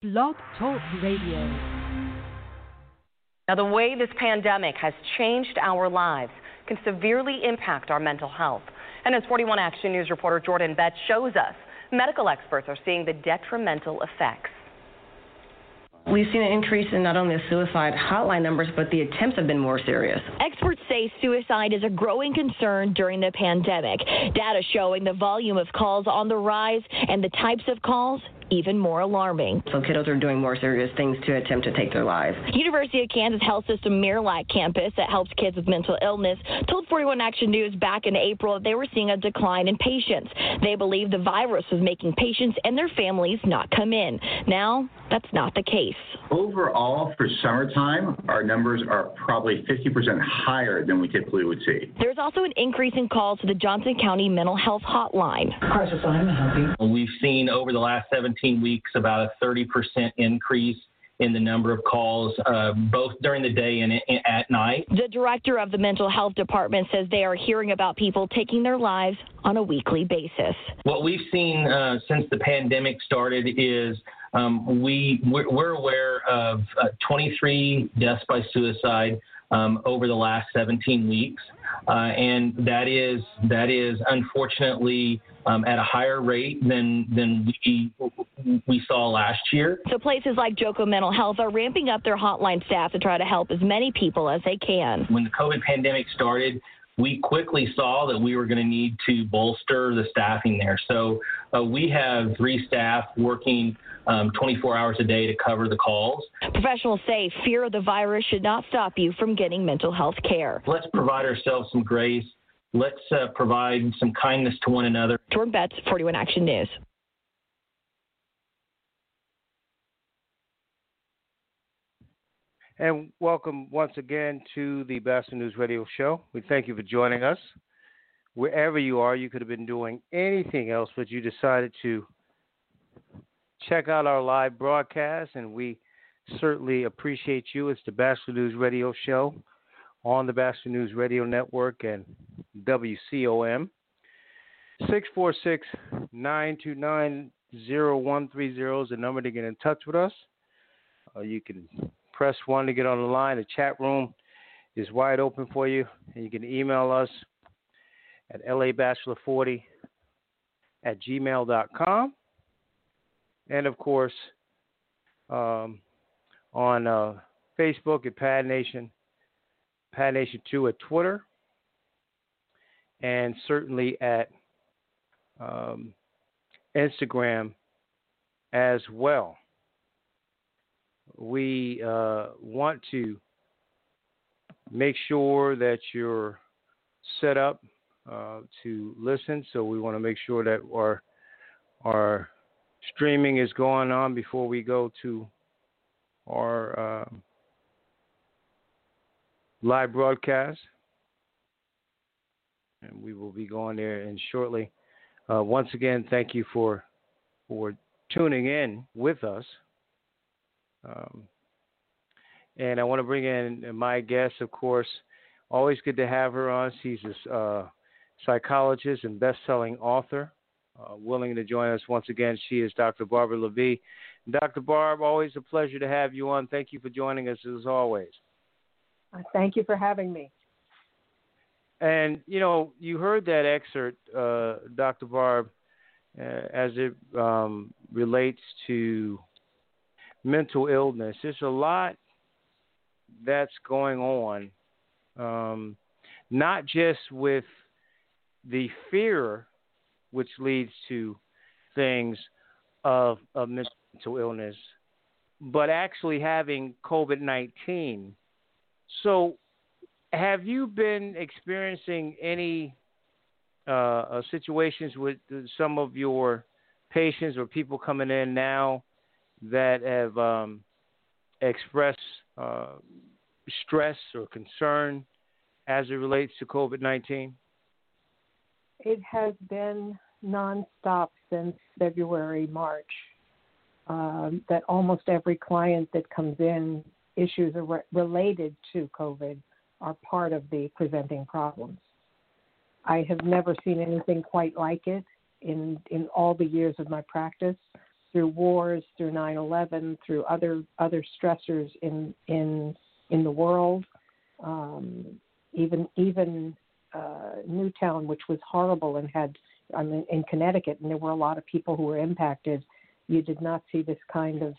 Blog Talk Radio. Now, the way this pandemic has changed our lives can severely impact our mental health. And as 41 Action News reporter Jordan Betts shows us, medical experts are seeing the detrimental effects. We've seen an increase in not only the suicide hotline numbers, but the attempts have been more serious. Experts say suicide is a growing concern during the pandemic. Data showing the volume of calls on the rise and the types of calls even more alarming. So kiddos are doing more serious things to attempt to take their lives. University of Kansas Health System Marillac campus that helps kids with mental illness told 41 Action News back in April that they were seeing a decline in patients. They believe the virus was making patients and their families not come in. Now, that's not the case. Overall, for summertime, our numbers are probably 50% higher than we typically would see. There's also an increase in calls to the Johnson County Mental Health Hotline. Crisis line, help you. We've seen over the last 17 weeks about a 30% increase in the number of calls, uh, both during the day and at night. The director of the mental health department says they are hearing about people taking their lives on a weekly basis. What we've seen uh, since the pandemic started is um, we we're, we're, aware of uh, 23 deaths by suicide um, over the last 17 weeks, uh, and that is that is unfortunately um, at a higher rate than than we we saw last year. So places like Joco Mental Health are ramping up their hotline staff to try to help as many people as they can. When the COVID pandemic started, we quickly saw that we were going to need to bolster the staffing there. So uh, we have three staff working um, 24 hours a day to cover the calls. Professionals say fear of the virus should not stop you from getting mental health care. Let's provide ourselves some grace. Let's uh, provide some kindness to one another. Jordan Betts, 41 Action News. And welcome once again to the Boston News Radio Show. We thank you for joining us. Wherever you are, you could have been doing anything else, but you decided to check out our live broadcast, and we certainly appreciate you. It's the Batchelor News Radio Show on the Batchelor News Radio Network and WCOM. 646 929 0130 is the number to get in touch with us. Uh, you can press 1 to get on the line. The chat room is wide open for you, and you can email us at labatchelor40 at gmail.com and of course um, on uh, Facebook at Pad Nation, Pad Nation Two at Twitter, and certainly at um, Instagram as well. We uh, want to make sure that you're set up uh, to listen, so we want to make sure that our our streaming is going on before we go to our uh, live broadcast. And we will be going there in shortly. Uh, once again, thank you for for tuning in with us. Um, and I want to bring in my guest, of course. Always good to have her on. She's a uh, psychologist and best-selling author uh, willing to join us once again. She is Dr. Barbara Lavi. Dr. Barb, always a pleasure to have you on. Thank you for joining us as always. Uh, thank you for having me. And you know, you heard that excerpt, uh, Dr. Barb, uh, as it um, relates to mental illness. There's a lot that's going on, um, not just with the fear which leads to things of, of mental illness, but actually having COVID 19. So, have you been experiencing any uh, uh, situations with some of your patients or people coming in now that have um, expressed uh, stress or concern as it relates to COVID 19? it has been nonstop since February, March. Um, that almost every client that comes in, issues re- related to COVID are part of the presenting problems. I have never seen anything quite like it in in all the years of my practice. through wars, through 9/11, through other other stressors in in in the world. Um, even even uh, Newtown, which was horrible and had I mean in Connecticut, and there were a lot of people who were impacted. You did not see this kind of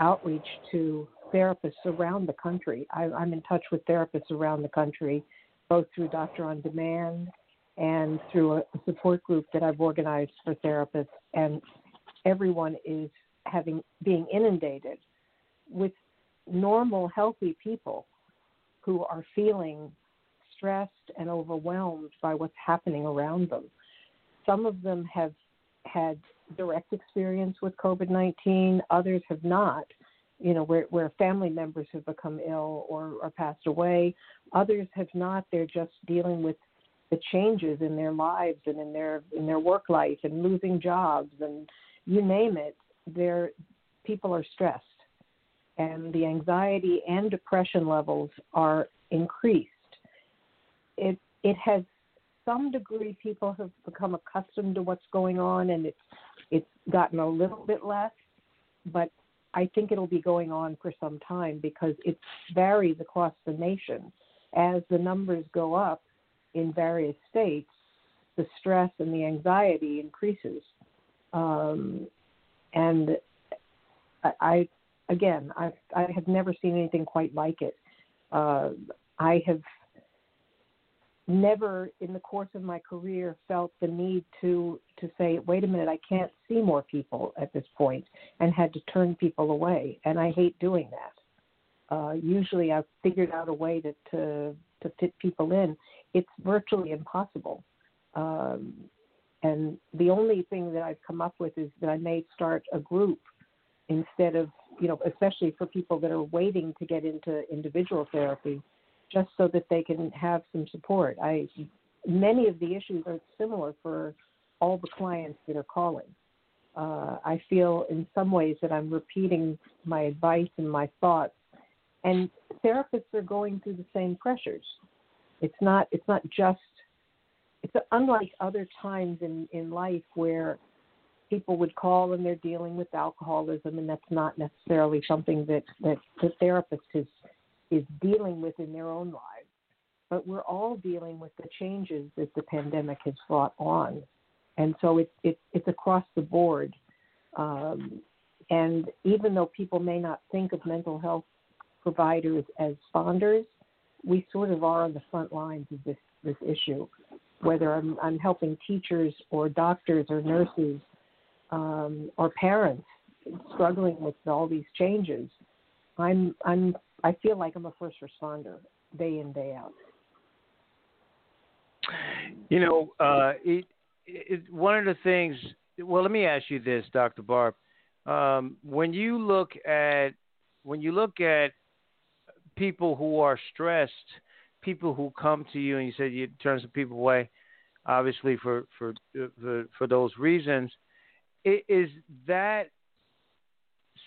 outreach to therapists around the country. I, I'm in touch with therapists around the country, both through Doctor on Demand and through a support group that I've organized for therapists. And everyone is having being inundated with normal, healthy people who are feeling stressed and overwhelmed by what's happening around them. Some of them have had direct experience with COVID 19, others have not, you know, where, where family members have become ill or, or passed away. Others have not, they're just dealing with the changes in their lives and in their in their work life and losing jobs and you name it, there people are stressed and the anxiety and depression levels are increased. It it has some degree people have become accustomed to what's going on and it's it's gotten a little bit less, but I think it'll be going on for some time because it varies across the nation. As the numbers go up in various states, the stress and the anxiety increases. Um, and I, I, again, I, I have never seen anything quite like it. Uh, I have never in the course of my career felt the need to to say wait a minute i can't see more people at this point and had to turn people away. And i hate doing that. Uh, usually i've figured out a way to to to fit people in. It's virtually impossible. Um, and the only thing that I've come up with is that I may start a group instead of, you know, especially for people that are waiting to get into individual therapy, just so that they can have some support. I many of the issues are similar for all the clients that are calling. Uh, I feel in some ways that I'm repeating my advice and my thoughts, and therapists are going through the same pressures. It's not it's not just it's unlike other times in in life where people would call and they're dealing with alcoholism and that's not necessarily something that that the therapist is is dealing with in their own lives. But we're all dealing with the changes that the pandemic has brought on. And so it's it, it's across the board. Um, and even though people may not think of mental health providers as sponders we sort of are on the front lines of this this issue. Whether I'm, I'm helping teachers or doctors or nurses um, or parents struggling with all these changes, I'm I'm I feel like I'm a first responder day in day out. You know, uh, it, it, one of the things. Well, let me ask you this, Dr. Barb. Um, when you look at when you look at people who are stressed people who come to you and you said you turn some people away, obviously for for for, for those reasons, is that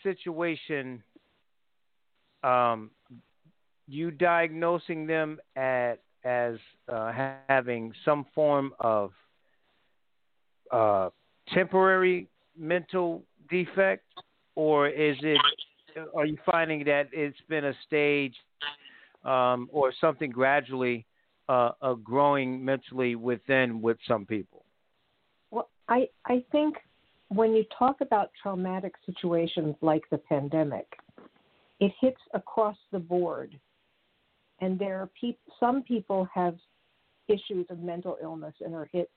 situation um, you diagnosing them at as uh, having some form of uh, temporary mental defect, or is it? Are you finding that it's been a stage um, or something gradually uh, uh, growing mentally within with some people? Well, I I think when you talk about traumatic situations like the pandemic, it hits across the board, and there are some people have issues of mental illness and are hit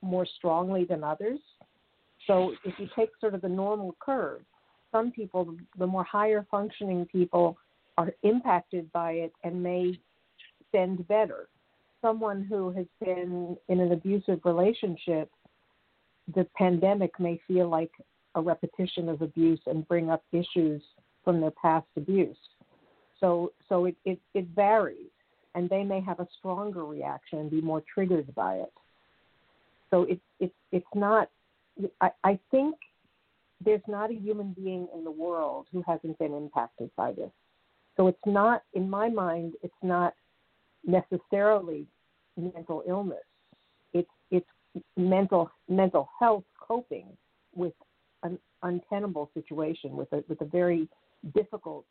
more strongly than others. So if you take sort of the normal curve, some people, the more higher functioning people, are impacted by it and may send better. Someone who has been in an abusive relationship, the pandemic may feel like a repetition of abuse and bring up issues from their past abuse. So, so it, it, it varies, and they may have a stronger reaction and be more triggered by it. So it, it, it's not, I, I think there's not a human being in the world who hasn't been impacted by this. So it's not, in my mind, it's not necessarily mental illness. It's it's mental mental health coping with an untenable situation with a with a very difficult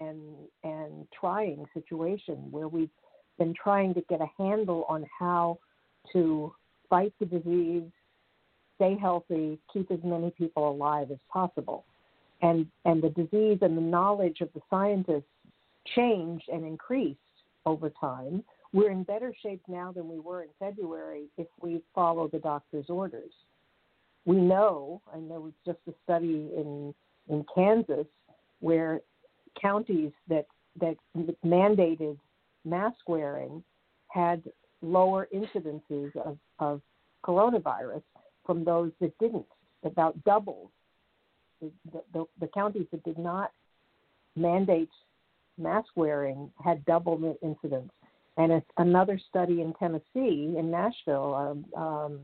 and and trying situation where we've been trying to get a handle on how to fight the disease, stay healthy, keep as many people alive as possible. And and the disease and the knowledge of the scientists changed and increased over time. We're in better shape now than we were in February if we follow the doctor's orders. We know, I know it's just a study in in Kansas where counties that that mandated mask wearing had lower incidences of, of coronavirus from those that didn't, about double. The, the, the counties that did not mandate mask wearing had double the incidence. And it's another study in Tennessee, in Nashville, um, um,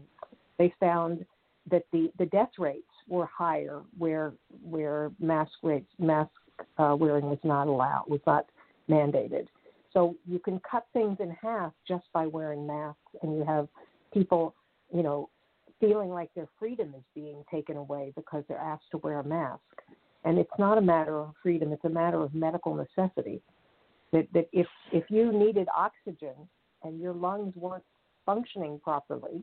they found that the, the death rates were higher where where mask rates mask uh, wearing was not allowed was not mandated. So you can cut things in half just by wearing masks, and you have people, you know, feeling like their freedom is being taken away because they're asked to wear a mask. And it's not a matter of freedom; it's a matter of medical necessity. That that if if you needed oxygen and your lungs weren't functioning properly,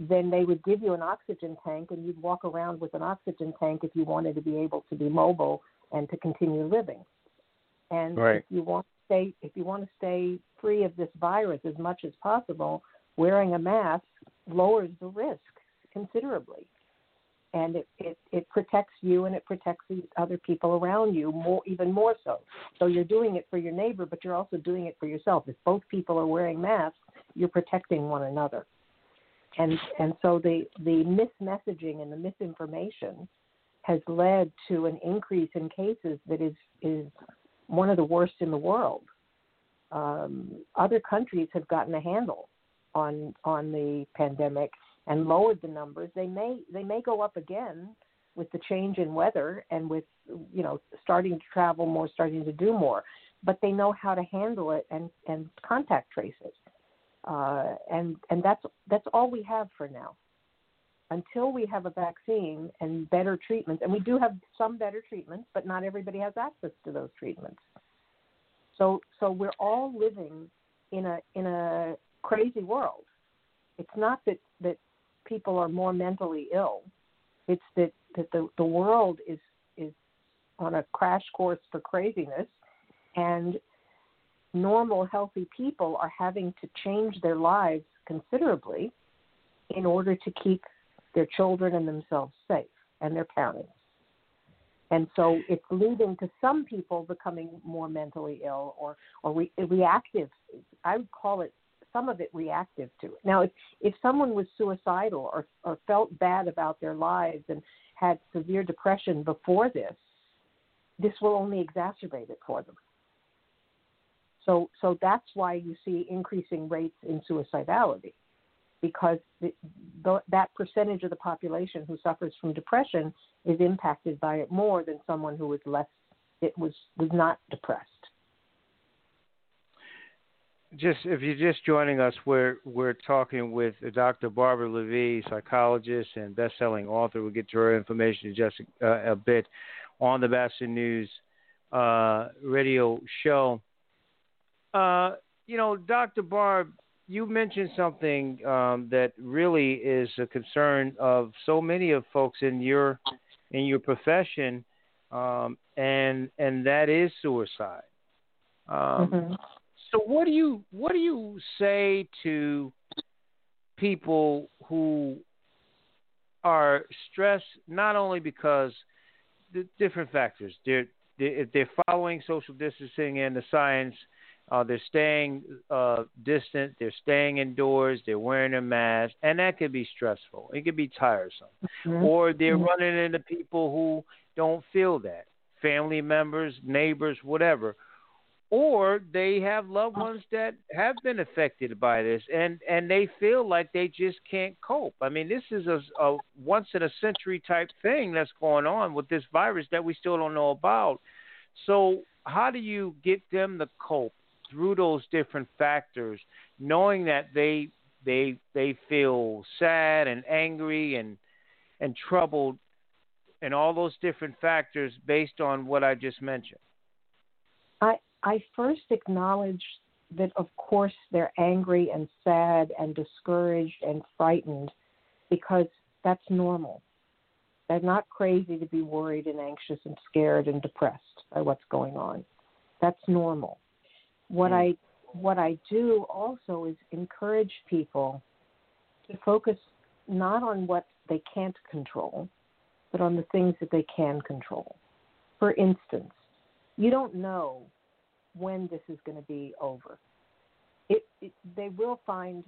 then they would give you an oxygen tank, and you'd walk around with an oxygen tank if you wanted to be able to be mobile and to continue living. And right. if you want to stay, if you want to stay free of this virus as much as possible, wearing a mask lowers the risk considerably, and it, it, it protects you and it protects the other people around you more, even more so. So you're doing it for your neighbor, but you're also doing it for yourself. If both people are wearing masks, you're protecting one another. And and so the the mismessaging and the misinformation has led to an increase in cases that is is one of the worst in the world. Um, other countries have gotten a handle on on the pandemic and lowered the numbers. They may they may go up again with the change in weather and with you know starting to travel more, starting to do more, but they know how to handle it and and contact trace it. Uh, and and that's that's all we have for now until we have a vaccine and better treatments, and we do have some better treatments, but not everybody has access to those treatments. So, so we're all living in a in a crazy world. It's not that that people are more mentally ill. It's that that the the world is is on a crash course for craziness, and normal healthy people are having to change their lives considerably in order to keep their children and themselves safe and their parents. And so it's leading to some people becoming more mentally ill or, or re- reactive. I would call it some of it reactive to it. Now, if, if someone was suicidal or, or felt bad about their lives and had severe depression before this, this will only exacerbate it for them. So, so that's why you see increasing rates in suicidality because the, the, that percentage of the population who suffers from depression is impacted by it more than someone who was less it was was not depressed. Just if you're just joining us, we're we're talking with Dr. Barbara Lavi, psychologist and best-selling author. We'll get to her information in just a, a bit on the Boston News uh, radio show. Uh, you know, Dr. Barb, you mentioned something um, that really is a concern of so many of folks in your in your profession, um, and and that is suicide. Um, mm-hmm. So what do you what do you say to people who are stressed not only because the different factors they're, they're if they're following social distancing and the science uh, they're staying uh, distant. They're staying indoors. They're wearing a mask, and that could be stressful. It could be tiresome. Mm-hmm. Or they're mm-hmm. running into people who don't feel that, family members, neighbors, whatever. Or they have loved ones that have been affected by this, and and they feel like they just can't cope. I mean, this is a, a once in a century type thing that's going on with this virus that we still don't know about. So, how do you get them to cope? Through those different factors, knowing that they they they feel sad and angry and and troubled, and all those different factors based on what I just mentioned? I I first acknowledge that of course they're angry and sad and discouraged and frightened because that's normal. They're not crazy to be worried and anxious and scared and depressed by what's going on. That's normal. What mm. I what I do also is encourage people to focus not on what they can't control, but on the things that they can control. For instance, you don't know when this is going to be over. It, it, they will find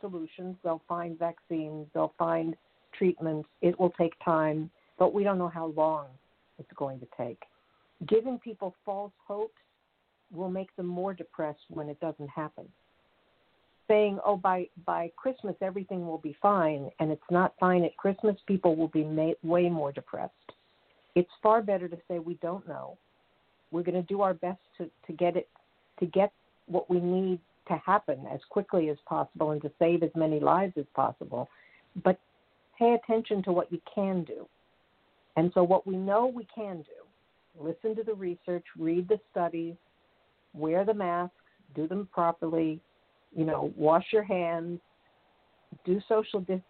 solutions, they'll find vaccines, they'll find treatments. It will take time, but we don't know how long it's going to take. Giving people false hopes will make them more depressed when it doesn't happen. Saying, "Oh, by by Christmas everything will be fine," and it's not fine at Christmas, people will be ma- way more depressed. It's far better to say we don't know. We're going to do our best to, to get it to get what we need to happen as quickly as possible and to save as many lives as possible. But pay attention to what you can do. And so, what we know we can do, listen to the research, read the studies, wear the masks, do them properly, you know, wash your hands, do social dis.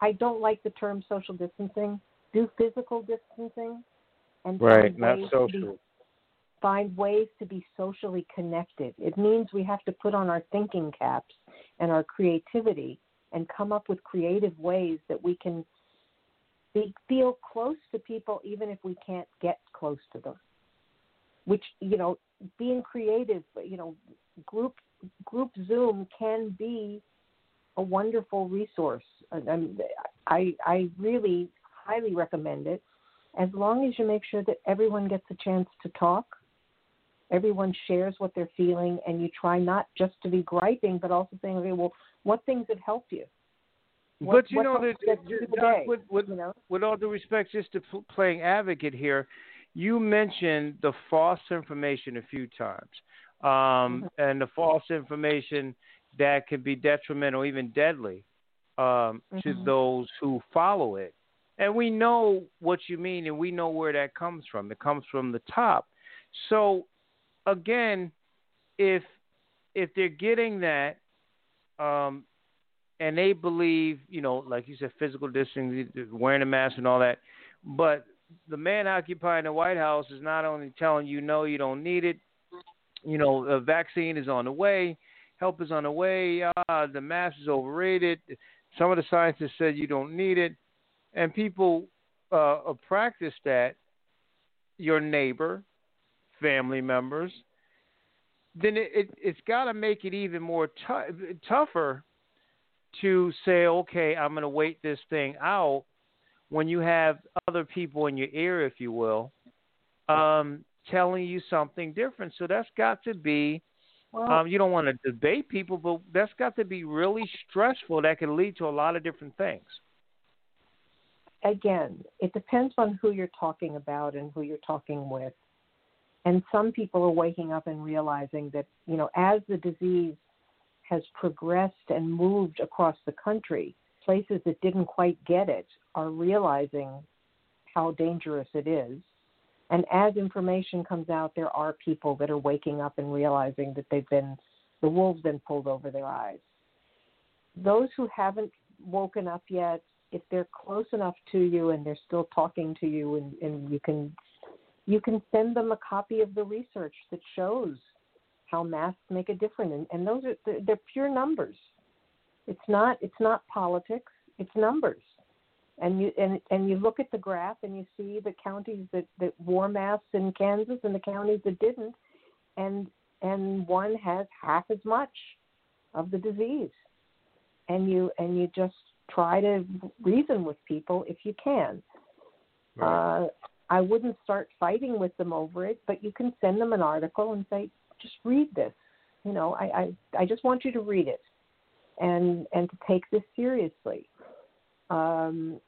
I don't like the term social distancing. Do physical distancing, and right, not social. find ways to be socially connected. It means we have to put on our thinking caps and our creativity and come up with creative ways that we can be, feel close to people even if we can't get close to them. Which you know, being creative, you know, group group Zoom can be a wonderful resource. And I I really highly recommend it, as long as you make sure that everyone gets a chance to talk, everyone shares what they're feeling, and you try not just to be griping, but also saying, okay, well, what things have helped you? What, but you know, that, that, with, with, you know? with all due respect, just to playing advocate here, you mentioned the false information a few times, um, mm-hmm. and the false information that can be detrimental, even deadly, um, mm-hmm. to those who follow it. And we know what you mean, and we know where that comes from. It comes from the top. So, again, if if they're getting that, um, and they believe, you know, like you said, physical distancing, wearing a mask, and all that, but the man occupying the White House is not only telling you no, you don't need it. You know, a vaccine is on the way, help is on the way. Uh, the mask is overrated. Some of the scientists said you don't need it, and people uh, practice that. Your neighbor, family members, then it, it it's got to make it even more t- tougher to say, okay, I'm going to wait this thing out when you have other people in your ear, if you will, um, telling you something different. So that's got to be. Well, um, you don't want to debate people, but that's got to be really stressful. That can lead to a lot of different things. Again, it depends on who you're talking about and who you're talking with. And some people are waking up and realizing that, you know, as the disease has progressed and moved across the country, places that didn't quite get it are realizing how dangerous it is. And as information comes out, there are people that are waking up and realizing that they've been, the wolves been pulled over their eyes. Those who haven't woken up yet, if they're close enough to you and they're still talking to you and, and you can you can send them a copy of the research that shows how masks make a difference and, and those are they're pure numbers it's not it's not politics it's numbers and you and and you look at the graph and you see the counties that that wore masks in Kansas and the counties that didn't and and one has half as much of the disease and you and you just try to reason with people if you can right. uh, I wouldn't start fighting with them over it, but you can send them an article and say, just read this. You know, I, I, I just want you to read it and and to take this seriously. Um,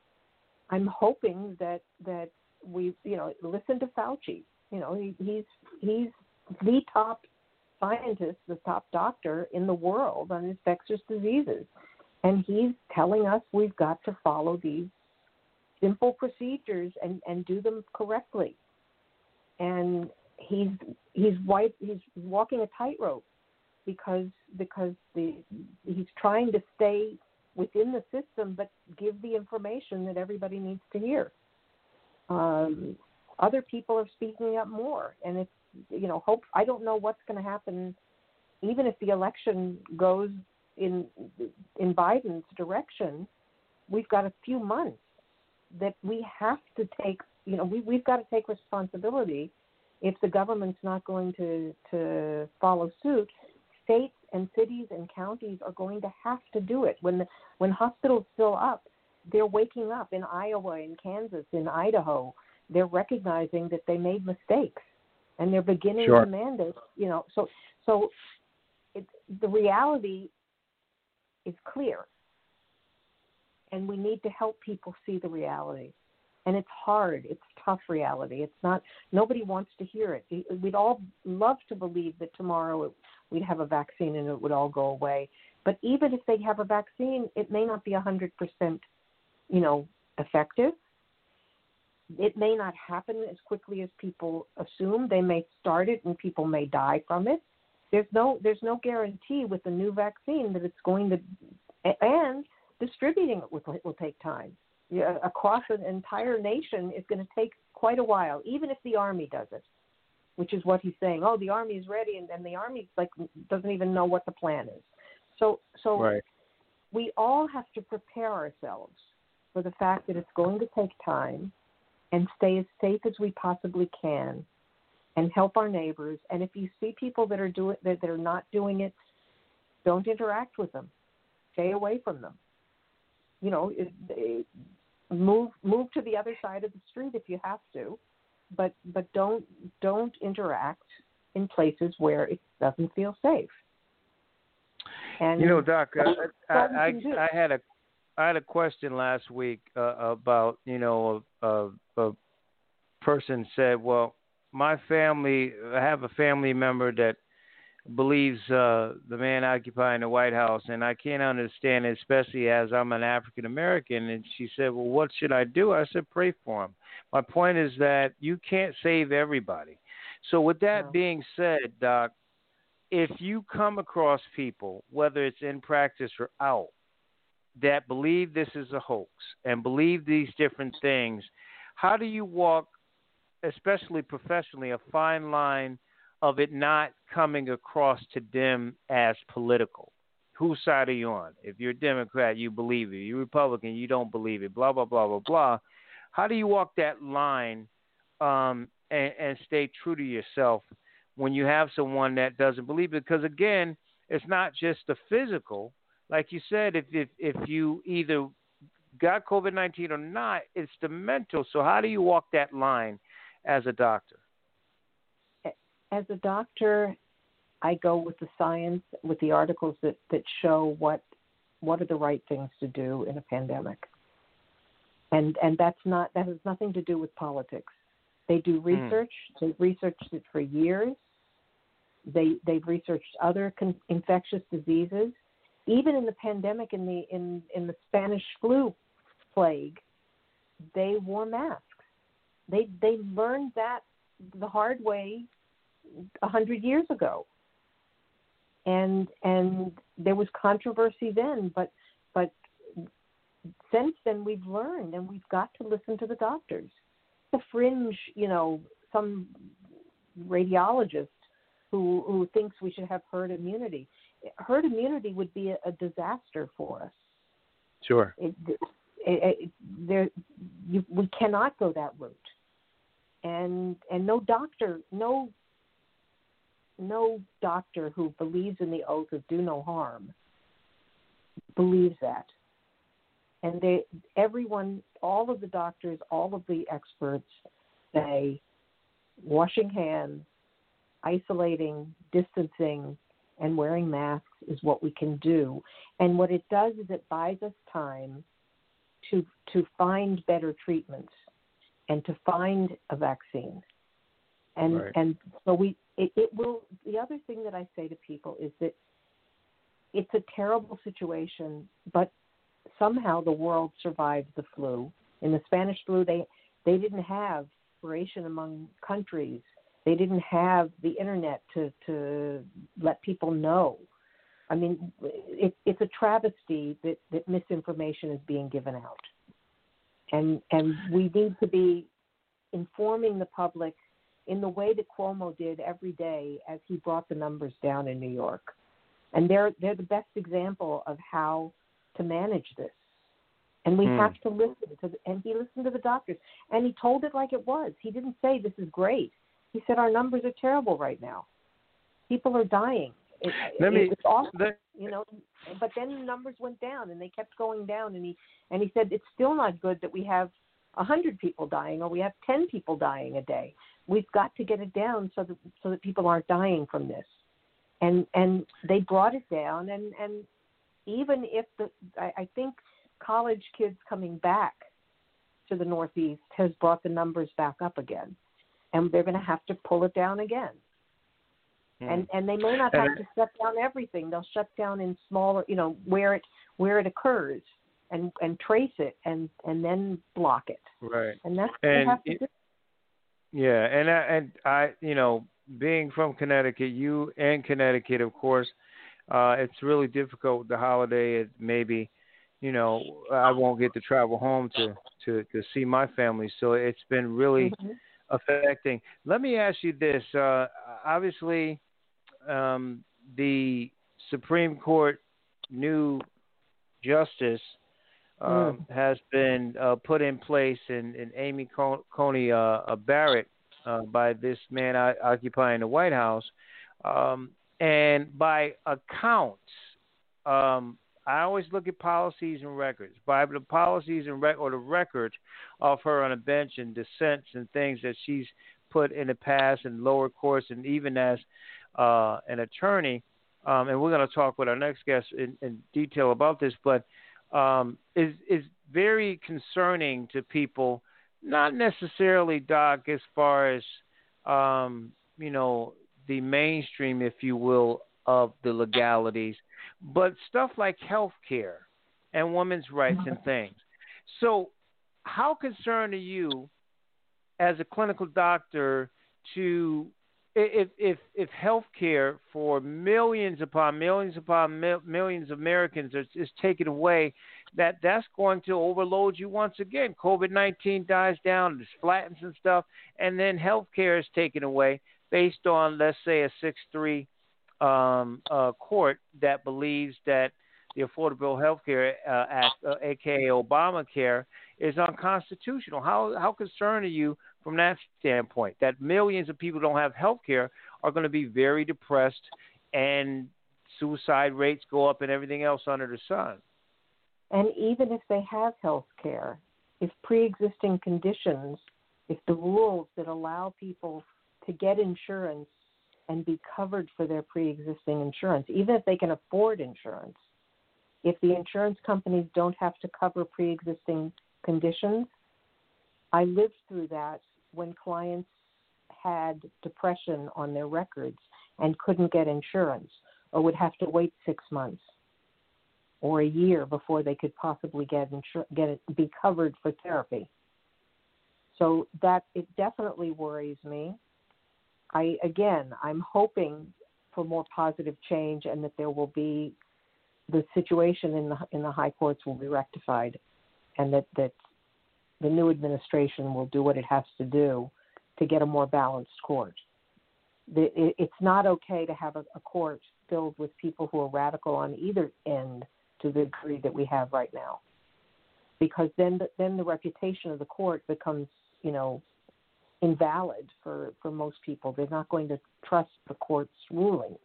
I'm hoping that that we you know listen to Fauci. You know he, he's he's the top scientist, the top doctor in the world on infectious diseases, and he's telling us we've got to follow these simple procedures and and do them correctly. And he's he's white he's walking a tightrope because because the he's trying to stay within the system but give the information that everybody needs to hear. Um, other people are speaking up more, and it's you know hope I don't know what's going to happen, even if the election goes in in Biden's direction. We've got a few months that we have to take. You know, we we've got to take responsibility if the government's not going to to follow suit. States and cities and counties are going to have to do it. When the, when hospitals fill up, they're waking up in Iowa, in Kansas, in Idaho. They're recognizing that they made mistakes, and they're beginning sure. to mandate. You know, so so it, the reality is clear, and we need to help people see the reality. And it's hard. It's tough reality. It's not. Nobody wants to hear it. We'd all love to believe that tomorrow it, we'd have a vaccine and it would all go away. But even if they have a vaccine, it may not be a hundred percent, you know, effective. It may not happen as quickly as people assume. They may start it and people may die from it. There's no there's no guarantee with the new vaccine that it's going to, and distributing it will, will take time. Across an entire nation is going to take quite a while, even if the army does it, which is what he's saying. Oh, the army is ready, and, and the army like doesn't even know what the plan is. So, so right. we all have to prepare ourselves for the fact that it's going to take time, and stay as safe as we possibly can, and help our neighbors. And if you see people that are doing that, that are not doing it, don't interact with them. Stay away from them you know, it, it, move move to the other side of the street if you have to, but but don't don't interact in places where it doesn't feel safe. And you know, Doc, I, I, I, I had a I had a question last week uh, about you know a, a, a person said, well, my family, I have a family member that believes uh, the man occupying the White House, and I can't understand it, especially as I'm an African American. And she said, "Well, what should I do?" I said, "Pray for him." My point is that you can't save everybody. So, with that no. being said, Doc, if you come across people, whether it's in practice or out, that believe this is a hoax and believe these different things, how do you walk, especially professionally, a fine line? Of it not coming across to them as political. Whose side are you on? If you're a Democrat, you believe it. You're Republican, you don't believe it. Blah blah blah blah blah. How do you walk that line um, and, and stay true to yourself when you have someone that doesn't believe it? Because again, it's not just the physical. Like you said, if if if you either got COVID nineteen or not, it's the mental. So how do you walk that line as a doctor? As a doctor, I go with the science, with the articles that, that show what what are the right things to do in a pandemic. And and that's not that has nothing to do with politics. They do hmm. research. Mm. They've researched it for years. They they've researched other con- infectious diseases. Even in the pandemic, in the in in the Spanish flu plague, they wore masks. They they learned that the hard way a hundred years ago. And and there was controversy then, but but since then we've learned and we've got to listen to the doctors. The fringe, you know, some radiologist who who thinks we should have herd immunity. Herd immunity would be a, a disaster for us. Sure. It, it, it, there, you, we cannot go that route, and and no doctor, no no doctor who believes in the oath of do no harm believes that. And they, everyone, all of the doctors, all of the experts say washing hands, isolating, distancing, and wearing masks is what we can do. And what it does is it buys us time to to find better treatments and to find a vaccine. And right. and so we it, it will the other thing that I say to people is that it's a terrible situation, but somehow the world survived the flu. In the Spanish flu, they they didn't have separation among countries. They didn't have the internet to to let people know. I mean, it, it's a travesty that, that misinformation is being given out, and and we need to be informing the public in the way that Cuomo did every day as he brought the numbers down in New York. And they're they're the best example of how to manage this. And we Hmm. have to listen to the, and he listened to the doctors and he told it like it was. He didn't say this is great. He said our numbers are terrible right now. People are dying. It, Let me- it, it's awful let- you know but then the numbers went down and they kept going down and he and he said it's still not good that we have a hundred people dying or we have ten people dying a day we've got to get it down so that so that people aren't dying from this and and they brought it down and and even if the i, I think college kids coming back to the northeast has brought the numbers back up again and they're going to have to pull it down again hmm. and and they may not And have to shut down everything. They'll shut down in smaller, you know, where it where it occurs, and and trace it, and and then block it. right. And that's what they have to it- do. Yeah, and I, and I, you know, being from Connecticut, you and Connecticut, of course, uh, it's really difficult. The holiday is maybe, you know, I won't get to travel home to to to see my family, so it's been really Mhm. affecting. Let me ask you this: uh, obviously, um, the Supreme Court new justice um, has been uh, put in place in, in Amy Con- Coney uh, uh, Barrett uh, by this man occupying the White House. Um, and by accounts, um, I always look at policies and records. By the policies and rec- or the record of her on a bench and dissents and things that she's put in the past in lower courts and even as uh, an attorney. Um, and we're going to talk with our next guest in, in detail about this, but um, is is very concerning to people. Not necessarily, Doc, as far as um, you know the mainstream, if you will, of the legalities, but stuff like health care and women's rights and things. So, how concerned are you, as a clinical doctor, to if if if health care for millions upon millions upon mil- millions of Americans is, is taken away, that that's going to overload you once again. COVID nineteen dies down, it flattens and stuff, and then health care is taken away based on let's say a six three um, uh, court that believes that the Affordable Health Care uh, Act, uh, aka Obamacare, is unconstitutional. How how concerned are you from that standpoint that millions of people don't have health care are going to be very depressed and suicide rates go up and everything else under the sun? And even if they have health care, if pre-existing conditions, if the rules that allow people to get insurance and be covered for their pre-existing insurance, even if they can afford insurance, if the insurance companies don't have to cover pre-existing conditions, I lived through that when clients had depression on their records and couldn't get insurance or would have to wait six months or a year before they could possibly get insur- get it, be covered for therapy. So that it definitely worries me. I again, I'm hoping for more positive change and that there will be the situation in the in the high courts will be rectified, and that that the new administration will do what it has to do to get a more balanced court. It's not okay to have a, court filled with people who are radical on either end to the degree that we have right now, because then the, then the reputation of the court becomes you know invalid for for most people. They're not going to trust the court's rulings,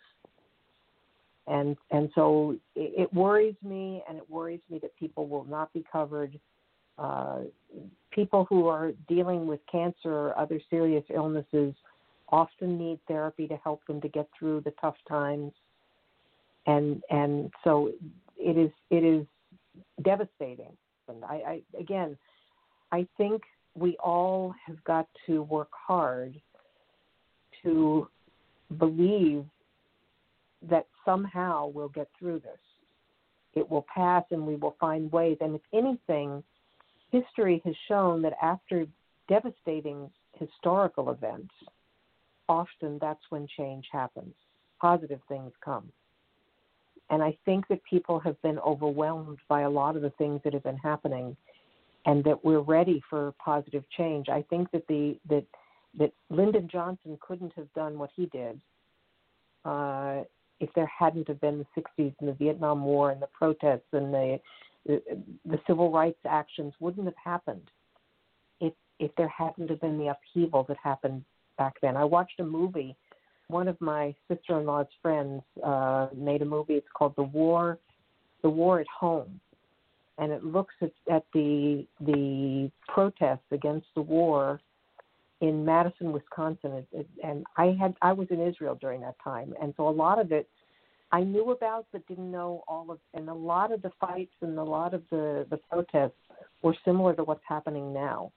and and so it worries me, and it worries me that people will not be covered. Uh, people who are dealing with cancer or other serious illnesses often need therapy to help them to get through the tough times. And and so it is it is devastating. And I, I again i think we all have got to work hard to believe that somehow we'll get through this. It will pass and we will find ways. And if anything history has shown that after devastating historical events, often that's when change happens. Positive things come. And I think that people have been overwhelmed by a lot of the things that have been happening and that we're ready for positive change. I think that the that that Lyndon Johnson couldn't have done what he did uh, if there hadn't have been the 60s and the Vietnam War and the protests and the, the the civil rights actions wouldn't have happened if if there hadn't have been the upheaval that happened back then. I watched a movie. One of my sister-in-law's friends uh, made a movie. It's called The War, The War at Home, and it looks at, at the the protests against the war in Madison, Wisconsin, it, it, and I had I was in Israel during that time, and so a lot of it I knew about, but didn't know all of. And a lot of the fights and a lot of the the protests were similar to what's happening now,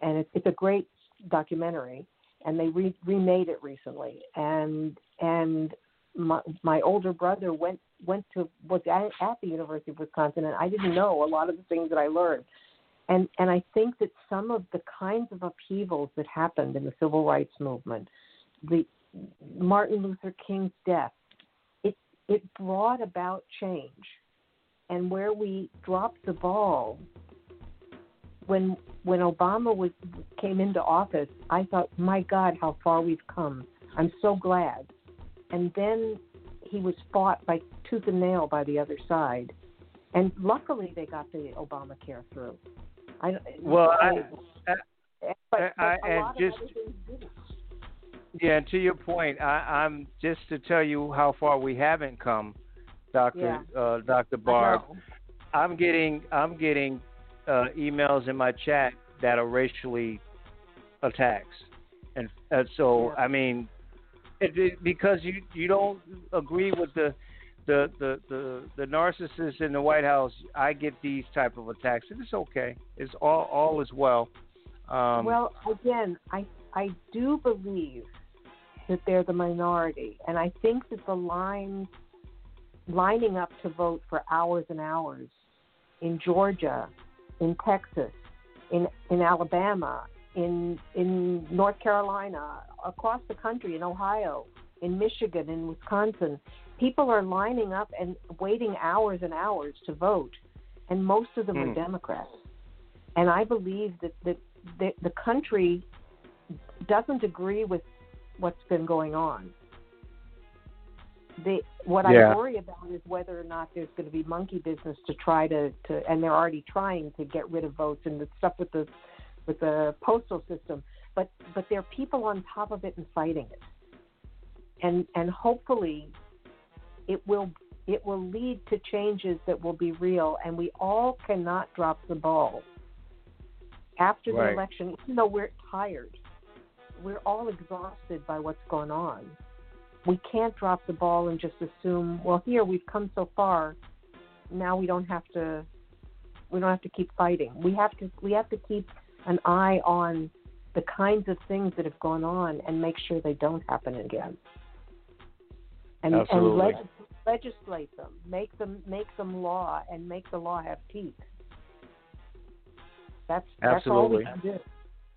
and it's it's a great documentary, and they re- remade it recently, and and my my older brother went went to was at, at the University of Wisconsin, and I didn't know a lot of the things that I learned and and I think that some of the kinds of upheavals that happened in the civil rights movement, the Martin Luther King's death, it brought about change, and where we dropped the ball when when Obama was came into office, I thought, my God, how far we've come. I'm so glad. And then he was fought by tooth and nail by the other side. And luckily, they got the Obamacare through. I well, I, I, I, I and just yeah, and to your point, I, I'm just to tell you how far we haven't come, Doctor Yeah. uh, Doctor Barb. I'm getting I'm getting uh, emails in my chat that are racially attacks, and uh, so Yeah. I mean, it, it, because you you don't agree with the the, the the the narcissists in the White House, I get these type of attacks, and it's okay. It's all all is well. Um, well, again, I I do believe that they're the minority, and I think that the lines lining up to vote for hours and hours in Georgia, in Texas, in in Alabama, in in North Carolina, across the country, in Ohio, in Michigan, in Wisconsin, people are lining up and waiting hours and hours to vote, and most of them are Hmm. Democrats. And I believe that that the, the country doesn't agree with what's been going on. The, what Yeah. I worry about is whether or not there's going to be monkey business to try to, to, and they're already trying to get rid of votes and the stuff with the, with the postal system. But but there are people on top of it and fighting it, and and hopefully, it will it will lead to changes that will be real, and we all cannot drop the ball. After the Right. election, even though we're tired, we're all exhausted by what's going on. We can't drop the ball and just assume, well, here we've come so far, now we don't have to we don't have to keep fighting. We have to we have to keep an eye on the kinds of things that have gone on and make sure they don't happen again. And Absolutely. and leg- legislate them, make them make them law, and make the law have teeth. That's that's all we Absolutely. can do.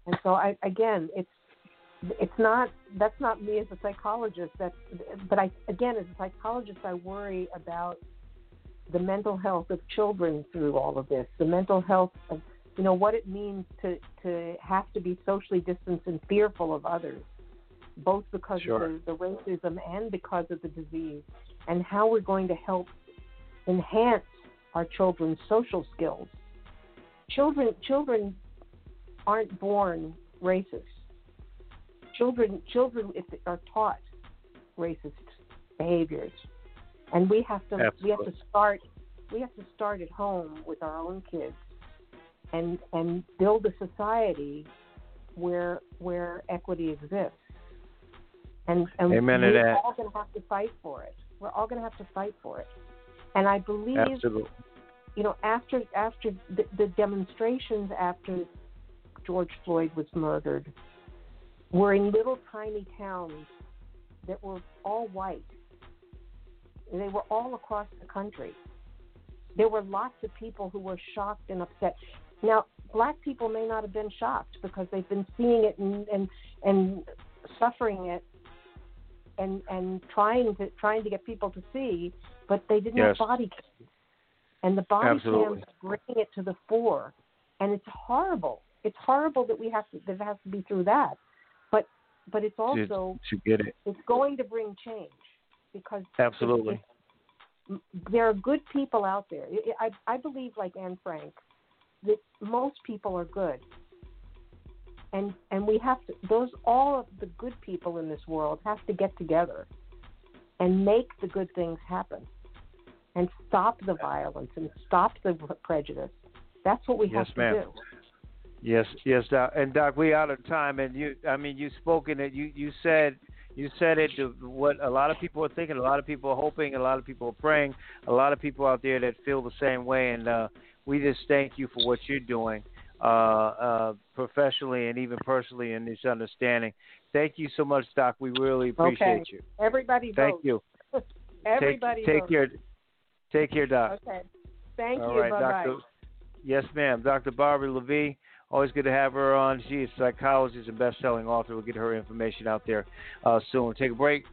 And so I again, it's it's not that's not me as a psychologist. That's but I again as a psychologist, I worry about the mental health of children through all of this, the mental health of you know what it means to to have to be socially distanced and fearful of others, both because Sure. of the, the racism and because of the disease, and how we're going to help enhance our children's social skills. Children children aren't born racist. Children children if they are taught racist behaviors, and we have to we have to start we have to start at home with our own kids, and and build a society where where equity exists. And and Amen we're that. all going to have to fight for it. We're all going to have to fight for it. And I believe absolutely. you know, after after the, the demonstrations after George Floyd was murdered, were in little tiny towns that were all white. They were all across the country. There were lots of people who were shocked and upset. Now, black people may not have been shocked because they've been seeing it and and, and suffering it and and trying to trying to get people to see, but they didn't yes. have body cams, and the body Absolutely. cams bring it to the fore, and it's horrible. It's horrible that we have to that it has to be through that, but it's also to, to get it. it's going to bring change because Absolutely. there are good people out there. I I I believe like Anne Frank that most people are good. And and we have to those all of the good people in this world have to get together and make the good things happen. And stop the violence and stop the prejudice. That's what we Yes, have to ma'am. do. Yes, yes, Doc. And Doc, we out of time. And you, I mean, you spoken it. You you said you said it. To what a lot of people are thinking, a lot of people are hoping, a lot of people are praying, a lot of people out there that feel the same way. And uh, we just thank you for what you're doing, uh, uh, professionally and even personally in this understanding. Thank you so much, Doc. We really appreciate Okay. you. Everybody Thank you. Everybody take, take care. Take care, Doc. Okay. Thank All you. right, bye bye. Doctor. Yes, ma'am. Dr. Barbara Lavi. Always good to have her on. She is a psychologist and best-selling author. We'll get her information out there uh, soon. Take a break.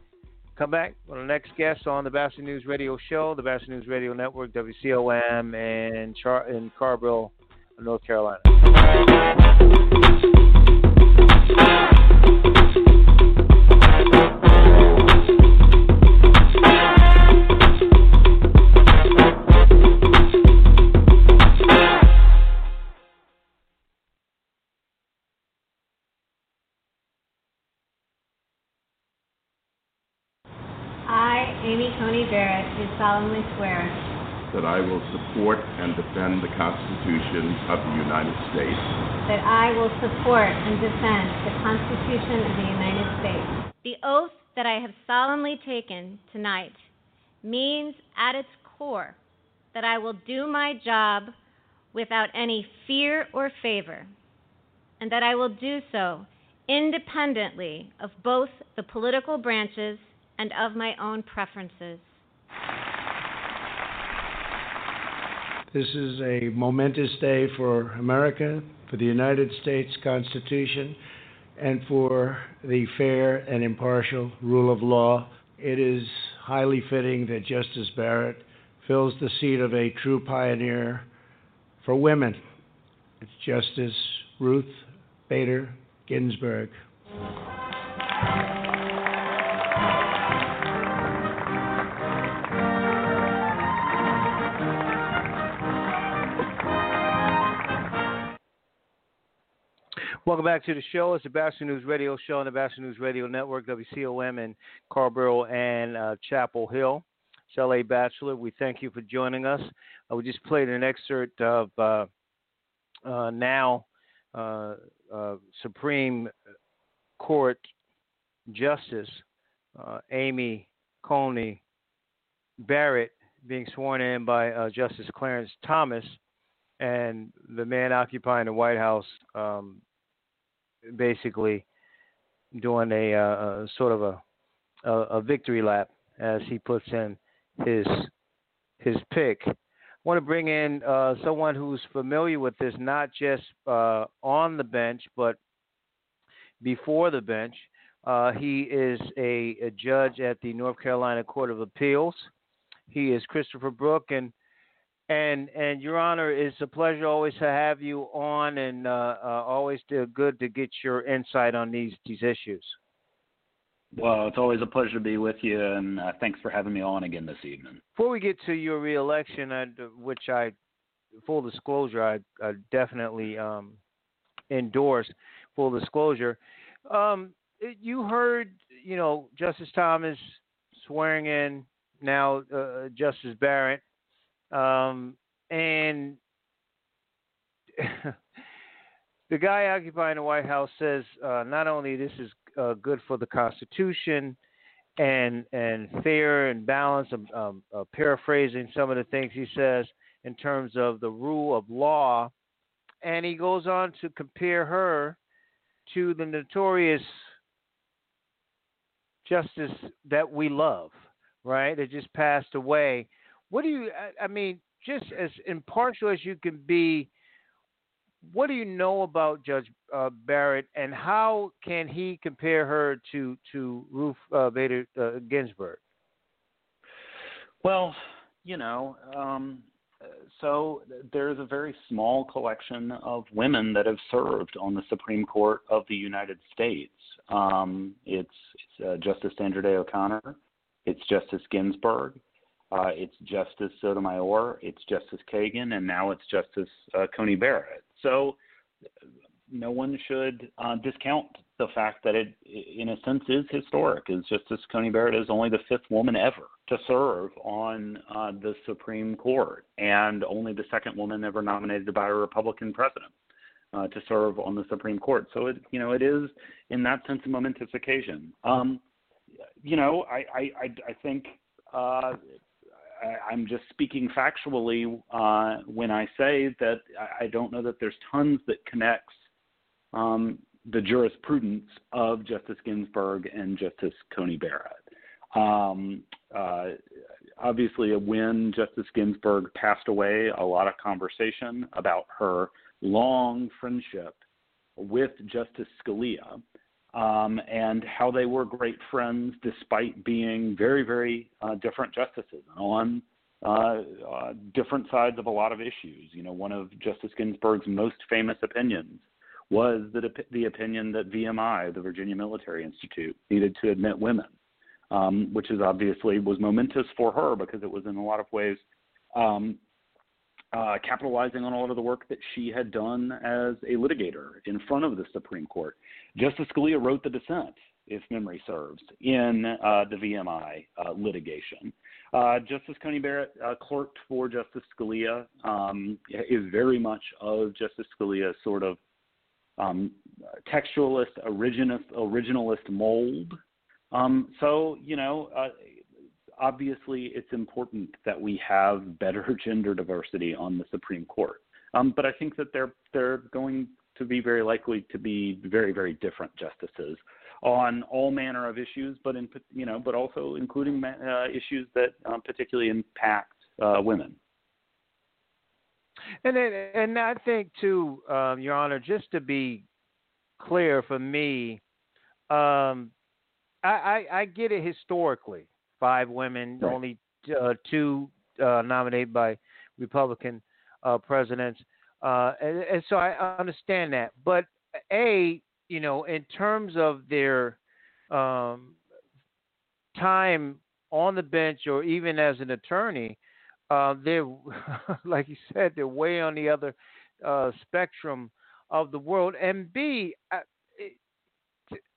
Come back with our next guest on the Batchelor News Radio Show, the Batchelor News Radio Network, WCOM, and Char- in Carrboro, North Carolina. Solemnly swear that I will support and defend the Constitution of the United States that I will support and defend the Constitution of the United States. The oath that I have solemnly taken tonight means at its core that I will do my job without any fear or favor, and that I will do so independently of both the political branches and of my own preferences. This is a momentous day for America, for the United States Constitution, and for the fair and impartial rule of law. It is highly fitting that Justice Barrett fills the seat of a true pioneer for women. It's Justice Ruth Bader Ginsburg. Welcome back to the show. It's the Batchelor News Radio Show on the Batchelor News Radio Network, WCOM in Carrboro and uh, Chapel Hill. It's LA Batchelor. We thank you for joining us. Uh, we just played an excerpt of uh, uh, now uh, uh, Supreme Court Justice Amy Coney Barrett being sworn in by Justice Clarence Thomas and the man occupying the White House um, basically doing a, uh, sort of a, a, a victory lap as he puts in his his pick. I want to bring in uh, someone who's familiar with this, not just uh, on the bench, but before the bench. Uh, he is a, a, judge at the North Carolina Court of Appeals. He is Christopher Brook, and and and Your Honor, it's a pleasure always to have you on, and uh, uh, always good to get your insight on these these issues. Well, it's always a pleasure to be with you, and uh, thanks for having me on again this evening. Before we get to your reelection, and which I, full disclosure, I, I definitely um, endorse. Full disclosure, um, you heard, you know, Justice Thomas swearing in now uh, Justice Barrett. Um, and the guy occupying the White House says uh, not only this is uh, good for the Constitution and and fair and balanced. I'm uh, paraphrasing some of the things he says in terms of the rule of law, and he goes on to compare her to the notorious justice that we love, right? That just passed away. What do you? I mean, just as impartial as you can be. what do you know about Judge uh, Barrett, and how can he compare her to to Ruth uh, Bader uh, Ginsburg? Well, you know, um, so there's a very small collection of women that have served on the Supreme Court of the United States. Um, it's, it's uh, Justice Sandra Day O'Connor, it's Justice Ginsburg, uh, it's Justice Sotomayor, it's Justice Kagan, and now it's Justice uh, Coney Barrett. So no one should uh, discount the fact that it, in a sense, is historic. Is Justice Coney Barrett is only the fifth woman ever to serve on uh, the Supreme Court, and only the second woman ever nominated by a Republican president uh, to serve on the Supreme Court. So it, you know, it is in that sense a momentous occasion. Um, you know, I, I, I, I think. Uh, I'm just speaking factually uh, when I say that I don't know that there's tons that connects um, the jurisprudence of Justice Ginsburg and Justice Coney Barrett. Um, uh, obviously, when Justice Ginsburg passed away, a lot of conversation about her long friendship with Justice Scalia um, and how they were great friends despite being very, very uh, different justices and on uh, uh, different sides of a lot of issues. You know, one of Justice Ginsburg's most famous opinions was the, the opinion that VMI, the Virginia Military Institute, needed to admit women, um, which is obviously was momentous for her because it was in a lot of ways um, uh, capitalizing on a lot of the work that she had done as a litigator in front of the Supreme Court. Justice Scalia wrote the dissent, if memory serves, in uh, the VMI uh, litigation. Uh, Justice Coney Barrett uh, clerked for Justice Scalia, um, is very much of Justice Scalia's sort of um, textualist, originalist, originalist mold. Um, so, you know, uh, obviously it's important that we have better gender diversity on the Supreme Court. Um, but I think that they're they're going to be very likely to be very very different justices on all manner of issues, but in you know, but also including uh, issues that um, particularly impact uh, women. And then, and I think too, um, Your Honor, just to be clear for me, um, I, I, I, get it historically. Five women, right. only uh, two uh, nominated by Republican uh, presidents, uh, and, and, so I understand that. But a, you know, in terms of their um, time on the bench or even as an attorney, uh, they're like you said, they're way on the other uh, spectrum of the world. And B, I,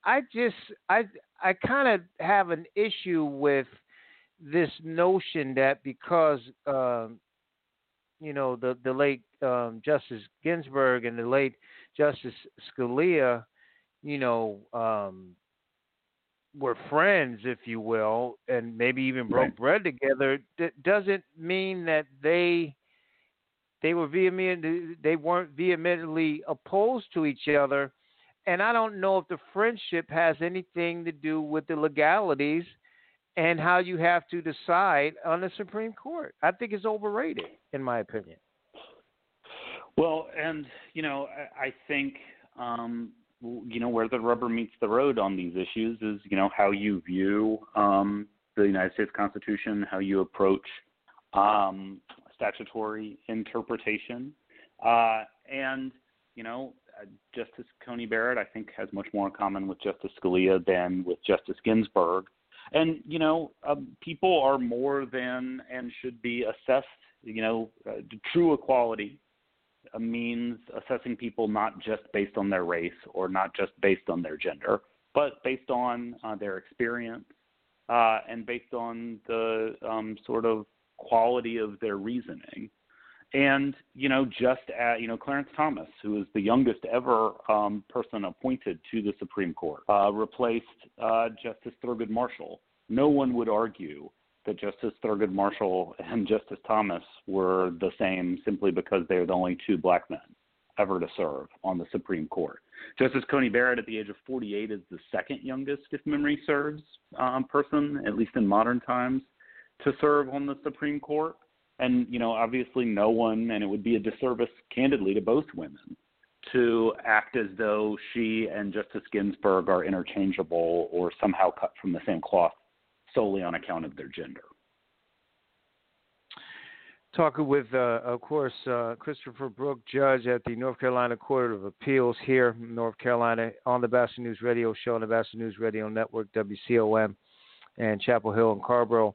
I just I I kind of have an issue with this notion that because um, you know the the late um, Justice Ginsburg and the late Justice Scalia, you know, um, were friends, if you will, and maybe even broke right. bread together, that doesn't mean that they they were vehement they weren't vehemently opposed to each other. And I don't know if the friendship has anything to do with the legalities and how you have to decide on the Supreme Court. I think it's overrated, in my opinion. Well, and you know, I, think um, you know where the rubber meets the road on these issues is you know how you view um, the United States Constitution, how you approach um, statutory interpretation, uh, and you know Justice Coney Barrett I think has much more in common with Justice Scalia than with Justice Ginsburg, and you know um, people are more than and should be assessed you know uh, true equality means assessing people not just based on their race or not just based on their gender, but based on uh, their experience uh, and based on the um, sort of quality of their reasoning. And you know, just at you know, Clarence Thomas, who is the youngest ever um, person appointed to the Supreme Court, uh, replaced uh, Justice Thurgood Marshall. No one would argue that Justice Thurgood Marshall and Justice Thomas were the same simply because they are the only two black men ever to serve on the Supreme Court. Justice Coney Barrett, at the age of 48, is the second youngest, if memory serves, um, person, at least in modern times, to serve on the Supreme Court. And, you know, obviously no one, and it would be a disservice, candidly, to both women, to act as though she and Justice Ginsburg are interchangeable or somehow cut from the same cloth solely on account of their gender. Talking with, uh, of course, uh, Christopher Brook, judge at the North Carolina Court of Appeals here in North Carolina on the Batchelor News Radio Show on the Batchelor News Radio Network, WCOM, and Chapel Hill and Carrboro.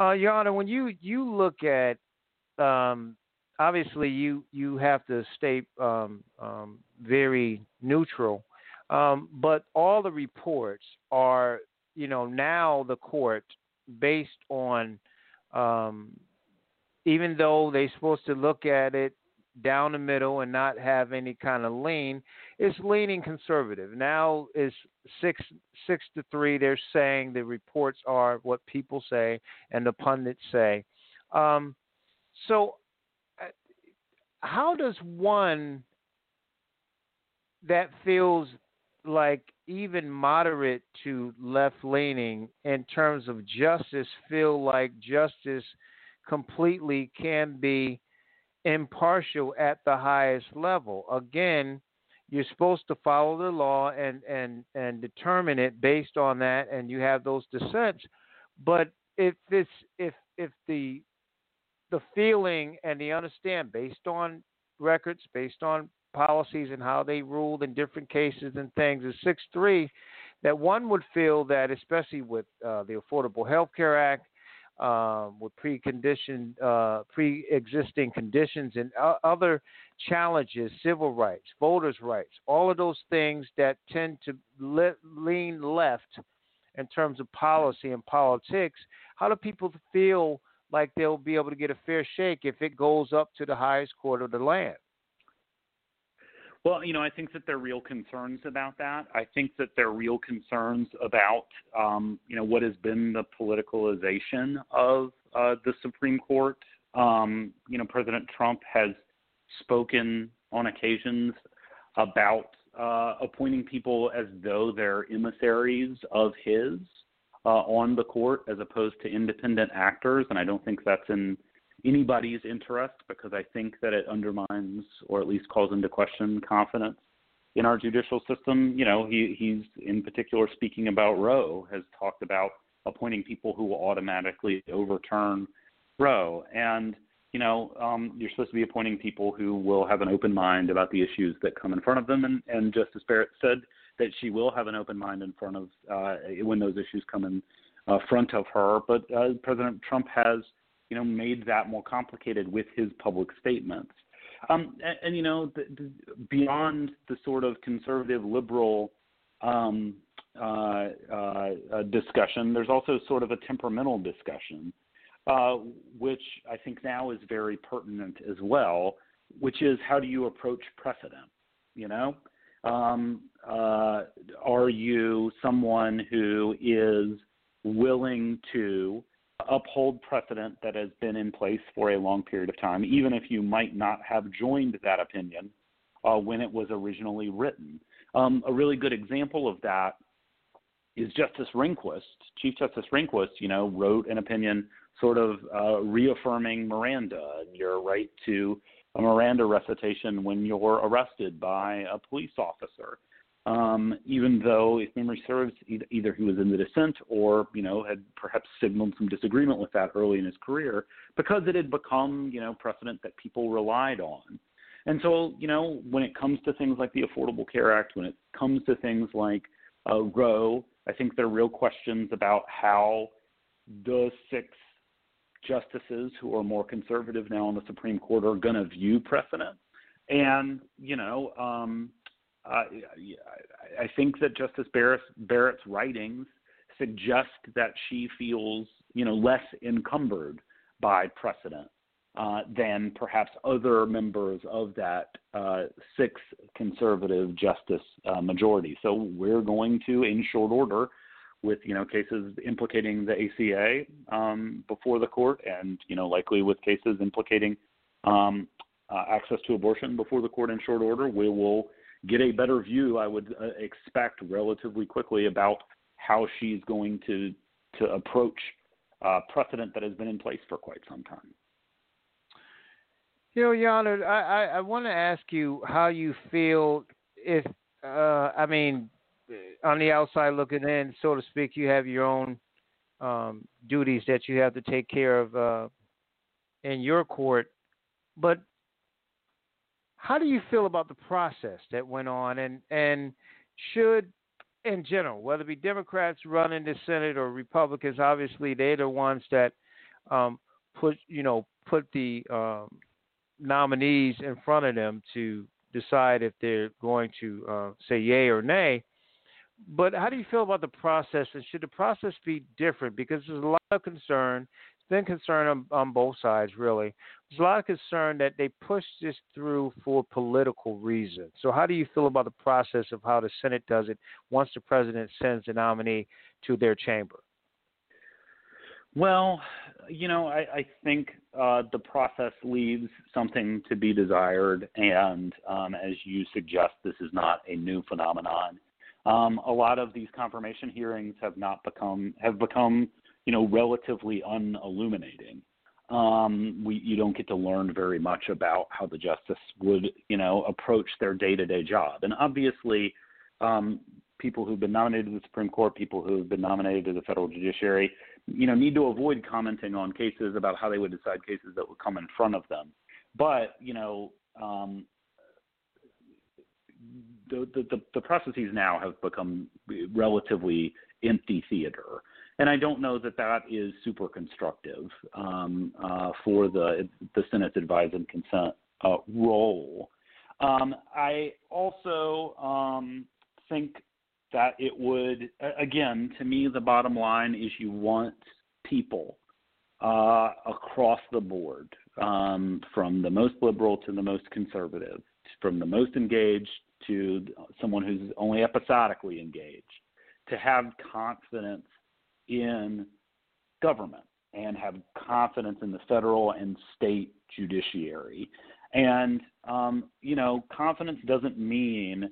Uh, Your Honor, when you, you look at um, obviously you you have to stay um, um, very neutral, um, but all the reports are you know now the court based on um, even though they're supposed to look at it down the middle and not have any kind of lean, it's leaning conservative. Now is six six to three. They're saying the reports are what people say and the pundits say. Um, so how does one that feels like even moderate to left leaning in terms of justice feel like justice completely can be impartial at the highest level again you're supposed to follow the law and and and determine it based on that and you have those dissents. But if it's if if the the feeling and the understand based on records, based on policies and how they ruled in different cases and things is six three that one would feel that especially with uh, the Affordable Health Care Act, um, with preconditioned, uh, pre-existing conditions and other challenges, civil rights, voters' rights, all of those things that tend to le- lean left in terms of policy and politics. How do people feel like they'll be able to get a fair shake if it goes up to the highest court of the land. Well, you know, I think that there are real concerns about that. I think that there are real concerns about, um, you know, what has been the politicalization of uh, the Supreme Court. Um, you know, President Trump has spoken on occasions about uh, appointing people as though they're emissaries of his uh, on the court as opposed to independent actors, and I don't think that's in anybody's interest because I think that it undermines or at least calls into question confidence in our judicial system. You know, he, he's in particular speaking about Roe, has talked about appointing people who will automatically overturn Roe. And, you know, um, you're supposed to be appointing people who will have an open mind about the issues that come in front of them. And, and Justice Barrett said that she will have an open mind in front of uh, when those issues come in uh, front of her. But uh, President Trump has, you know, made that more complicated with his public statements. Um, and, and, you know, the, the, beyond the sort of conservative liberal um, uh, uh, discussion, there's also sort of a temperamental discussion, uh, which I think now is very pertinent as well, which is how do you approach precedent? You know, um, uh, are you someone who is willing to uphold precedent that has been in place for a long period of time, even if you might not have joined that opinion uh, when it was originally written? Um, a really good example of that is Justice Rehnquist. Chief Justice Rehnquist, you know, wrote an opinion sort of uh, reaffirming Miranda and your right to a Miranda recitation when you're arrested by a police officer. Um, even though, if memory serves, either he was in the dissent or you know had perhaps signaled some disagreement with that early in his career, because it had become you know precedent that people relied on. And so, you know, when it comes to things like the Affordable Care Act, when it comes to things like uh, Roe, I think there are real questions about how the six justices who are more conservative now on the Supreme Court are going to view precedent. And, you know, um, I, I think that Justice Barrett's, Barrett's writings suggest that she feels, you know, less encumbered by precedent uh, than perhaps other members of that uh, six conservative justice uh, majority. So we're going to, in short order, with you know cases implicating the ACA um, before the court, and you know likely with cases implicating um, uh, access to abortion before the court in short order, we will get a better view. I would uh, expect relatively quickly about how she's going to to approach uh, precedent that has been in place for quite some time. You know, Honor, I, I, I want to ask you how you feel if, uh, I mean, on the outside looking in, so to speak, you have your own um, duties that you have to take care of uh, in your court. But how do you feel about the process that went on, and and should, in general, whether it be Democrats running the Senate or Republicans, obviously they're the ones that um, put you know put the um, nominees in front of them to decide if they're going to uh, say yay or nay. But how do you feel about the process, and should the process be different? Because there's a lot of concern. Been concern on, on both sides, really. There's a lot of concern that they pushed this through for political reasons. So, how do you feel about the process of how the Senate does it once the president sends the nominee to their chamber? Well, you know, I, I think uh, the process leaves something to be desired, and um, as you suggest, this is not a new phenomenon. Um, a lot of these confirmation hearings have not become have become, you know, relatively unilluminating. Um, we you don't get to learn very much about how the justice would, you know, approach their day-to-day job, and obviously, um, people who've been nominated to the Supreme Court, people who have been nominated to the federal judiciary you know, need to avoid commenting on cases about how they would decide cases that would come in front of them. But you know, um, the, the the processes now have become relatively empty theater, and I don't know that that is super constructive um, uh, for the the Senate's advise and consent uh, role. Um, I also um, think that it would again to me the bottom line is you want people uh, across the board um, from the most liberal to the most conservative from the most engaged to someone who's only episodically engaged to have confidence in government and have confidence in the federal and state judiciary and um, you know confidence doesn't mean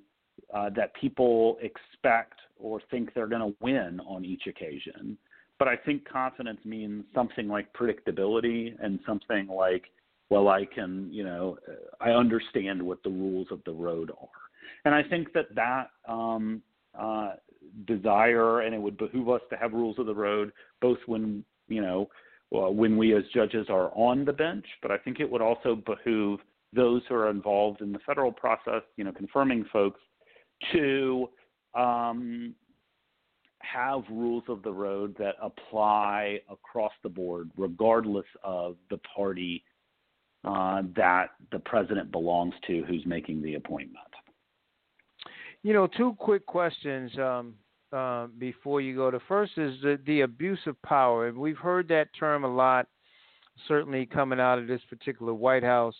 uh, that people expect or think they're going to win on each occasion. But I think confidence means something like predictability and something like, well, I can, you know, I understand what the rules of the road are. And I think that that um, uh, desire, and it would behoove us to have rules of the road, both when, you know, well, when we as judges are on the bench, but I think it would also behoove those who are involved in the federal process, you know, confirming folks to um, have rules of the road that apply across the board, regardless of the party uh, that the president belongs to who's making the appointment. You know, two quick questions um, uh, before you go. The first is the, the abuse of power, and we've heard that term a lot, certainly coming out of this particular White House.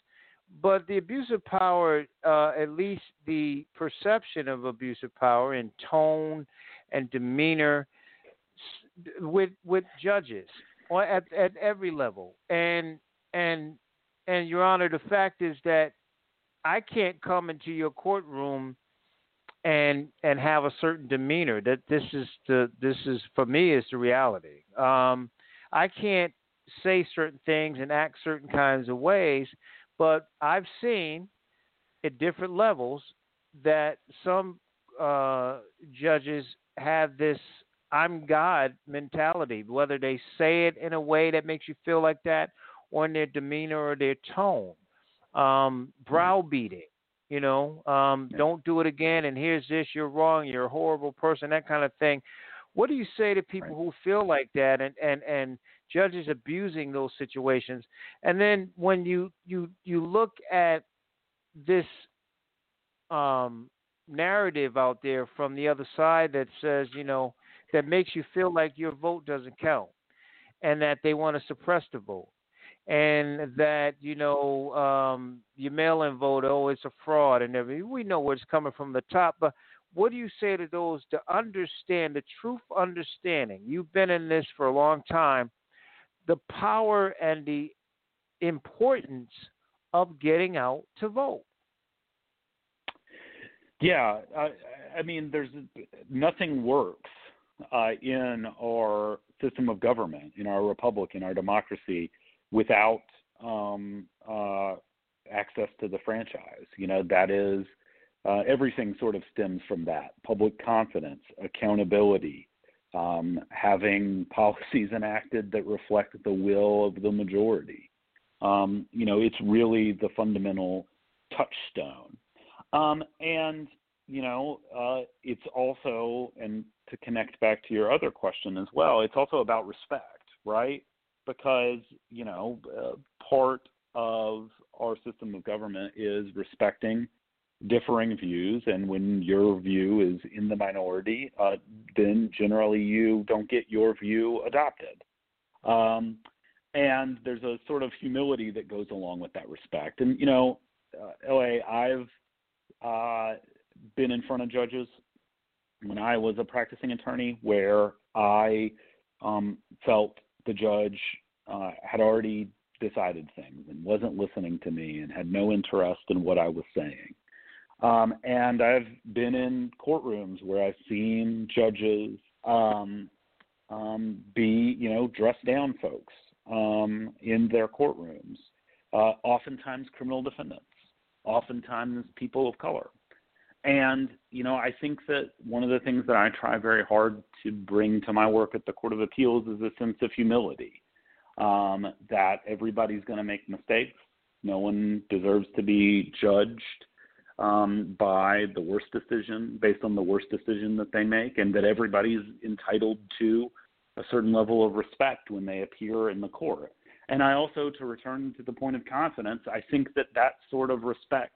But the abuse of power, uh, at least the perception of abuse of power in tone and demeanor with with judges at at every level, and and and Your Honor, the fact is that I can't come into your courtroom and and have a certain demeanor. That this is the this is for me is the reality. Um, I can't say certain things and act certain kinds of ways but I've seen at different levels that some uh, judges have this I'm God mentality, whether they say it in a way that makes you feel like that or in their demeanor or their tone. Um, browbeating, you know, um, don't do it again, and here's this, you're wrong, you're a horrible person, that kind of thing. What do you say to people who feel like that and, and, and judges abusing those situations. And then when you you you look at this um, narrative out there from the other side that says, you know, that makes you feel like your vote doesn't count, and that they want to suppress the vote, and that you know um, your mail-in vote, oh, it's a fraud, and everything. We know where it's coming from the top, but what do you say to those to understand the truth understanding? You've been in this for a long time the power and the importance of getting out to vote. Yeah, I, I mean, there's nothing works uh, in our system of government, in our republic, in our democracy, without um, uh, access to the franchise. You know, that is uh, everything sort of stems from that public confidence, accountability, um, having policies enacted that reflect the will of the majority. Um, you know, it's really the fundamental touchstone. Um, and, you know, uh, it's also, and to connect back to your other question as well, it's also about respect, right? Because, you know, uh, part of our system of government is respecting differing views, and when your view is in the minority, uh, then generally you don't get your view adopted. Um, and there's a sort of humility that goes along with that respect. And you know, uh, La, I've uh, been in front of judges when I was a practicing attorney where I um, felt the judge uh, had already decided things and wasn't listening to me and had no interest in what I was saying. Um, and I've been in courtrooms where I've seen judges um, um, be, you know, dress down folks um, in their courtrooms, uh, oftentimes criminal defendants, oftentimes people of color. And, you know, I think that one of the things that I try very hard to bring to my work at the Court of Appeals is a sense of humility um, that everybody's going to make mistakes. No one deserves to be judged um, by the worst decision based on the worst decision that they make, and that everybody's entitled to a certain level of respect when they appear in the court. And I also, to return to the point of confidence, I think that that sort of respect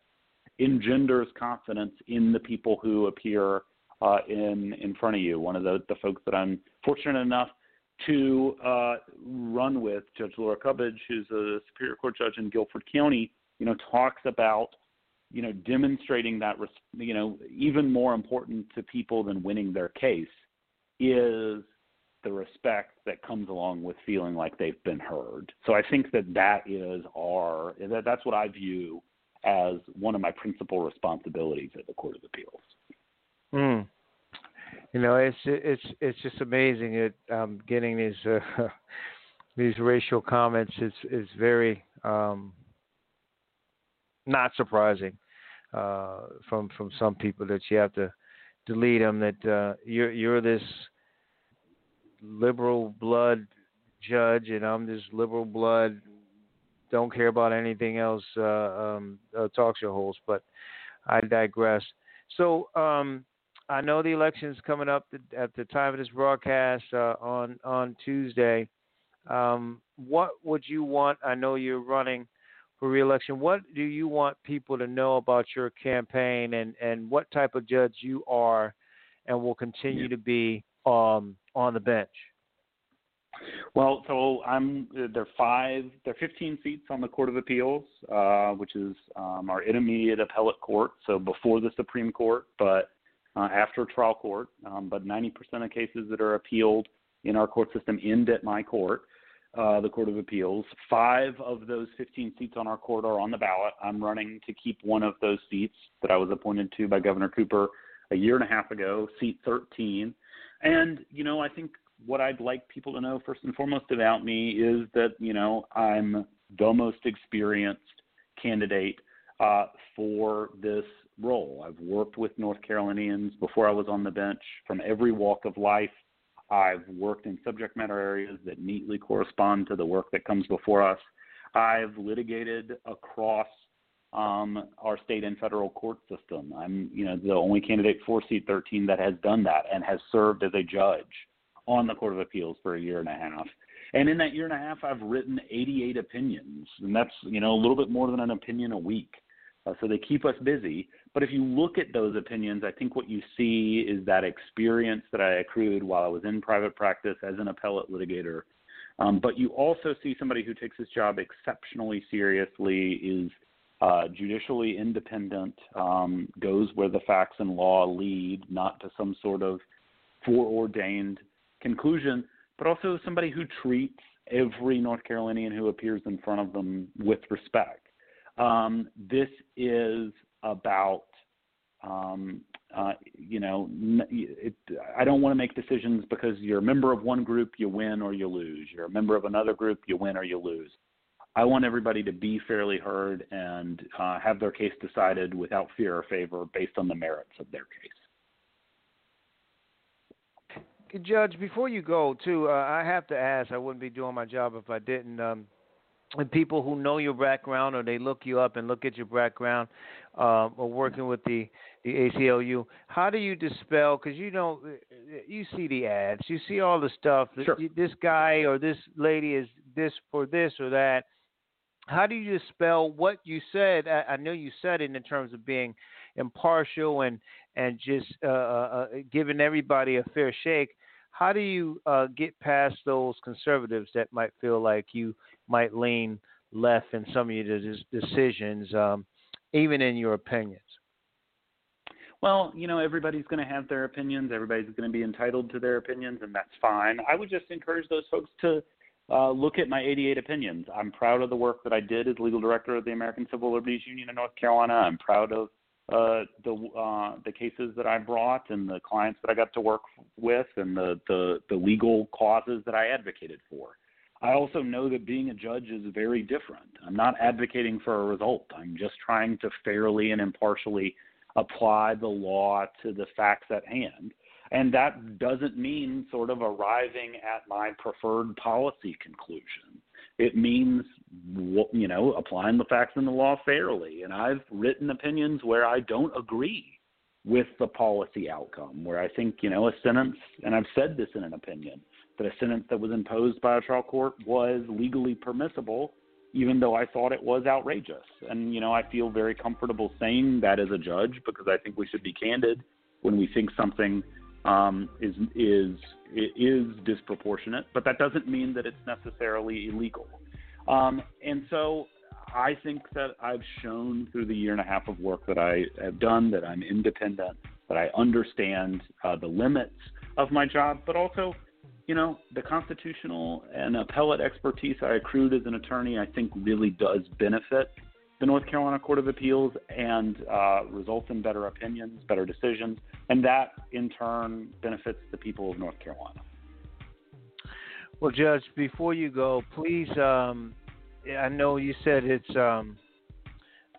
engenders confidence in the people who appear uh, in in front of you. One of the, the folks that I'm fortunate enough to uh, run with, Judge Lora Cubbage, who's a Superior Court judge in Guilford County, you know, talks about you know demonstrating that you know even more important to people than winning their case is the respect that comes along with feeling like they've been heard. So I think that that is our that that's what I view as one of my principal responsibilities at the Court of Appeals. Mm. You know, it's it's it's just amazing it um, getting these uh, these racial comments is is very um, not surprising uh, from from some people that you have to delete them. That uh, you're you're this liberal blood judge, and I'm this liberal blood don't care about anything else uh, um, uh, talk show host. But I digress. So um, I know the election is coming up at the time of this broadcast uh, on on Tuesday. Um, what would you want? I know you're running for reelection. What do you want people to know about your campaign and, and what type of judge you are and will continue yeah. to be um, on the bench? Well, so I'm there are five there are 15 seats on the Court of Appeals, uh, which is um, our intermediate appellate court, so before the Supreme Court, but uh, after trial court. Um, but 90% of cases that are appealed in our court system end at my court uh, the Court of Appeals. Five of those 15 seats on our court are on the ballot. I'm running to keep one of those seats that I was appointed to by Governor Cooper a year and a half ago, seat 13. And, you know, I think what I'd like people to know first and foremost about me is that, you know, I'm the most experienced candidate uh, for this role. I've worked with North Carolinians before I was on the bench from every walk of life I've worked in subject matter areas that neatly correspond to the work that comes before us. I've litigated across um, our state and federal court system. I'm, you know, the only candidate for seat 13 that has done that and has served as a judge on the Court of Appeals for a year and a half. And in that year and a half, I've written 88 opinions, and that's you know a little bit more than an opinion a week. Uh, so they keep us busy. But if you look at those opinions, I think what you see is that experience that I accrued while I was in private practice as an appellate litigator. Um, but you also see somebody who takes his job exceptionally seriously, is uh, judicially independent, um, goes where the facts and law lead, not to some sort of foreordained conclusion, but also somebody who treats every North Carolinian who appears in front of them with respect. Um, this is about, um, uh, you know, it, I don't want to make decisions because you're a member of one group, you win or you lose. You're a member of another group, you win or you lose. I want everybody to be fairly heard and uh, have their case decided without fear or favor based on the merits of their case. Judge, before you go, too, uh, I have to ask. I wouldn't be doing my job if I didn't. Um, and people who know your background or they look you up and look at your background uh, or working with the the ACLU, how do you dispel? Because you know, you see the ads, you see all the stuff. Sure. This guy or this lady is this for this or that. How do you dispel what you said? I, I know you said it in terms of being impartial and and just uh, uh, uh giving everybody a fair shake. How do you uh, get past those conservatives that might feel like you might lean left in some of your decisions, um, even in your opinions? Well, you know, everybody's going to have their opinions. Everybody's going to be entitled to their opinions, and that's fine. I would just encourage those folks to uh, look at my 88 opinions. I'm proud of the work that I did as legal director of the American Civil Liberties Union in North Carolina. I'm proud of uh, the uh, the cases that I brought and the clients that I got to work with and the, the the legal causes that I advocated for. I also know that being a judge is very different. I'm not advocating for a result. I'm just trying to fairly and impartially apply the law to the facts at hand. And that doesn't mean sort of arriving at my preferred policy conclusion. It means, you know, applying the facts and the law fairly. And I've written opinions where I don't agree with the policy outcome, where I think, you know, a sentence, and I've said this in an opinion, that a sentence that was imposed by a trial court was legally permissible, even though I thought it was outrageous. And, you know, I feel very comfortable saying that as a judge because I think we should be candid when we think something um, is is is disproportionate, but that doesn't mean that it's necessarily illegal. Um, and so I think that I've shown through the year and a half of work that I have done that I'm independent, that I understand uh, the limits of my job, but also, you know, the constitutional and appellate expertise I accrued as an attorney, I think really does benefit the North Carolina Court of Appeals and uh, results in better opinions, better decisions, and that in turn benefits the people of North Carolina. Well, Judge, before you go, please, um, I know you said it's um,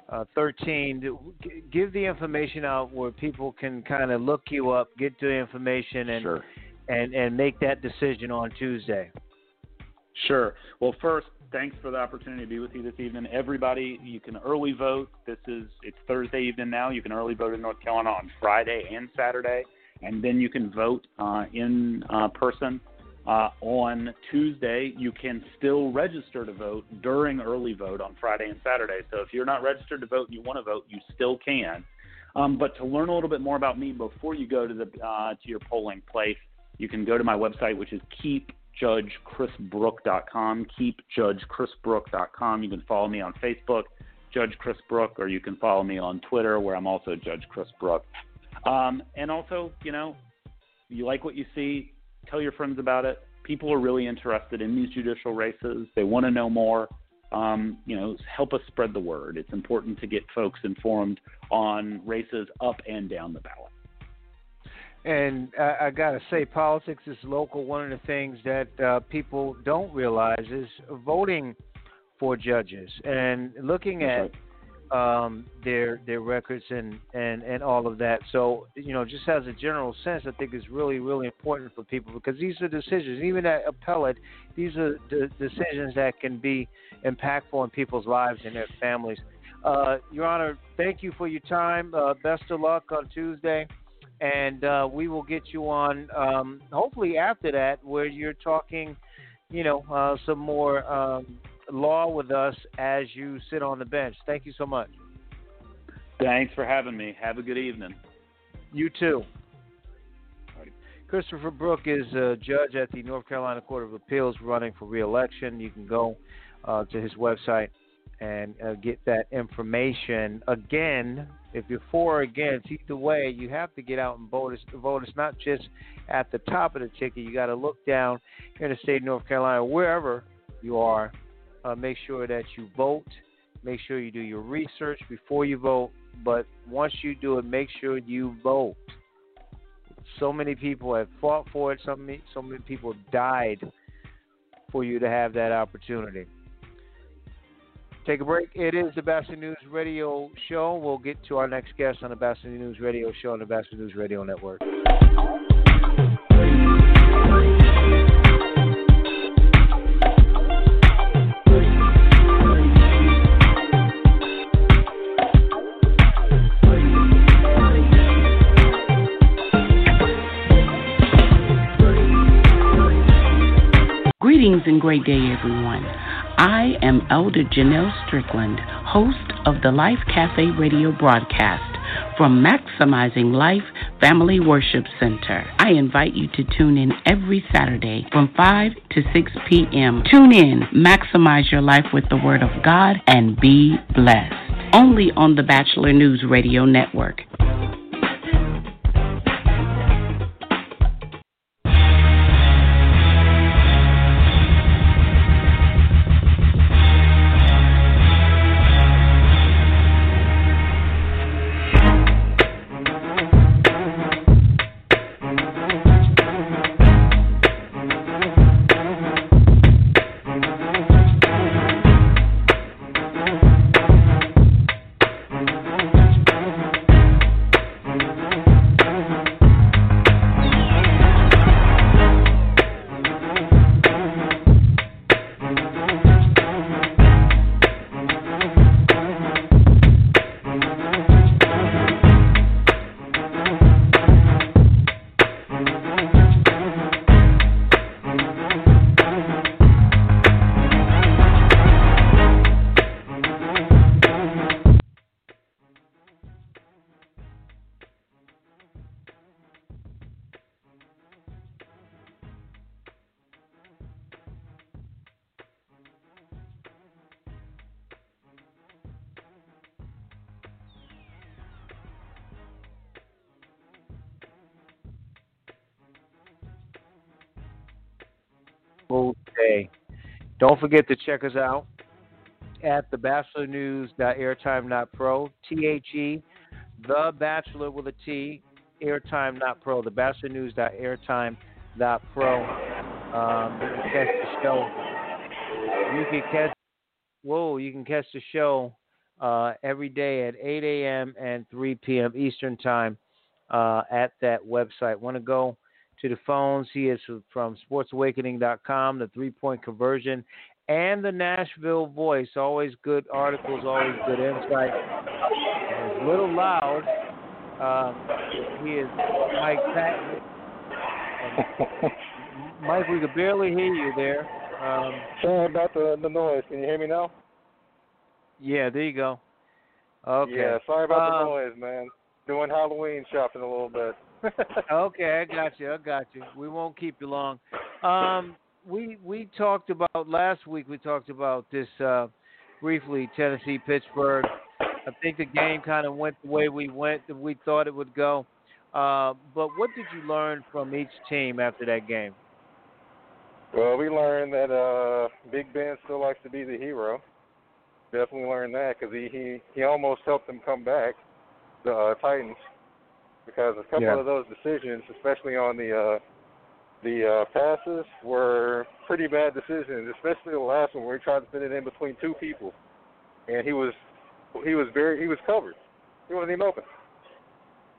uh, 13. Give the information out where people can kind of look you up, get the information, and sure. and and make that decision on Tuesday. Sure. Well, first, thanks for the opportunity to be with you this evening. Everybody, you can early vote. This is it's Thursday evening now. You can early vote in North Carolina on Friday and Saturday, and then you can vote uh, in uh, person uh, on Tuesday. You can still register to vote during early vote on Friday and Saturday. So if you're not registered to vote and you want to vote, you still can. Um, but to learn a little bit more about me before you go to the uh, to your polling place, you can go to my website, which is keep judgechrisbrook.com. Keep judgechrisbrook.com. You can follow me on Facebook, Judge Chris Brook, or you can follow me on Twitter, where I'm also Judge Chris Brook. Um, and also, you know, you like what you see, tell your friends about it. People are really interested in these judicial races. They want to know more. Um, you know, help us spread the word. It's important to get folks informed on races up and down the ballot. And I, I got to say, politics is local. One of the things that uh, people don't realize is voting for judges and looking at um, their their records and, and, and all of that. So you know, just as a general sense, I think it's really really important for people because these are decisions. Even at appellate, these are the decisions that can be impactful in people's lives and their families. Uh, Your Honor, thank you for your time. Uh, best of luck on Tuesday and uh, we will get you on um, hopefully after that where you're talking, you know, uh, some more um, law with us as you sit on the bench. Thank you so much. Thanks for having me. Have a good evening. You too. Christopher Brook is a judge at the North Carolina Court of Appeals running for reelection. You can go uh, to his website and uh, get that information. Again, if you're for or against, either way, you have to get out and vote. It's, vote. It's not just at the top of the ticket. You got to look down in the state of North Carolina, wherever you are. Uh, make sure that you vote. Make sure you do your research before you vote. But once you do it, make sure you vote. So many people have fought for it. So many, so many people died for you to have that opportunity. Take a break. It is the Batchelor News Radio Show. We'll get to our next guest on the Batchelor News Radio Show on the Batchelor News Radio Network. Greetings and great day, everyone. I am Elder Janelle Strickland, host of the Life Cafe radio broadcast from Maximizing Life Family Worship Center. I invite you to tune in every Saturday from 5 to 6 p.m. Tune in, maximize your life with the Word of God, and be blessed. Only on the Batchelor News Radio Network. Don't forget to check us out at the Bachelor T H E, the Batchelor with a T, Airtime not pro. The Batchelor. Um, you can catch the show. You can catch. Whoa! You can catch the show uh, every day at 8 a.m. and 3 p.m. Eastern Time uh, at that website. Want to go to the phones? He is from SportsAwakening.com, the three point conversion, and the Nashville Voice. Always good articles, always good insight. A little loud. Um, he is Mike Patton. Mike, we could barely hear you there. Um, Sorry about the, the noise. Can you hear me now? Yeah, there you go. Okay. Yeah, sorry about Um, the noise, man. Doing Halloween shopping a little bit. Okay, I got you. I got you. We won't keep you long. Um, we we talked about last week. We talked about this uh, briefly. Tennessee Pittsburgh. I think the game kind of went the way we went. That we thought it would go. Uh, but what did you learn from each team after that game? Well, we learned that uh Big Ben still likes to be the hero. Definitely learned that because he, he he almost helped them come back, the uh, Titans, because a couple Yeah. of those decisions, especially on the uh the uh passes, were pretty bad decisions. Especially the last one where he tried to fit it in between two people, and he was he was very he was covered. He wasn't even open.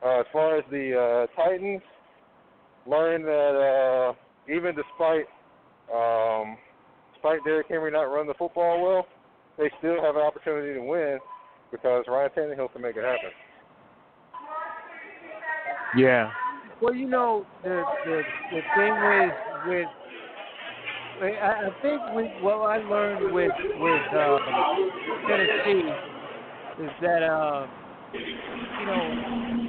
Uh, as far as the uh, Titans, learned that uh, even despite um, despite Derrick Henry not running the football well, they still have an opportunity to win because Ryan Tannehill can make it happen. Yeah. Well, you know the the the thing is with I, think we what I learned with with um, Tennessee is that uh, you know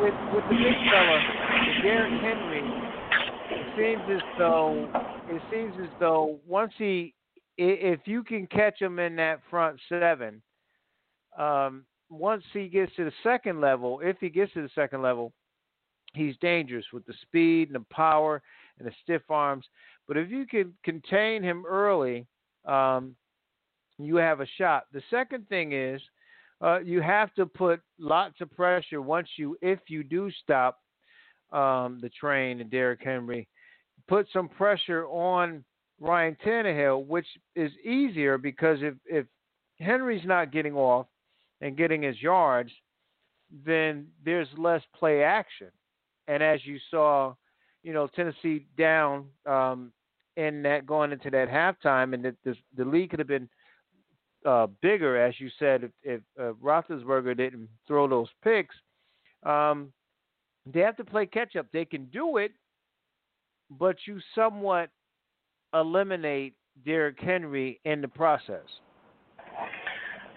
with with the big fella, Derrick Henry, it seems as though it seems as though once he if you can catch him in that front seven, um, once he gets to the second level, if he gets to the second level, he's dangerous with the speed and the power and the stiff arms. But if you can contain him early, um, you have a shot. The second thing is uh, you have to put lots of pressure once you, if you do stop um, the train and Derrick Henry, put some pressure on Ryan Tannehill, which is easier because if if Henry's not getting off and getting his yards, then there's less play action. And as you saw, you know, Tennessee down um, in that going into that halftime, and the, the, the lead could have been uh, bigger, as you said, if, if uh, Roethlisberger didn't throw those picks. Um, they have to play catch up. They can do it, but you somewhat eliminate Derrick Henry in the process.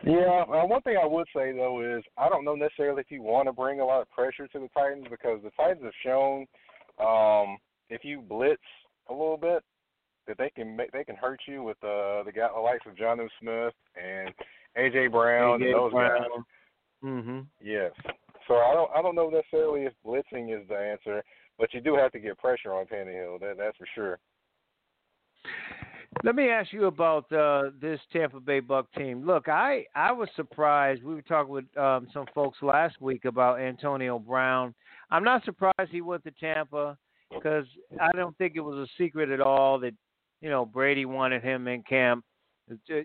Yeah, uh, one thing I would say though is I don't know necessarily if you want to bring a lot of pressure to the Titans because the Titans have shown um, if you blitz a little bit that they can make, they can hurt you with uh, the guy the likes of Jonnu Smith and AJ Brown AJ and those Brown. guys. Mm-hmm. Yes. So I don't I don't know necessarily if blitzing is the answer, but you do have to get pressure on Tannehill. That that's for sure. Let me ask you about uh, this Tampa Bay Buck team. Look, I I was surprised. We were talking with um, some folks last week about Antonio Brown. I'm not surprised he went to Tampa because I don't think it was a secret at all that you know Brady wanted him in camp.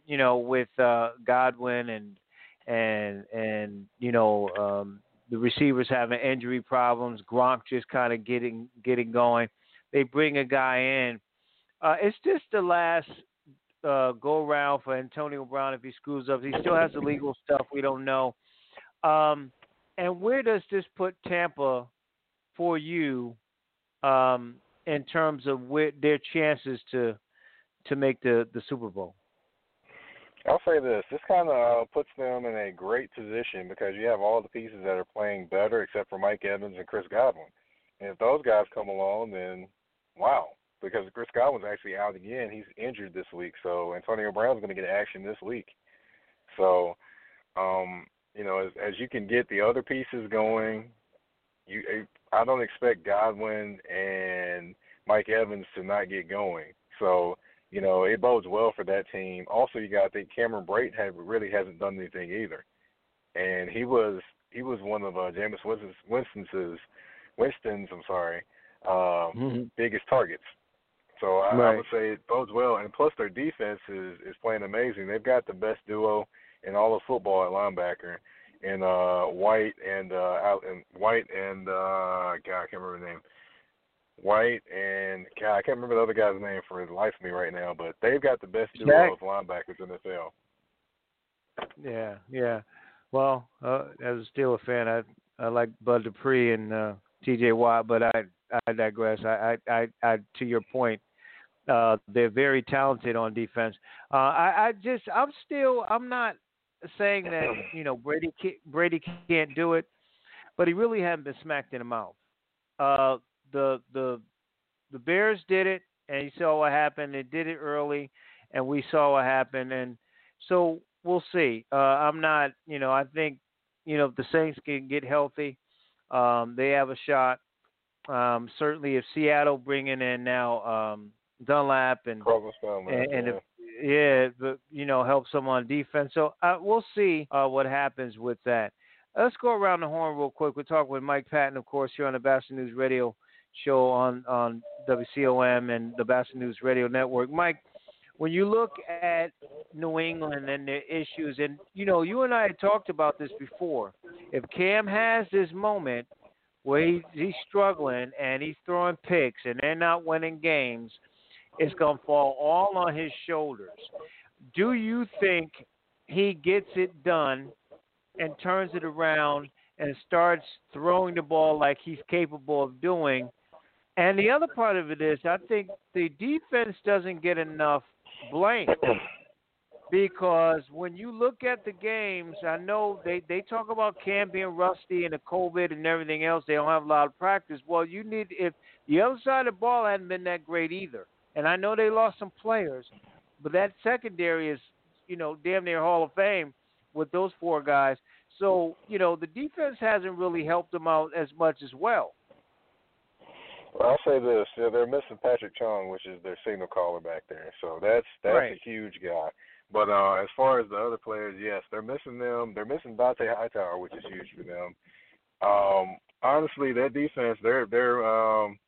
You know, with uh, Godwin and and and you know um, the receivers having injury problems, Gronk just kind of getting getting going. They bring a guy in. Uh, it's just the last uh, go round for Antonio Brown if he screws up. He still has the legal stuff we don't know. Um, and where does this put Tampa for you um, in terms of where their chances to to make the the Super Bowl? I'll say this: this kind of uh, puts them in a great position because you have all the pieces that are playing better, except for Mike Evans and Chris Godwin. And if those guys come along, then wow, because Chris Godwin's actually out again. He's injured this week, so Antonio Brown's going to get action this week. So, um, you know, as, as you can get the other pieces going, you I don't expect Godwin and Mike Evans to not get going. So, you know, it bodes well for that team. Also, you got to think Cameron Brayton have, really hasn't done anything either, and he was he was one of uh, Jameis Winston's, Winston's Winston's I'm sorry um, Mm-hmm. biggest targets. So I, I would say it bodes well, and plus their defense is is playing amazing. They've got the best duo in all of football at linebacker, in uh, White and uh, out and White and uh, God, I can't remember the name. White and God, I can't remember the other guy's name for the life of me right now, but they've got the best duo Jack. of linebackers in the NFL. Yeah, yeah. Well, uh, as a Steeler fan, I I like Bud Dupree and uh, T.J. Watt, but I I digress. I I, I, I to your point, uh, they're very talented on defense. Uh, I I just I'm still I'm not saying that you know Brady can't, Brady can't do it, but he really hasn't been smacked in the mouth. Uh, the the the Bears did it, and you saw what happened. They did it early, and we saw what happened. And so we'll see. Uh, I'm not, you know, I think, you know, if the Saints can get healthy, um, they have a shot. Um, certainly, if Seattle bringing in now um, Dunlap and Dunlap, and, and yeah. if, yeah, but you know, help some on defense. So uh, we'll see uh, what happens with that. Let's go around the horn real quick. We're talking with Mike Patton, of course, here on the Batchelor News Radio show on on WCOM and the Batchelor News Radio Network. Mike, when you look at New England and their issues, and you know, you and I had talked about this before. If Cam has this moment where he, he's struggling and he's throwing picks and they're not winning games, it's going to fall all on his shoulders. Do you think he gets it done and turns it around and starts throwing the ball like he's capable of doing? And the other part of it is, I think the defense doesn't get enough blame because when you look at the games, I know they they talk about Cam being rusty and the COVID and everything else. They don't have a lot of practice. Well, you need if the other side of the ball hadn't been that great either. And I know they lost some players, but that secondary is you know damn near Hall of Fame with those four guys. So you know the defense hasn't really helped them out as much as well. Well, I'll say this: yeah, they're missing Patrick Chung, which is their signal caller back there. So that's that's Right. a huge guy. But uh, as far as the other players, yes, they're missing them. They're missing Dante Hightower, which is huge for them. Um, honestly, their defense, they're they're um,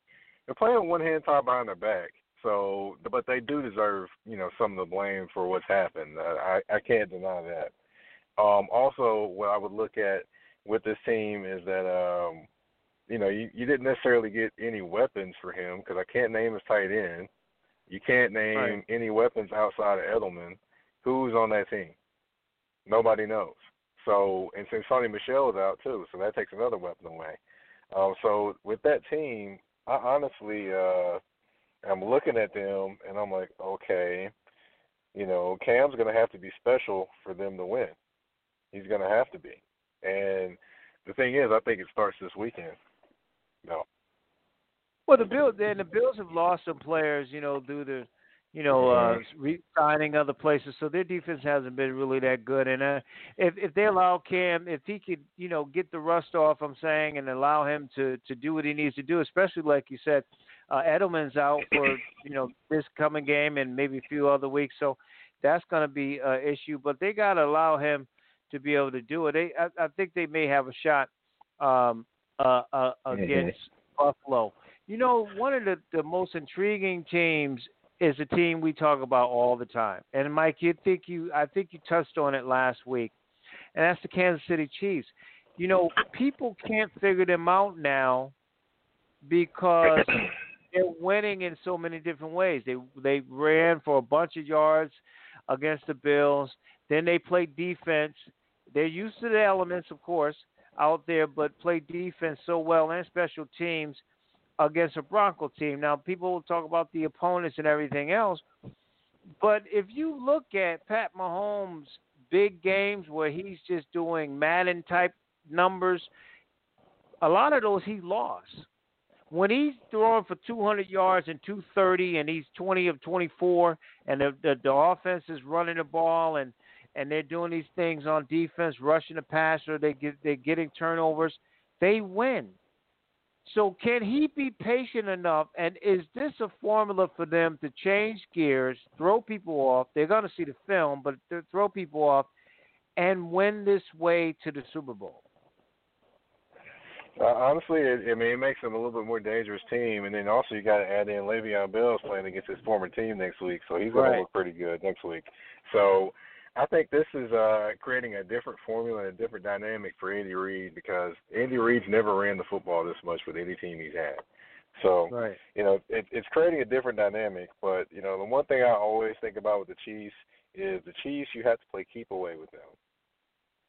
they're playing one hand tied behind their back. So, but they do deserve, you know, some of the blame for what's happened. I I can't deny that. Um, also, what I would look at with this team is that, um, you know, you, you didn't necessarily get any weapons for him because I can't name his tight end. You can't name Right. any weapons outside of Edelman. Who's on that team? Nobody knows. So, and since Sony Michel is out too, so that takes another weapon away. Um, so with that team, I honestly, uh, I'm looking at them and I'm like, okay, you know, Cam's going to have to be special for them to win. He's going to have to be. And the thing is, I think it starts this weekend. No. Well, the Bills and the Bills have lost some players, you know, due to you know uh, re-signing other places, so their defense hasn't been really that good. And uh, if if they allow Cam, if he could, you know, get the rust off, I'm saying, and allow him to to do what he needs to do, especially like you said, uh, Edelman's out for you know this coming game and maybe a few other weeks, so that's going to be an issue. But they got to allow him to be able to do it. They, I, I think they may have a shot um, uh, uh, against Buffalo. You know, one of the, the most intriguing teams is a team we talk about all the time. And Mike, you think you I think you touched on it last week. And that's the Kansas City Chiefs. You know, people can't figure them out now because they're winning in so many different ways. They they ran for a bunch of yards against the Bills. Then they played defense. They're used to the elements, of course, out there, but played defense so well and special teams against a Bronco team. Now, people will talk about the opponents and everything else, but if you look at Pat Mahomes' big games where he's just doing Madden type numbers, a lot of those he lost. When he's throwing for 200 yards and 230, and he's 20 of 24, and the, the the offense is running the ball and and they're doing these things on defense, rushing the passer, they get they're getting turnovers, they win. So can he be patient enough? And is this a formula for them to change gears, throw people off? They're going to see the film, but throw people off and win this way to the Super Bowl. Uh, honestly, it, I mean, it makes them a little bit more dangerous team, and then also you got to add in Le'Veon Bell's playing against his former team next week, so he's going Right. to look pretty good next week. So I think this is uh, creating a different formula and a different dynamic for Andy Reid because Andy Reid's never ran the football this much with any team he's had. So Right. you know, it, it's creating a different dynamic. But you know, the one thing I always think about with the Chiefs is the Chiefs. You have to play keep away with them.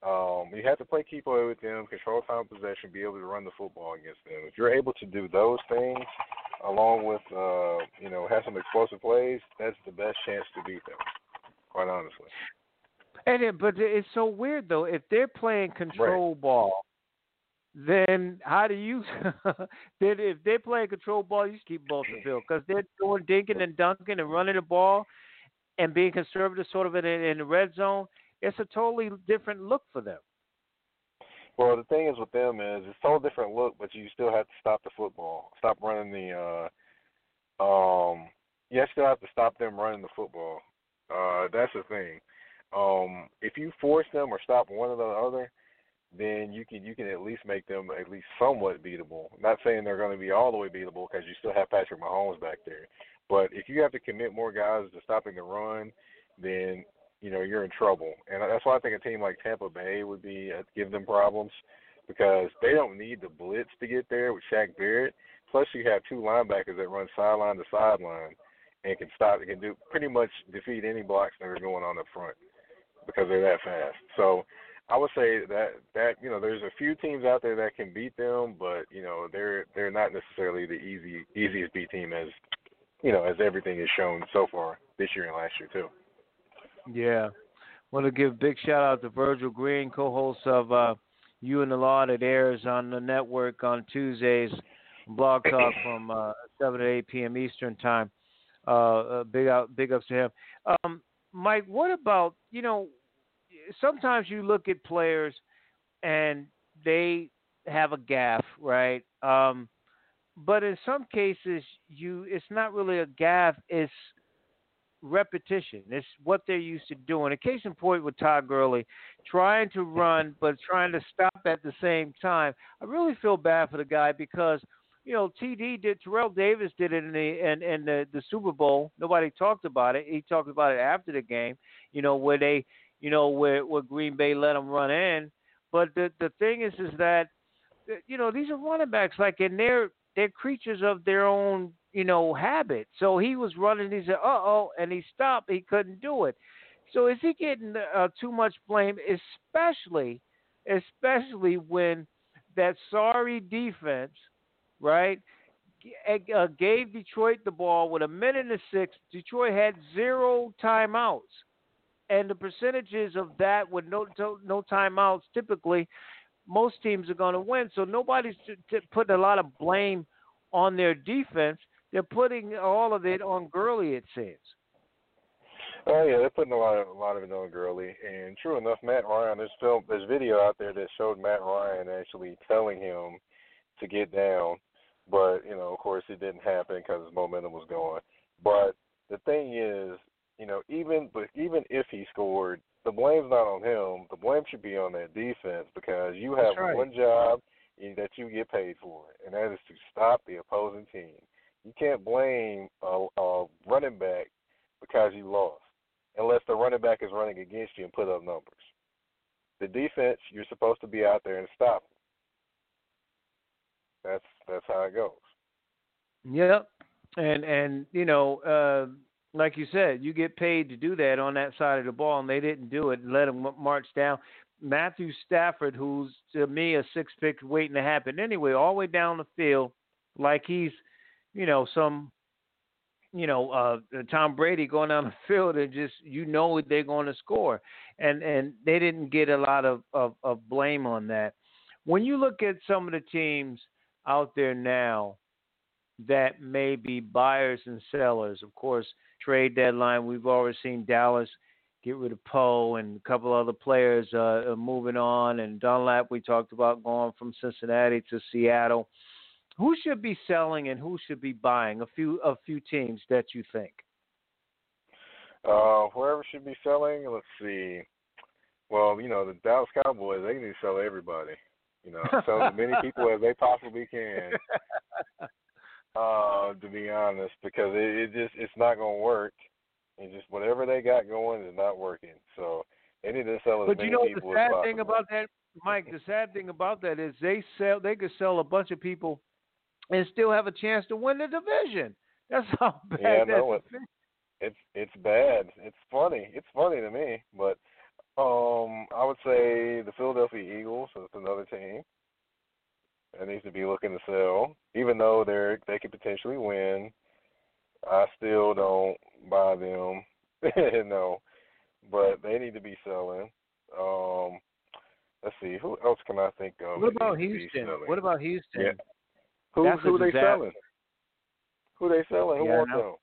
Um, you have to play keep away with them, control time possession, be able to run the football against them. If you're able to do those things, along with uh, you know, have some explosive plays, that's the best chance to beat them. Quite honestly. And it, but it's so weird though. If they're playing control ball, then how do you? then if they're playing control ball, you just keep off the field because they're doing dinking and dunking and running the ball and being conservative, sort of in, in the red zone. It's a totally different look for them. Well, the thing is with them is it's a total different look, but you still have to stop the football, stop running the. uh um You still have to stop them running the football. Uh That's the thing. Um If you force them or stop one or the other, then you can you can at least make them at least somewhat beatable. Not saying they're going to be all the way beatable because you still have Patrick Mahomes back there. But if you have to commit more guys to stopping the run, then you know you're in trouble. And that's why I think a team like Tampa Bay would be uh, give them problems because they don't need the blitz to get there with Shaq Barrett. Plus, you have two linebackers that run sideline to sideline and can stop. Can do pretty much defeat any blocks that are going on up front because they're that fast. So I would say that that you know there's a few teams out there that can beat them, but you know they're they're not necessarily the easy easiest beat team as you know as everything is shown so far this year and last year too. Yeah. Want to give a big shout out to Virgil Green, co-host of uh, You and the Law that airs on the network on Tuesdays, Blog Talk from uh, 7 to 8 p.m. Eastern Time. Uh, uh, big out, big ups to him. Um, Mike, what about you know? Sometimes you look at players and they have a gaff, right? Um, but in some cases, you it's not really a gaff. It's repetition. It's what they're used to doing. A case in point with Todd Gurley, trying to run but trying to stop at the same time. I really feel bad for the guy because you know, TD did. Terrell Davis did it in the in, in the, the Super Bowl. Nobody talked about it. He talked about it after the game. You know, where they, you know, where where Green Bay let them run in. But the the thing is, is that, you know, these are running backs like, and they're they're creatures of their own, you know, habit. So he was running. He said, "Uh oh," and he stopped. He couldn't do it. So is he getting uh, too much blame, especially, especially when that sorry defense, right, uh, gave Detroit the ball with a minute and six. Detroit had zero timeouts, and the percentages of that with no no timeouts typically, most teams are going to win. So nobody's t- t- putting a lot of blame on their defense. They're putting all of it on Gurley. It seems. Oh yeah, they're putting a lot of a lot of it on Gurley, and true enough, Matt Ryan. There's film, there's video out there that showed Matt Ryan actually telling him to get down, but you know, of course, it didn't happen because his momentum was going. But the thing is, you know, even but even if he scored, the blame's not on him. The blame should be on that defense because you have right. one job that you get paid for, and that is to stop the opposing team. You can't blame a, a running back because you lost unless the running back is running against you and put up numbers. The defense, you're supposed to be out there and stop them. That's that's how it goes. Yep, and and you know, uh, like you said, you get paid to do that on that side of the ball, and they didn't do it and let them march down. Matthew Stafford, who's to me a six pick waiting to happen anyway, all the way down the field, like he's, you know, some you know, uh, Tom Brady going down the field and just you know they're going to score, and and they didn't get a lot of, of of blame on that. When you look at some of the teams out there now that may be buyers and sellers, of course, trade deadline. We've already seen Dallas get rid of Poe and a couple other players uh, moving on, and Dunlap we talked about going from Cincinnati to Seattle. Who should be selling and who should be buying? A few a few teams that you think. Uh, whoever should be selling, let's see. Well, you know, the Dallas Cowboys, they need to sell everybody. You know, sell as many people as they possibly can. Uh, to be honest, because it, it just it's not gonna work. And just whatever they got going is not working. So they need to sell as but many you know the sad thing about that, Mike. The sad thing about that is they sell. They could sell a bunch of people and still have a chance to win the division. That's how bad yeah, no, it, it's it's bad. It's funny. It's funny to me, but um, I would say the Philadelphia Eagles is another team that needs to be looking to sell, even though they're they could potentially win. I still don't buy them, no, but they need to be selling. Um, let's see, who else can I think of? What about needs to be Houston? What about Houston? Yeah. Who That's who they selling? Who they selling? Who Yeah, I wants know.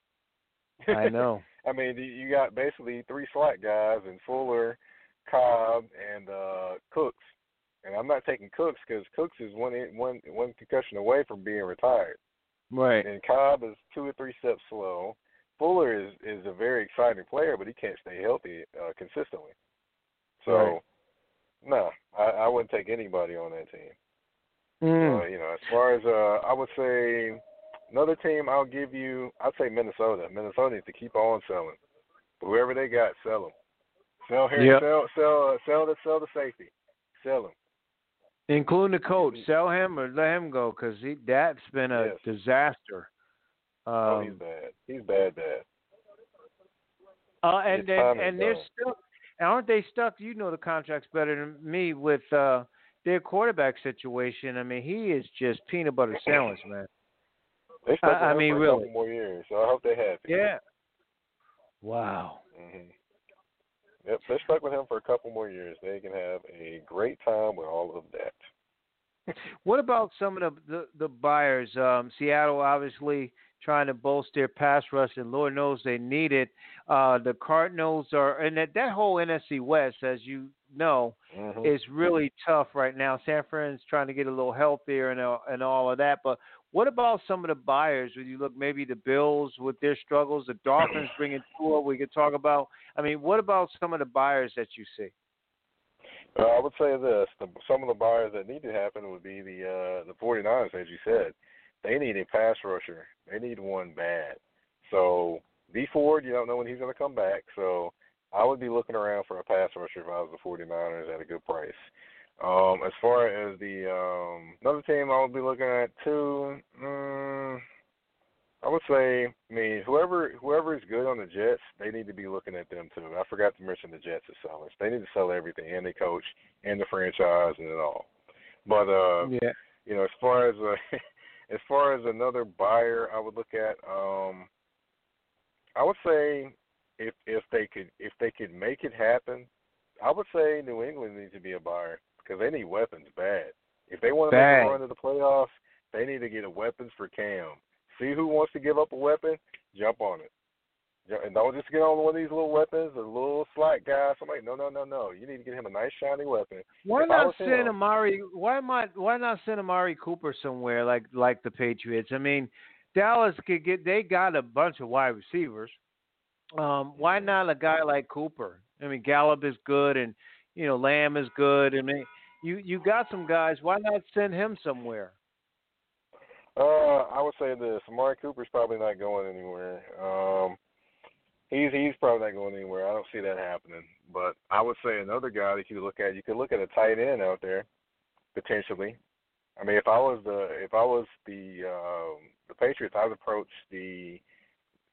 them? I know. I mean, you- you got basically three slot guys and Fuller, Cobb, and uh Cooks. And I'm not taking Cooks because Cooks is one one one concussion away from being retired. Right. And Cobb is two or three steps slow. Fuller is is a very exciting player, but he can't stay healthy uh, consistently. So, Right. no, I, I wouldn't take anybody on that team. Mm. You know, as far as uh, I would say another team, I'll give you. I'd say Minnesota. Minnesota needs to keep on selling. Whoever they got, sell them. Sell here, Yep. sell, sell, uh, sell the, sell the safety. Sell them. Including the coach, sell him or let him go because that's been a Yes. disaster. Um, oh, he's bad. He's bad, bad. Uh, and and, and they're stuck. Aren't they stuck? You know the contracts better than me with uh, their quarterback situation. I mean, he is just peanut butter sandwich, man. They stuck I- I mean, for a really. couple more years, so I hope they're happy. Yeah. Wow. hmm Yep, they're stuck with him for a couple more years. They can have a great time with all of that. What about some of the the, the buyers? Um, Seattle obviously trying to bolster their pass rush, and Lord knows they need it. Uh, the Cardinals are, and that, that whole NFC West, as you know, Mhm. is really tough right now. San Fran's trying to get a little healthier and uh, and all of that. But what about some of the buyers? When you look, maybe the Bills with their struggles, the Dolphins bringing Tua, we could talk about. I mean, what about some of the buyers that you see? Uh, I would say this: the, some of the buyers that need to happen would be the uh, the 49ers, as you said. they need a pass rusher. They need one bad. So Dee Ford, you don't know when he's going to come back. So I would be looking around for a pass rusher if I was the 49ers at a good price. Um, as far as the um, another team I would be looking at too, um, I would say, I mean, whoever whoever is good on the Jets, they need to be looking at them too. I forgot to mention the Jets as sellers. They need to sell everything, and the coach, and the franchise, and it all. But uh, yeah, you know, as far as uh, as far as another buyer, I would look at. um I would say if if they could if they could make it happen, I would say New England needs to be a buyer because they need weapons bad. If they want to Bad. make a run to the playoffs, they need to get a weapons for Cam. See who wants to give up a weapon, jump on it. And don't just get on one of these little weapons, a little slack guy. Somebody, no, no, no, no. You need to get him a nice shiny weapon. Why If not send him- Amari? Why not? Why not send Amari Cooper somewhere like like the Patriots? I mean, Dallas could get. They got a bunch of wide receivers. Um, why not a guy like Cooper? I mean, Gallup is good, and you know Lamb is good. I mean, you you got some guys. Why not send him somewhere? Uh, I would say this: Amari Cooper's probably not going anywhere. Um, he's he's probably not going anywhere. I don't see that happening. But I would say another guy that you look at, you could look at a tight end out there, potentially. I mean, if I was the if I was the um, the Patriots, I'd approach the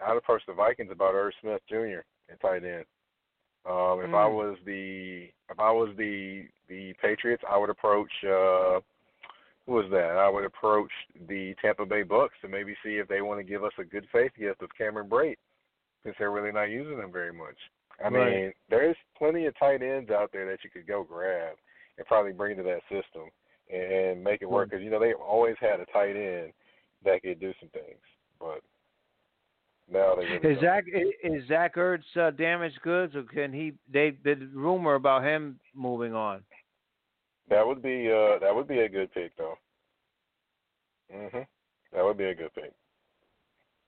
I'd approach the Vikings about Irv Smith Jr. at tight end. Um, if I Mm. was the if I was the the Patriots, I would approach uh, who was that? I would approach the Tampa Bay Bucks to maybe see if they want to give us a good faith gift of Cameron Brate, since they're really not using them very much. I Right. mean, there's plenty of tight ends out there that you could go grab and probably bring to that system and, and make it work. Because you know they've always had a tight end that could do some things, but now they really Is Zach is Zach Ertz uh, damaged goods, or can he? They the rumor about him moving on. That would be uh that would be a good pick though. Mhm. That would be a good pick.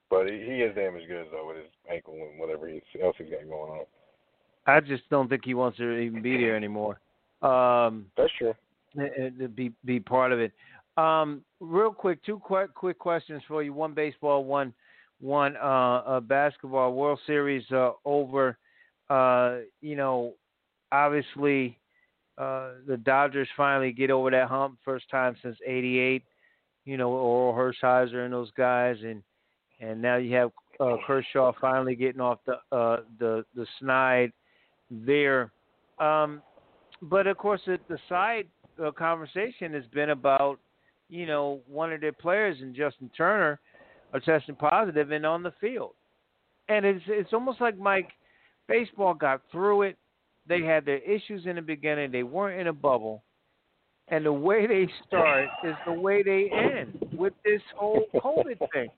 But he, he is damaged goods though with his ankle and whatever he's, else he's got going on. I just don't think he wants to even be there anymore. Um, That's true. and- and be be part of it. Um, real quick, two quick quick questions for you. One baseball, one one uh, uh basketball. World Series uh, over. Uh, you know, obviously, the Dodgers finally get over that hump. First time since '88. You know, Orel Hershiser and those guys, and and now you have uh, Kershaw finally getting off the uh, the the snide there. Um, but of course, the, the side uh, conversation has been about, you know, one of their players and Justin Turner are testing positive and on the field, and it's it's almost like Mike, baseball got through it. They had their issues in the beginning. They weren't in a bubble, and the way they start is the way they end with this whole COVID thing.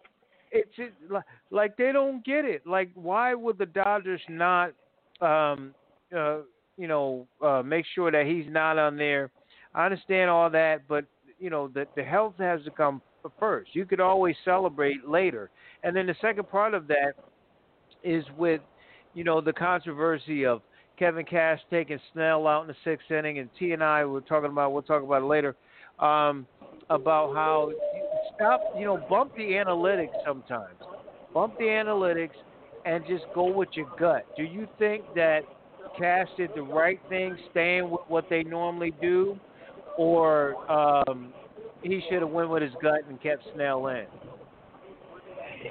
It's just, li- like they don't get it. Like, why would the Dodgers not, um, uh, you know, uh, make sure that he's not on there? I understand all that, but you know, the the health has to come first. You could always celebrate later, and then the second part of that is with, you know, the controversy of Kevin Cash taking Snell out in the sixth inning, and T and I were talking about. We'll talk about it later. Um, about how you stop, you know, bump the analytics sometimes. Bump the analytics and just go with your gut. Do you think that Cash did the right thing, staying with what they normally do, or um, he should have went with his gut and kept Snell in?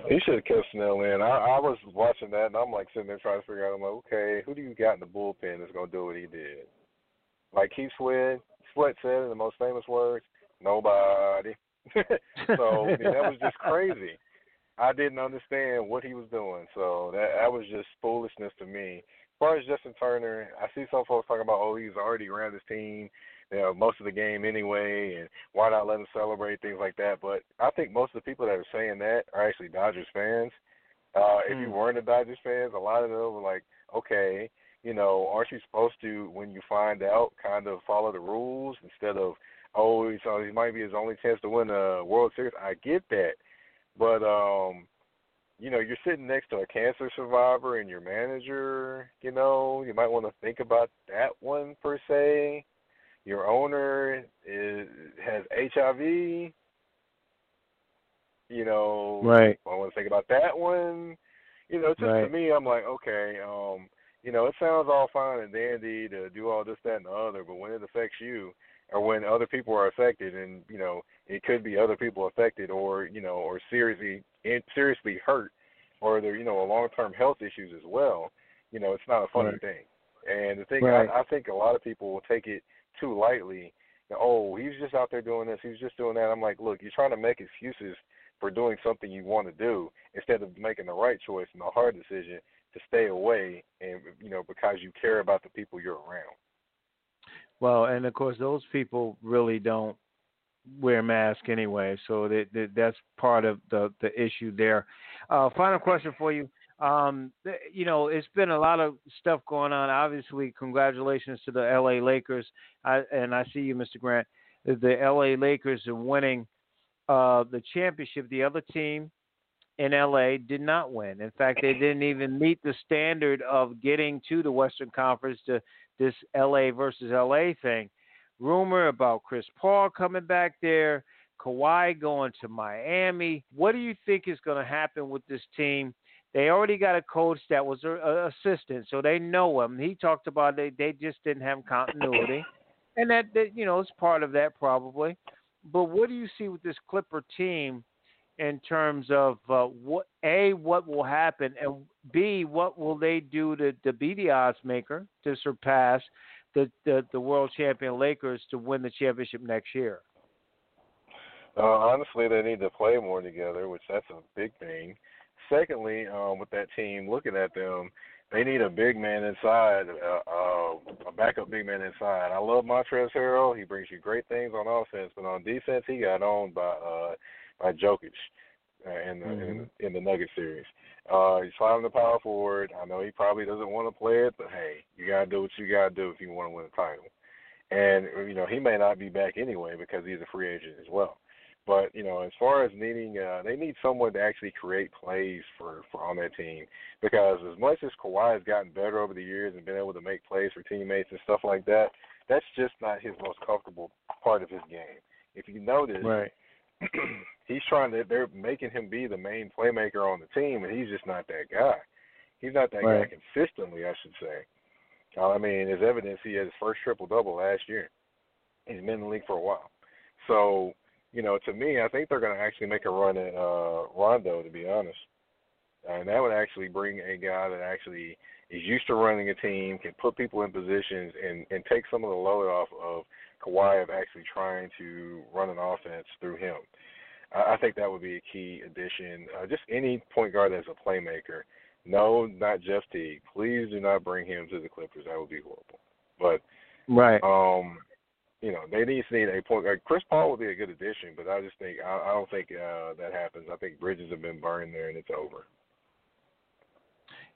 He should have kept Snell in. I, I was watching that and I'm like sitting there trying to figure out. I'm like, okay, who do you got in the bullpen that's gonna do what he did? Like Keith Sweat, Sweat said in the most famous words, nobody. so I mean, that was just crazy. I didn't understand what he was doing, so that that was just foolishness to me. As far as Justin Turner, I see some folks talking about, oh, he's already around his team, you know, most of the game anyway, and why not let him celebrate things like that? But I think most of the people that are saying that are actually Dodgers fans. Uh, if you Hmm. weren't a Dodgers fans, a lot of them were like, okay, you know, aren't you supposed to, when you find out, kind of follow the rules instead of, oh, so he might be his only chance to win a World Series. I get that, but um, you know, you're sitting next to a cancer survivor and your manager. You know, you might want to think about that one per se. Your owner is has HIV. You know, Right. I want to think about that one. You know, just Right. to me, I'm like, okay, um, you know, it sounds all fine and dandy to do all this, that, and the other, but when it affects you, or when other people are affected, and you know, it could be other people affected, or you know, or seriously, seriously hurt, or they're you know, a long-term health issues as well. You know, it's not a funny Right. thing. And the thing, Right. I, I think a lot of people will take it too lightly. Oh, he's just out there doing this. He's just doing that. I'm like, look, you're trying to make excuses for doing something you want to do instead of making the right choice and the hard decision to stay away, and you know, because you care about the people you're around. Well, and of course, those people really don't wear masks anyway, so that, that that's part of the the issue there. Uh, final question for you. Um, you know, it's been a lot of stuff going on. Obviously, congratulations to the L.A. Lakers. I, and I see you, Mr. Grant. The L.A. Lakers are winning uh, the championship. The other team in LA did not win. In fact, they didn't even meet the standard of getting to the Western Conference to this LA versus LA thing. Rumor about Chris Paul coming back there, Kawhi going to Miami. What do you think is going to happen with this team? They already got a coach that was an assistant, so they know him. He talked about they they just didn't have continuity, and that, that you know is part of that probably. But what do you see with this Clipper team? in terms of uh, what a what will happen and b what will they do to, to be the odds maker to surpass the, the the world champion Lakers to win the championship next year. Uh, honestly, they need to play more together, which that's a big thing. Secondly, um, with that team, looking at them, they need a big man inside, uh, uh, a backup big man inside. I love Montrezl Harrell; he brings you great things on offense, but on defense, he got owned by uh, by Jokic uh, in the Mm-hmm. in, in the Nugget series. Uh, he's sliding the power forward. I know he probably doesn't want to play it, but hey, you gotta do what you gotta do if you want to win a title. And you know he may not be back anyway because he's a free agent as well. But you know, as far as needing, uh, they need someone to actually create plays for, for on that team because as much as Kawhi has gotten better over the years and been able to make plays for teammates and stuff like that, that's just not his most comfortable part of his game. If you notice, Right. he's trying to they're making him be the main playmaker on the team and he's just not that guy. He's not that Right. guy consistently, I should say. Uh, I mean, as evidence, he had his first triple double last year. He's been in the league for a while. So, you know, to me, I think they're going to actually make a run at uh, Rondo, to be honest. And that would actually bring a guy that actually is used to running a team, can put people in positions, and, and take some of the load off of Kawhi of actually trying to run an offense through him. I, I think that would be a key addition. Uh, just any point guard that's a playmaker. No, not Jeff Teague. Please do not bring him to the Clippers. That would be horrible. But Right. um, you know, they to need a point. Chris Paul would be a good addition, but I just think I, I don't think uh, that happens. I think bridges have been burned there, and it's over.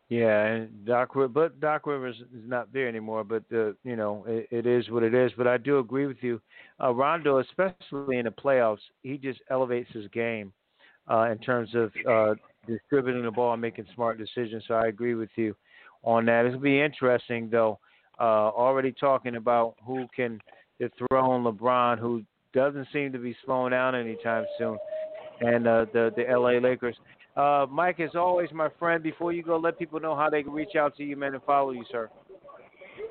Yeah, Doc, but Doc Rivers is not there anymore. But uh, you know, it, it is what it is. But I do agree with you, uh, Rondo, especially in the playoffs, he just elevates his game uh, in terms of uh, distributing the ball and making smart decisions. So I agree with you on that. It'll be interesting though. Uh, already talking about who can dethrone LeBron, who doesn't seem to be slowing down anytime soon, and uh, the the LA Lakers. Uh, Mike, as always, my friend, before you go, let people know how they can reach out to you, man, and follow you, sir.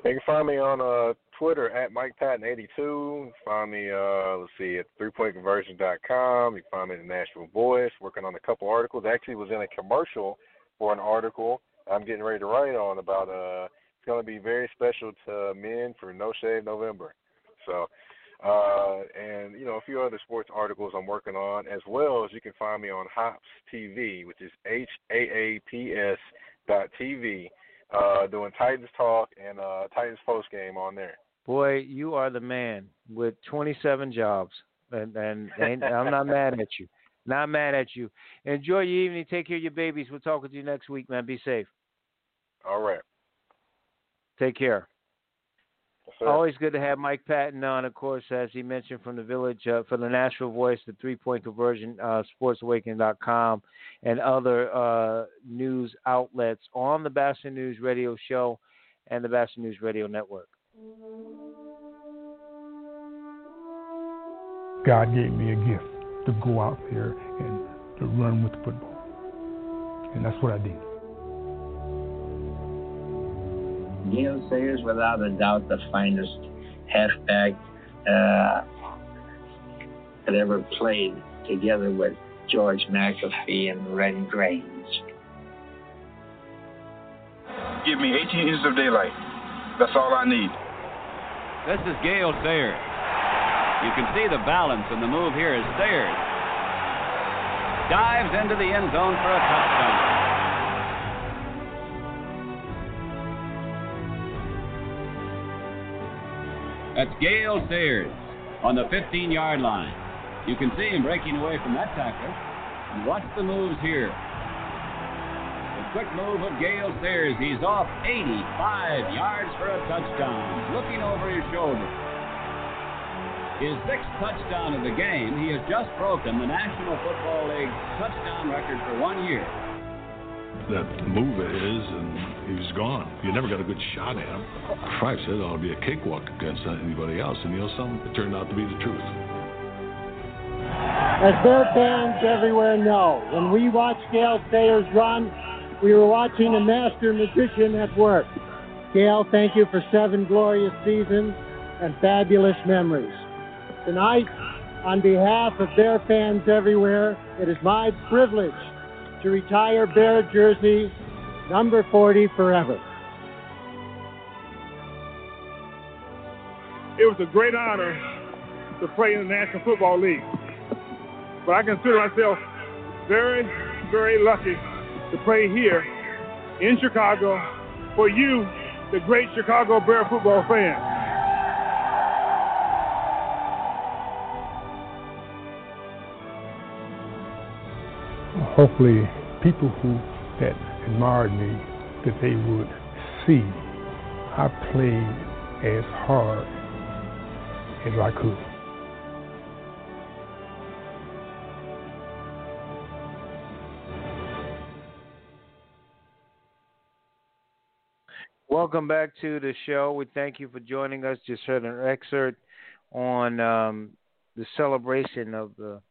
You can find me on uh, Twitter at Mike Patton82. Find me, uh, let's see, at threepointconversion.com. You can find me at the Nashville Voice, working on a couple articles. Actually, was in a commercial for an article I'm getting ready to write on about. Uh, it's going to be very special to men for No Shave November. So, uh, and you know a few other sports articles I'm working on, as well as you can find me on Hops TV, which is H A A P S dot TV, uh, doing Titans talk and uh, Titans post game on there. Boy, you are the man with 27 jobs, and and, and I'm not mad at you. Not mad at you. Enjoy your evening. Take care of your babies. We'll talk with you next week, man. Be safe. All right. Take care. Sir. Always good to have Mike Patton on, of course, as he mentioned from the village, uh, for the Nashville Voice, the Three Point Conversion, uh, SportsAwakening.com, and other uh, news outlets on the Batchelor News Radio Show and the Batchelor News Radio Network. God gave me a gift to go out there and to run with the football. And that's what I did. Gale Sayers, without a doubt, the finest halfback uh, that ever played together with George McAfee and Red Grange. Give me 18 inches of daylight. That's all I need. This is Gale Sayers. You can see the balance and the move here as Sayers dives into the end zone for a touchdown. That's Gale Sayers on the 15 yard line. You can see him breaking away from that tackler. And watch the moves here. The quick move of Gale Sayers. He's off 85 yards for a touchdown, looking over his shoulder. His sixth touchdown of the game, he has just broken the National Football League touchdown record for one year. That move his, and he was gone. You never got a good shot at him. It ought to be a cakewalk against anybody else. And you know something? It turned out to be the truth. As their fans everywhere know, when we watch Gale Sayers run, we were watching a master magician at work. Gale, thank you for seven glorious seasons and fabulous memories. Tonight, on behalf of their fans everywhere, it is my privilege to retire Bear jersey number 40 forever. It was a great honor to play in the National Football League. But I consider myself very, very lucky to play here in Chicago for you, the great Chicago Bear football fan. Hopefully people who that admired me that they would see I played as hard as I could. Welcome back to the show. We thank you for joining us. Just heard an excerpt on um, the celebration of the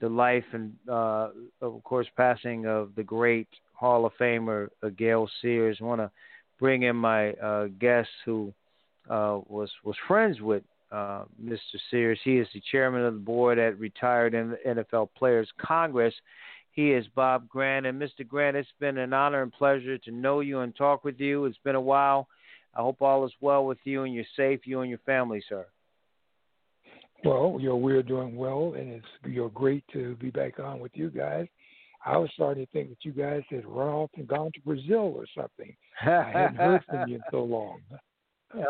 the life and, uh, of course, passing of the great Hall of Famer uh, Gale Sayers. I want to bring in my uh, guest who uh, was was friends with uh, Mr. Sayers. He is the chairman of the board at Retired NFL Players Congress. He is Bob Grant. And Mr. Grant, it's been an honor and pleasure to know you and talk with you. It's been a while. I hope all is well with you and you're safe, you and your family, sir. Well, you know, we're doing well, and it's you're great to be back on with you guys. I was starting to think that you guys had run off and gone to Brazil or something. I hadn't heard from you in so long.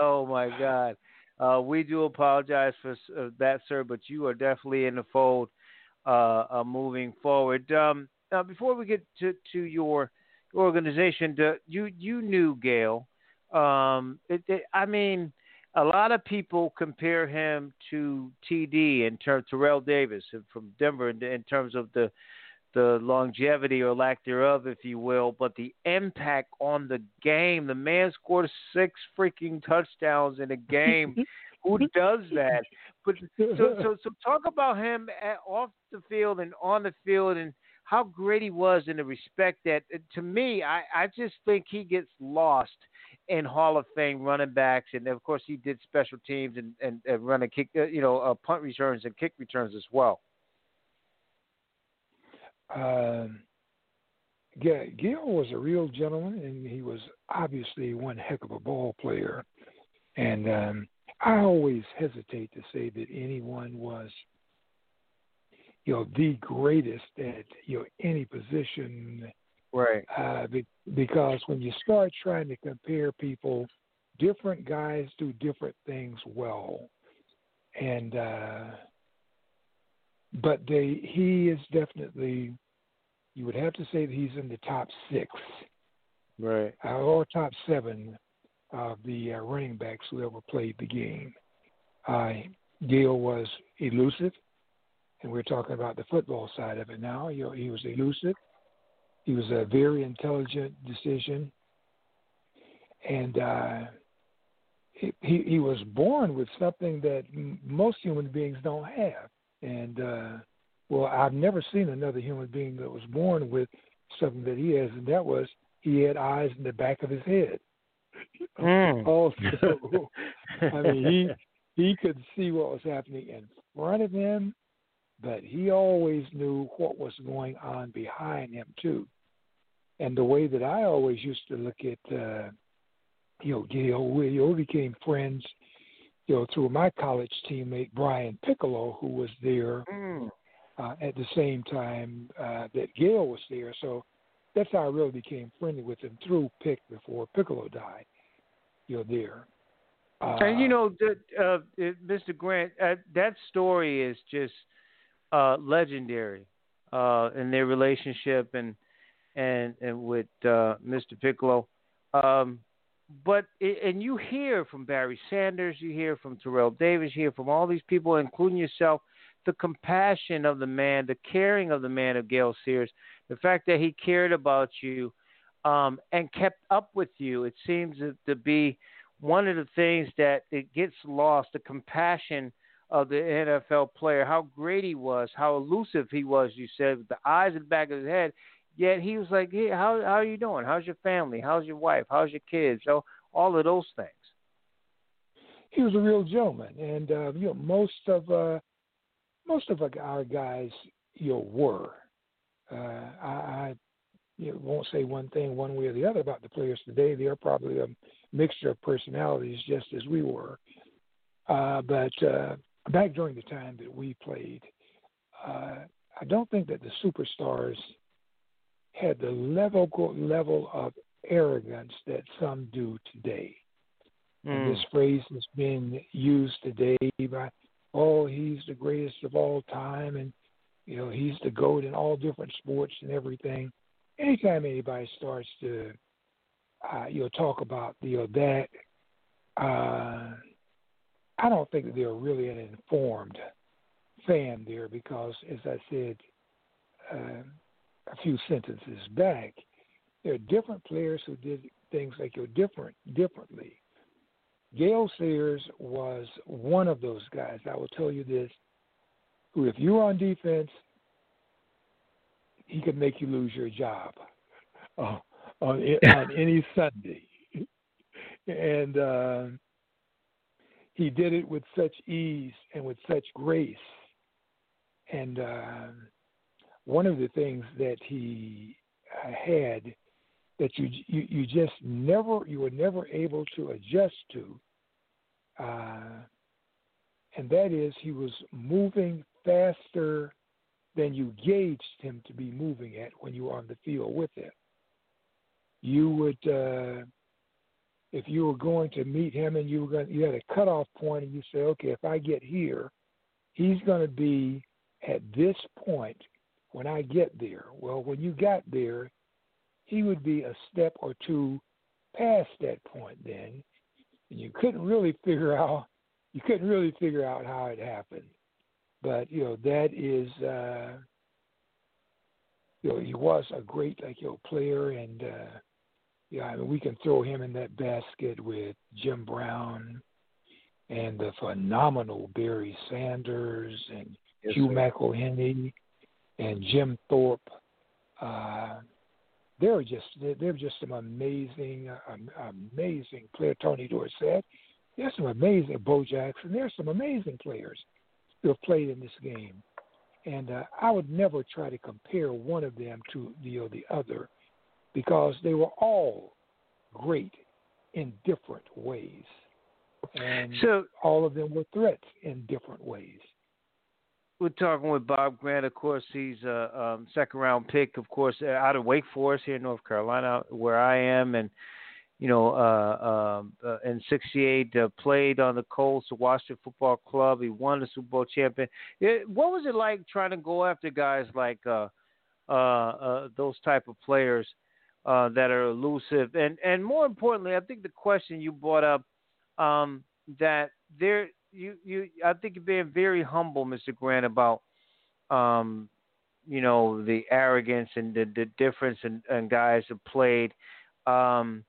Oh my God, uh, we do apologize for uh, that, sir, but you are definitely in the fold uh, moving forward. Um, now, before we get to, to your organization, you you knew Gale. Um, it, it, I mean a lot of people compare him to TD in terms Terrell Davis from Denver in, in terms of the the longevity or lack thereof, if you will, but the impact on the game. The man scored six freaking touchdowns in a game. Who does that? But so so so talk about him at, off the field and on the field and how great he was in the respect that to me I I just think he gets lost in Hall of Fame running backs, and of course he did special teams and and, and running kick, uh, you know, uh, punt returns and kick returns as well. Um, Gale was a real gentleman, and he was obviously one heck of a ball player. And um, I always hesitate to say that anyone was, you know, the greatest at you know any position Right. Uh, be, because when you start trying to compare people, different guys do different things well, and uh, but they he is definitely you would have to say that he's in the top six, right, uh, or top seven of the uh, running backs who ever played the game. Uh, Gale was elusive, and we're talking about the football side of it now. You know, he was elusive. He was a very intelligent decision, and uh, he he was born with something that most human beings don't have, and uh, Well, I've never seen another human being that was born with something that he has, and that was he had eyes in the back of his head. Mm. Also, I mean, he he could see what was happening in front of him, but he always knew what was going on behind him too. And the way that I always used to look at, uh, you know, Gale, we all became friends, you know, through my college teammate Brian Piccolo, who was there Mm. uh, at the same time uh, that Gale was there. So that's how I really became friendly with him through Pick before Piccolo died. You know, there. Uh, and you know, the, uh, Mr. Grant, uh, that story is just uh, legendary uh, in their relationship and and and with uh, Mr. Piccolo. Um, but and you hear from Barry Sanders, you hear from Terrell Davis, you hear from all these people, including yourself, the compassion of the man, the caring of the man of Gale Sayers, the fact that he cared about you um, and kept up with you. It seems to be one of the things that it gets lost. The compassion of the NFL player, how great he was, how elusive he was. You said with the eyes in the back of his head. Yet he was like, "Hey, how how are you doing? How's your family? How's your wife? How's your kids?" So all of those things. he was a real gentleman, and uh, you know most of uh, most of our guys you know were. Uh, I, I you know, won't say one thing one way or the other about the players today. They are probably a mixture of personalities, just as we were. Uh, but uh, back during the time that we played, uh, I don't think that the superstars had the level level of arrogance that some do today. And this phrase has been used today by, oh, he's the greatest of all time, and you know he's the goat in all different sports and everything. Anytime anybody starts to, uh, you know, talk about you know that, uh, I don't think that they're really an informed fan there because, as I said uh, a few sentences back, there are different players who did things like you different differently. Gale Sayers was one of those guys. I will tell you this: who, if you were on defense, he could make you lose your job uh, on on any Sunday, and uh, he did it with such ease and with such grace. And uh, one of the things that he uh, had that you, you you just never you were never able to adjust to, uh, and that is he was moving faster than you gauged him to be moving at when you were on the field with him. You would, uh, if you were going to meet him and you were going, you had a cutoff point, and you say, okay, if I get here, he's going to be at this point when I get there. Well, when you got there, he would be a step or two past that point then, and you couldn't really figure out you couldn't really figure out how it happened. But you know that is uh, you know he was a great like you know player, and uh, yeah, I mean we can throw him in that basket with Jim Brown and the phenomenal Barry Sanders and Yes, Hugh sir. McElhenny and Jim Thorpe. Uh, they're just they're, just some amazing amazing player. Tony Dorsett. There's some amazing Bo Jackson. There's some amazing players who have played in this game, and uh, I would never try to compare one of them to the or the other because they were all great in different ways, and So- all of them were threats in different ways. We're talking with Bob Grant. Of course, he's a um, second round pick, of course, uh, out of Wake Forest here in North Carolina, where I am, and you know, uh, um, uh, in '68 uh, played on the Colts, the Washington Football Club. He won the Super Bowl champion. It, what was it like trying to go after guys like uh, uh, uh, those type of players uh, that are elusive? And and more importantly, I think the question you brought up um, that there you you I think you're being very humble, Mr. Grant, about um, you know the arrogance and the, the difference in, in guys who played. Um,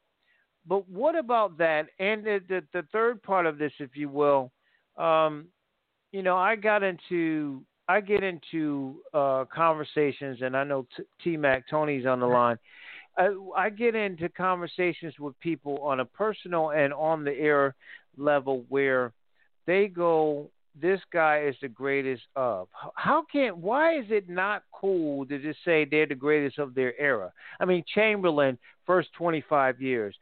but what about that? And the, the the third part of this, if you will, um, you know, I got into I get into uh, conversations, and I know T Mac Tony's on the line. I, I get into conversations with people on a personal and on the air level where they go, "This guy is the greatest of." How can? Why is it not cool to just say they're the greatest of their era? I mean, Chamberlain first 25 years,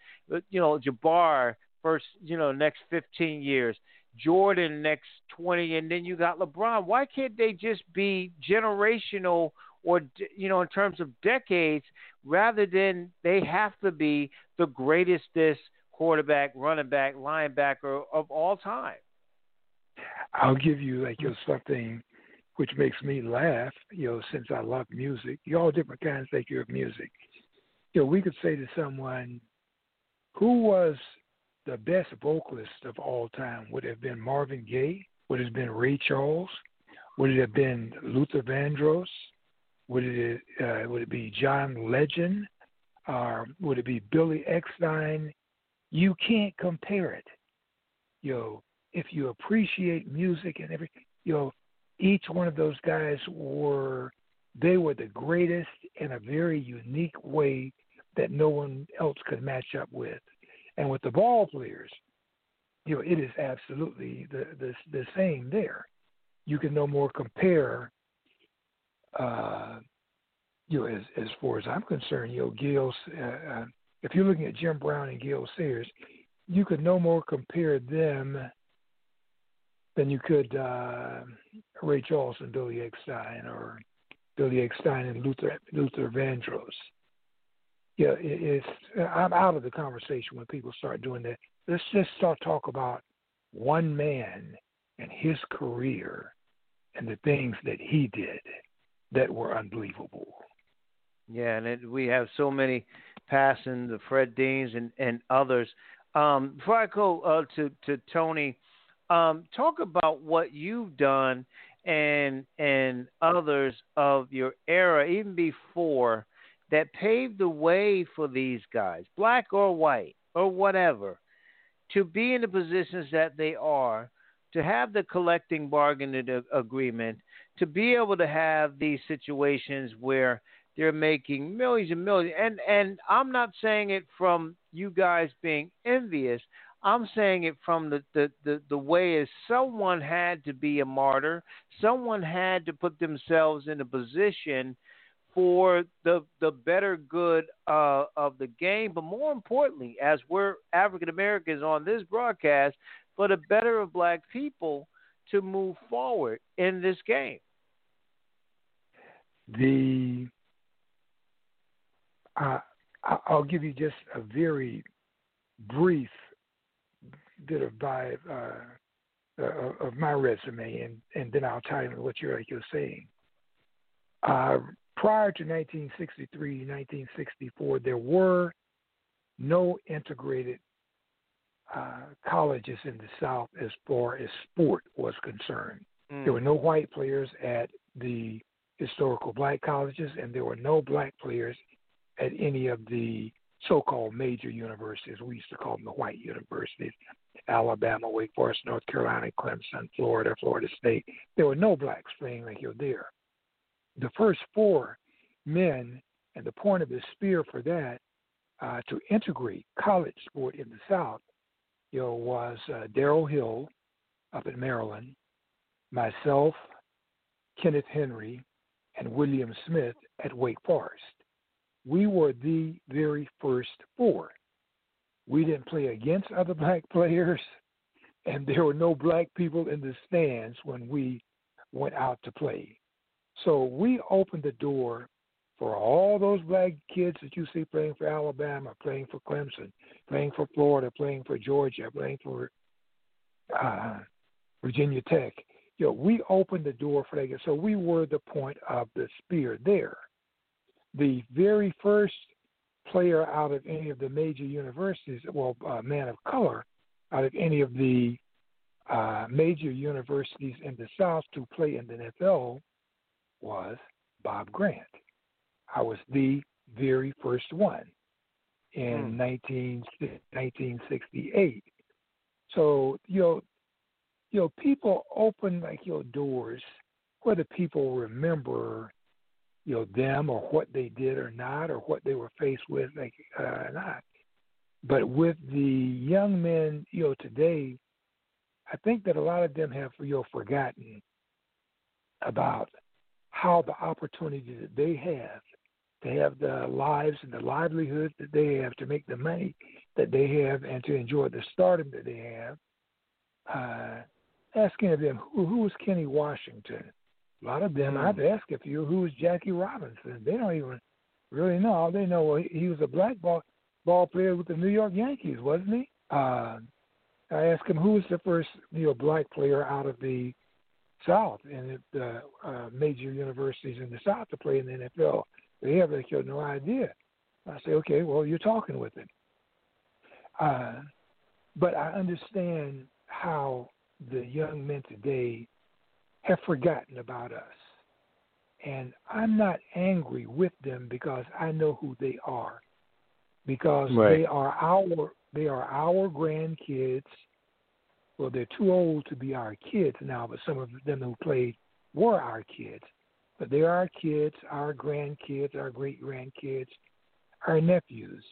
you know, Jabbar first, you know, next 15 years. Jordan next 20, and then you got LeBron. Why can't they just be generational or, you know, in terms of decades rather than they have to be the greatest this quarterback, running back, linebacker of all time? I'll give you like you know, something which makes me laugh, you know, since I love music. You all different kinds like you of music. You know, we could say to someone, who was the best vocalist of all time would have been Marvin Gaye, would it have been Ray Charles, would it have been Luther Vandross, would it uh, would it be John Legend, or would it be Billy Eckstine? You can't compare it. You know, if you appreciate music and everything, you know, each one of those guys were they were the greatest in a very unique way that no one else could match up with. And with the ball players, you know, it is absolutely the the, the same there. You can no more compare. Uh, you know, as as far as I'm concerned, you know, Gale. Uh, uh, if you're looking at Jim Brown and Gale Sayers, you could no more compare them than you could uh, Ray Charles and Billy Eckstine or Billy Eckstine and Luther Luther Vandross yeah, it, it's I'm out of the conversation when people start doing that. Let's just start talk about one man and his career and the things that he did that were unbelievable. Yeah, and it, we have so many passing the Fred Deans and and others. Um, before I go uh, to to Tony, um, talk about what you've done and and others of your era, even before that paved the way for these guys, black or white or whatever, to be in the positions that they are, to have the collecting bargaining agreement, to be able to have these situations where they're making millions and millions. And and I'm not saying it from you guys being envious. I'm saying it from the, the, the, the way is someone had to be a martyr. Someone had to put themselves in a position for the the better good uh, of the game, but more importantly, as we're African Americans on this broadcast, for the better of Black people to move forward in this game. The uh, I'll give you just a very brief bit vibe uh, uh, of my resume, and, and then I'll tell you what you're like you're saying. Uh, prior to 1963, 1964, there were no integrated uh, colleges in the South as far as sport was concerned. Mm. There were no white players at the historical black colleges, and there were no black players at any of the so-called major universities. We used to call them the white universities: Alabama, Wake Forest, North Carolina, Clemson, Florida, Florida State. There were no blacks playing like you're there the first four men, and the point of the spear for that, uh, to integrate college sport in the South, you know, was uh, Darryl Hill up in Maryland, myself, Kenneth Henry, and William Smith at Wake Forest. We were the very first four. We didn't play against other black players, and there were no black people in the stands when we went out to play. So we opened the door for all those black kids that you see playing for Alabama, playing for Clemson, playing for Florida, playing for Georgia, playing for uh, Virginia Tech. You know, we opened the door for that. So we were the point of the spear there. The very first player out of any of the major universities, well, uh, man of color, out of any of the uh, major universities in the South to play in the NFL was Bob Grant. I was the very first one in hmm. 19, 1968. So, you know, you know, people open like your doors whether people remember, you know, them or what they did or not, or what they were faced with, like uh, not. But with the young men, you know, today, I think that a lot of them have, you know, forgotten about how the opportunity that they have to have the lives and the livelihoods that they have to make the money that they have and to enjoy the stardom that they have. Uh, asking of them who who was Kenny Washington. A lot of them, Mm. I've asked a few who is Jackie Robinson. They don't even really know. All they know well, he, he was a black ball ball player with the New York Yankees, wasn't he? Uh, I asked him who was the first you know black player out of the South and the uh, major universities in the South to play in the NFL. They have like, no idea. I say, okay, well, you're talking with him. Uh, but I understand how the young men today have forgotten about us. And I'm not angry with them because I know who they are. Because Right. they are our they are our grandkids. Well, they're too old to be our kids now, but some of them who played were our kids. But they're our kids, our grandkids, our great grandkids, our nephews.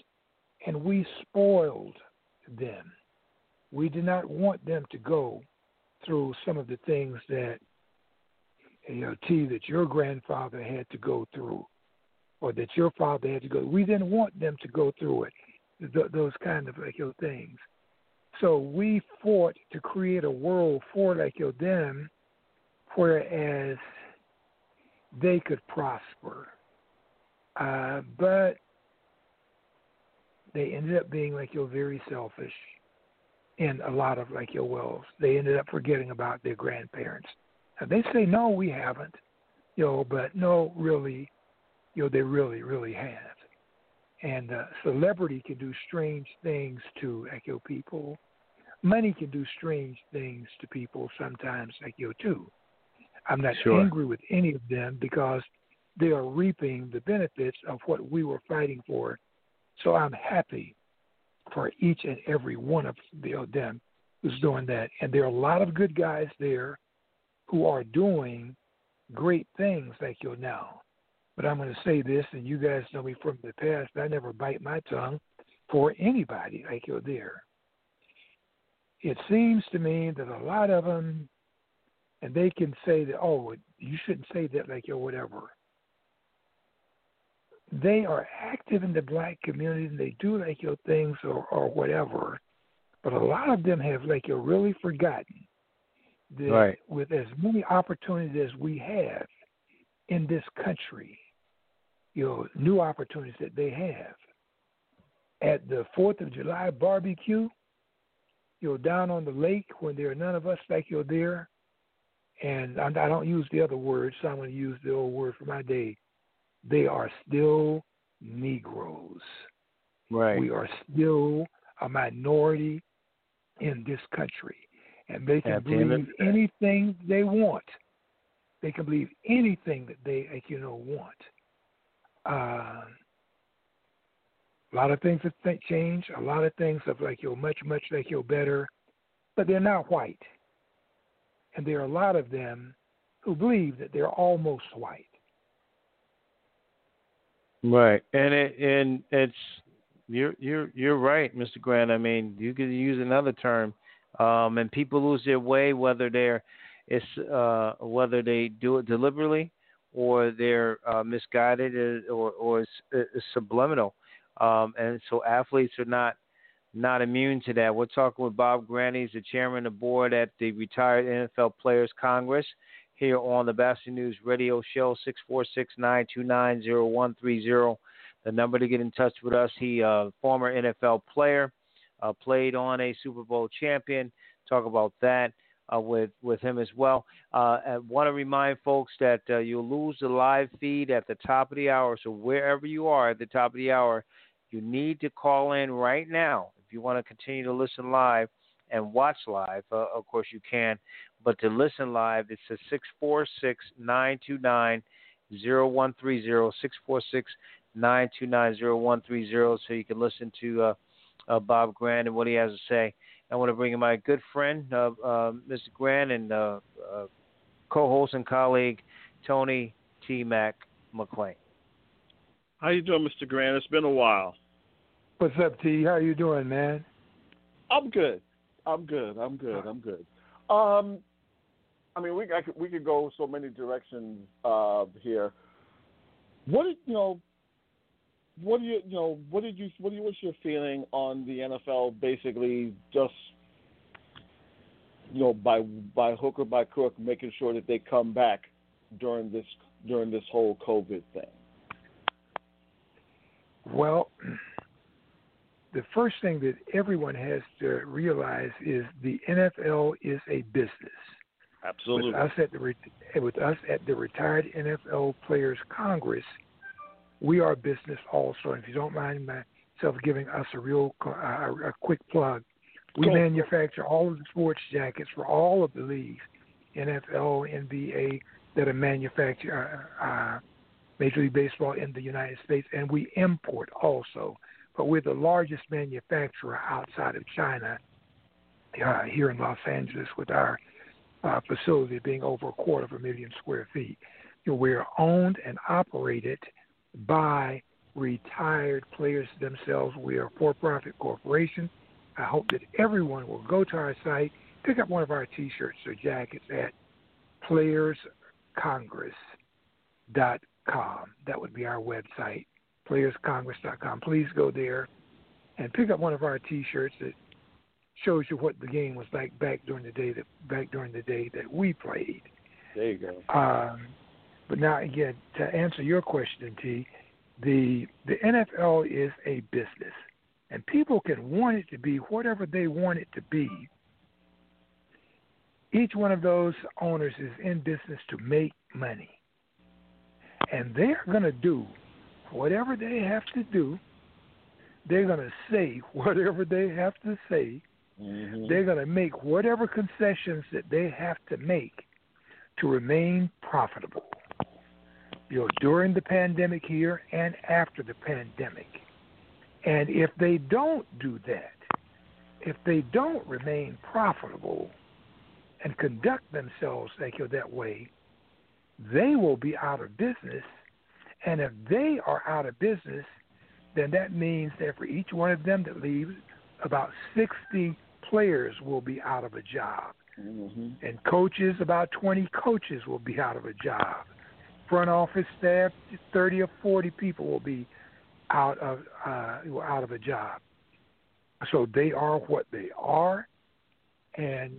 And we spoiled them. We did not want them to go through some of the things that you know, T that your grandfather had to go through, or that your father had to go. We didn't want them to go through it, th- those kind of like you know, things. So we fought to create a world for like you know, them, whereas they could prosper. Uh, but they ended up being like you're very selfish in a lot of like your wells. They ended up forgetting about their grandparents. Now, they say no, we haven't, you know, but no, really, you know, they really, really have. And uh, celebrity can do strange things to like your people. Money can do strange things to people sometimes, like you too. I'm not Sure. angry with any of them because they are reaping the benefits of what we were fighting for. So I'm happy for each and every one of the, of them who's doing that. And there are a lot of good guys there who are doing great things like you now. But I'm going to say this, and you guys know me from the past. I never bite my tongue for anybody like you're there. It seems to me that a lot of them, and they can say that, oh, you shouldn't say that like you're whatever. They are active in the black community and they do like your things or, or whatever. But a lot of them have like you're really forgotten that Right. with as many opportunities as we have in this country, you know, new opportunities that they have. At the Fourth of July barbecue, you know, down on the lake when there are none of us like you're there, and I, I don't use the other word, so I'm going to use the old word for my day. They are still Negroes. Right. We are still a minority in this country, and they can At the end of believe anything they want. They can believe anything that they, like, you know, want. Uh, a lot of things have th- changed. A lot of things have like you're much, much like you're better, but they're not white. And there are a lot of them who believe that they're almost white. Right, and it and it's you're you're you're right, Mr. Grant. I mean, you could use another term, um, and people lose their way whether they're it's uh, whether they do it deliberately or they're uh, misguided or or it's, it's subliminal, um, and so athletes are not not immune to that. We're talking with Bob Grant. He's the chairman of the board at the Retired NFL Players Congress here on the Batchelor News Radio Show, 646-929-0130. The number to get in touch with us. He, uh, former NFL player, uh, played on a Super Bowl champion. Talk about that uh, with with him as well. Uh, I want to remind folks that uh, you'll lose the live feed at the top of the hour. So wherever you are at the top of the hour, you need to call in right now if you want to continue to listen live and watch live. Uh, of course, you can, but to listen live, it's a six four six nine two nine zero one three zero six four six nine two nine zero one three zero, so you can listen to uh, uh, Bob Grant and what he has to say. I want to bring in my good friend, uh, uh, Mr. Grant, and uh, uh, co-host and colleague Tony T. Mac McLean. How you doing, Mr. Grant? It's been a while. What's up, T? How you doing, man? I'm good. I'm good. I'm good. I'm good. Um, I mean, we I could, we could go so many directions uh, here. What did you know? What do you you know? What did you what do you, what's your feeling on the NFL basically just you know by by hook or by crook making sure that they come back during this during this whole COVID thing? Well, the first thing that everyone has to realize is the NFL is a business. Absolutely. With us at the with us at the Retired NFL Players Congress, we are a business also. And if you don't mind myself giving us a real uh, a quick plug, we Go. manufacture all of the sports jackets for all of the leagues, NFL, NBA, that are manufactured, uh, uh, Major League Baseball in the United States, and we import also. But we're the largest manufacturer outside of China uh, here in Los Angeles with our uh, facility being over a quarter of a million square feet. You know, we're owned and operated by retired players themselves. We are a for-profit corporation. I hope that everyone will go to our site, pick up one of our T-shirts or jackets at playerscongress.com. That would be our website, playerscongress.com. Please go there and pick up one of our T-shirts that shows you what the game was like back during the day that back during the day that we played. There you go. Um, but now again, to answer your question, T, the the NFL is a business, and people can want it to be whatever they want it to be. Each one of those owners is in business to make money, and they're going to do whatever they have to do. They're going to say whatever they have to say. Mm-hmm. They're going to make whatever concessions that they have to make to remain profitable. You know, during the pandemic here and after the pandemic. And if they don't do that, if they don't remain profitable and conduct themselves like you know, that way, they will be out of business. And if they are out of business, then that means that for each one of them that leaves, about 60 players will be out of a job. Mm-hmm. And coaches, about 20 coaches will be out of a job. Front office staff, 30 or 40 people will be out of uh, out of a job. So they are what they are, and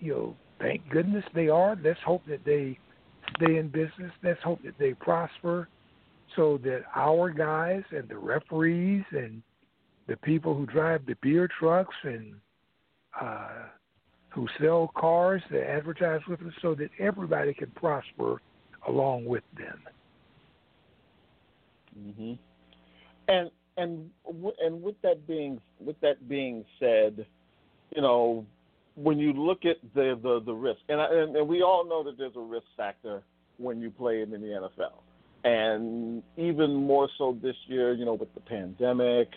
you know, thank goodness they are. Let's hope that they stay in business. Let's hope that they prosper, so that our guys and the referees and the people who drive the beer trucks and uh, who sell cars that advertise with us, so that everybody can prosper along with them. Mm-hmm. And and and with that being with that being said, you know, when you look at the the, the risk, and, I, and and we all know that there's a risk factor when you play in the NFL, and even more so this year, you know, with the pandemic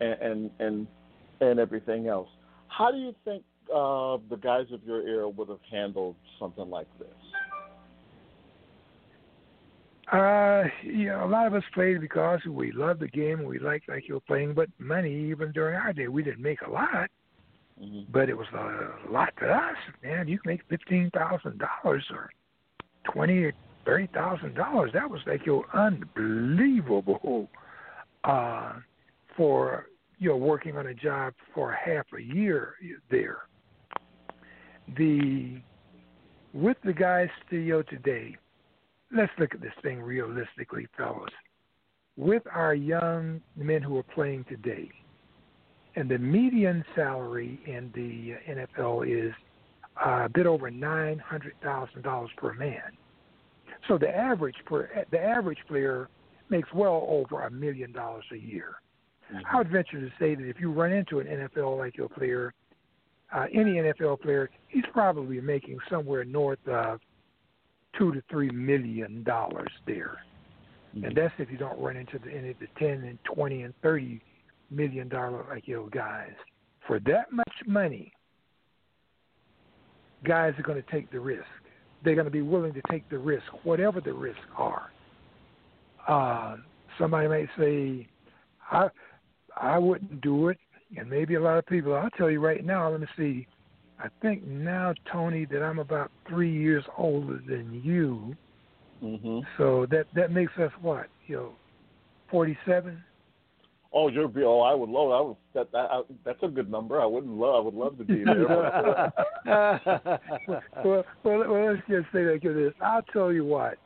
and and and, and everything else. How do you think uh, the guys of your era would have handled something like this? Uh, yeah, a lot of us played because we loved the game and we liked like you were playing, but money even during our day we didn't make a lot, Mm-hmm. but it was a lot to us. Man, you can make fifteen thousand dollars or twenty or thirty thousand dollars. That was like your unbelievable uh, for you know working on a job for half a year there. The with the guys still today, let's look at this thing realistically, fellas. With our young men who are playing today, and the median salary in the NFL is a bit over nine hundred thousand dollars per man. So the average per the average player makes well over a million dollars a year. I would venture to say that if you run into an NFL like your player, uh, any NFL player, he's probably making somewhere north of two to three million dollars there, and that's if you don't run into the, any of the ten and twenty and thirty million dollar like your guys. For that much money, guys are going to take the risk. they're going to be willing to take the risk, whatever the risks are. Uh, somebody may say, I I wouldn't do it, and maybe a lot of people. I'll tell you right now. Let me see. I think now, Tony, that I'm about three years older than you. Mm-hmm. So that that makes us what? You know, forty-seven. Oh, you're be oh, I would love. I would that, that I, that's a good number. I wouldn't love. I would love to be there. well, well, well, let's just say like this. I'll tell you what.